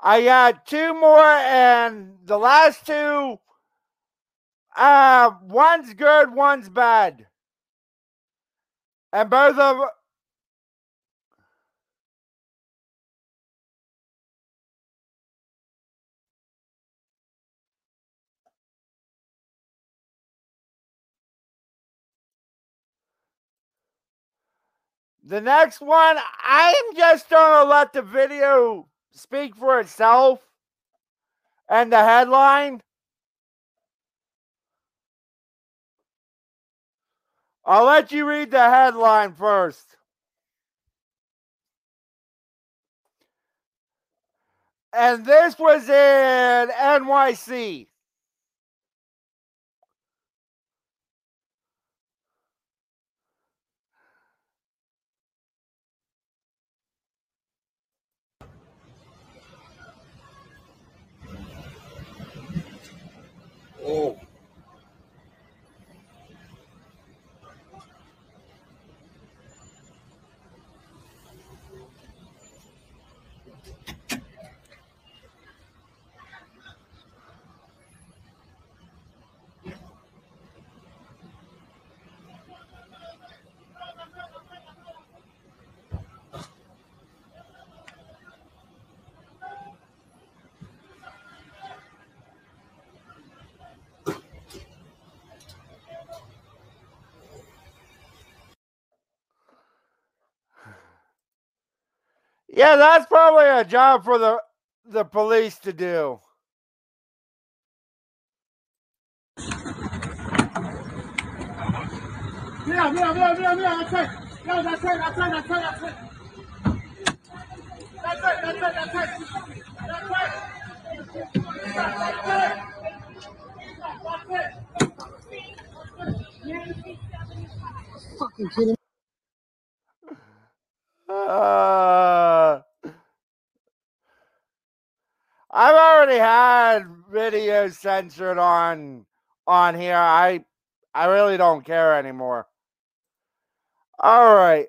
I got two more, and the last two, uh, one's good, one's bad, and both of The next one, I'm just going to let the video speak for itself and the headline. I'll let you read the headline first. And this was in NYC. Oh. Yeah, that's probably a job for the the police to do. Mira, mira, mira, mira, mira, that's right. No, that's right, that's right, that's right, that's right. That's right, that's right, that's right. That's right. That's it. That's it. Fucking kidding me? Uh, I've already had videos censored on on here. I I really don't care anymore. All right.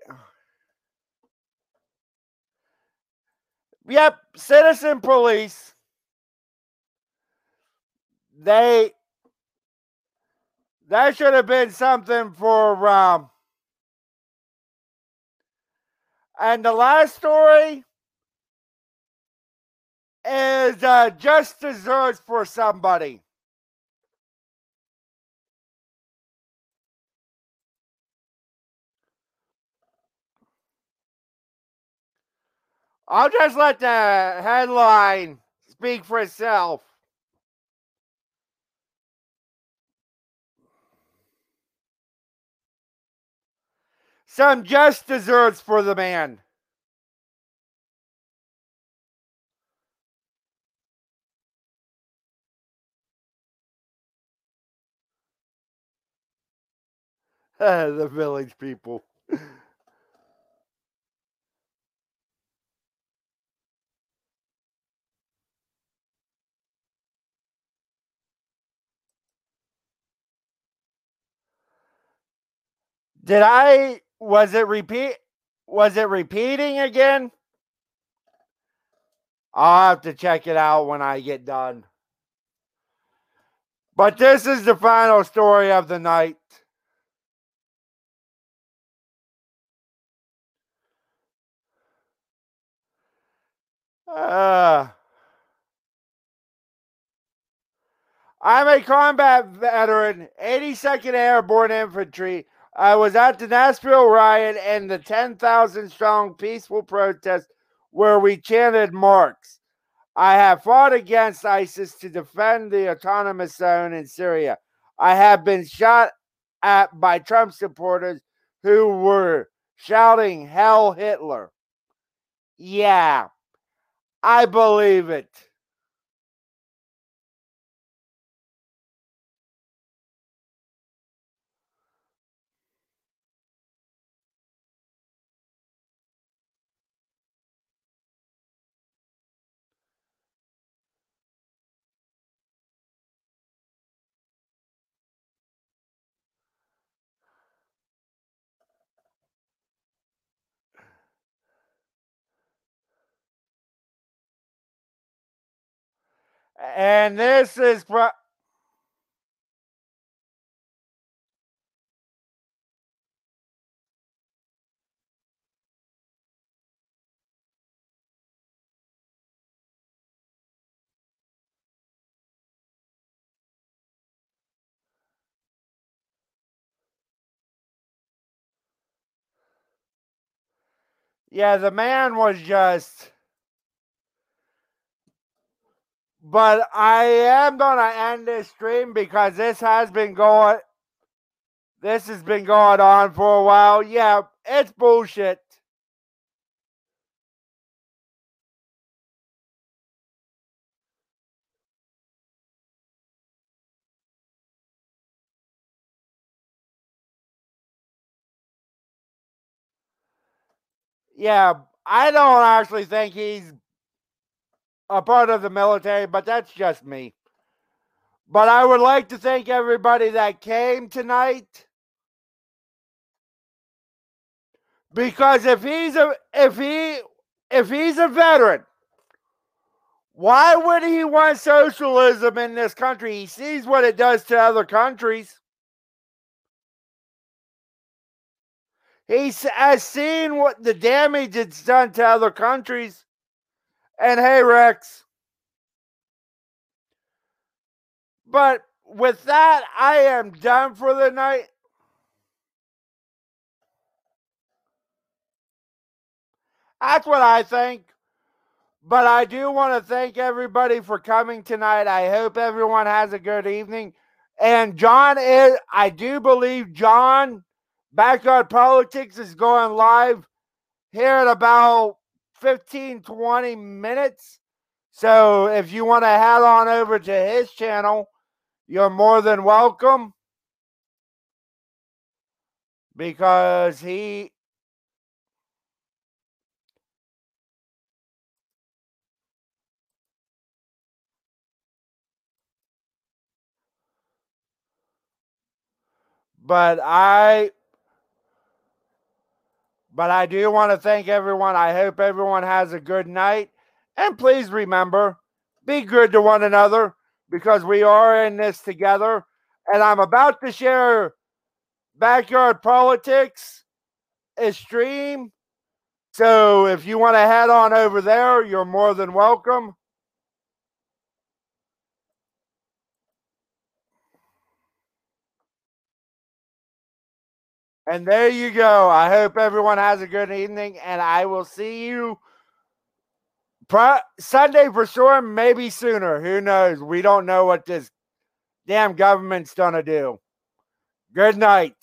Yep, citizen police. They that should have been something for um and the last story is uh, just desserts for somebody. I'll just let the headline speak for itself. Some just desserts for the man. the village people. Did I was it repeat was it repeating again? I'll have to check it out when I get done. But this is the final story of the night. Uh, I'm a combat veteran, 82nd Airborne Infantry. I was at the Nashville riot and the 10,000 strong peaceful protest where we chanted Marx. I have fought against ISIS to defend the autonomous zone in Syria. I have been shot at by Trump supporters who were shouting Heil Hitler. Yeah, I believe it. And this is pro- Yeah, the man was just. But I am to end this stream because this has been going. This has been going on for a while. Yeah, it's bullshit. Yeah, I don't actually think he's a part of the military, but that's just me. But I would like to thank everybody that came tonight. Because if he's a if he if he's a veteran, why would he want socialism in this country? He sees what it does to other countries. He has seen what the damage it's done to other countries. And hey, Rex. But with that, I am done for the night. That's what I think. But I do want to thank everybody for coming tonight. I hope everyone has a good evening. And John is, I do believe John Backyard Politics is going live here in about 15, 20 minutes. So if you want to head on over to his channel, you're more than welcome. Because he but I but I do want to thank everyone. I hope everyone has a good night. And please remember, be good to one another because we are in this together. And I'm about to share backyard politics stream. So if you want to head on over there, you're more than welcome. And there you go. I hope everyone has a good evening, and I will see you pro- Sunday for sure, maybe sooner. Who knows? We don't know what this damn government's going to do. Good night.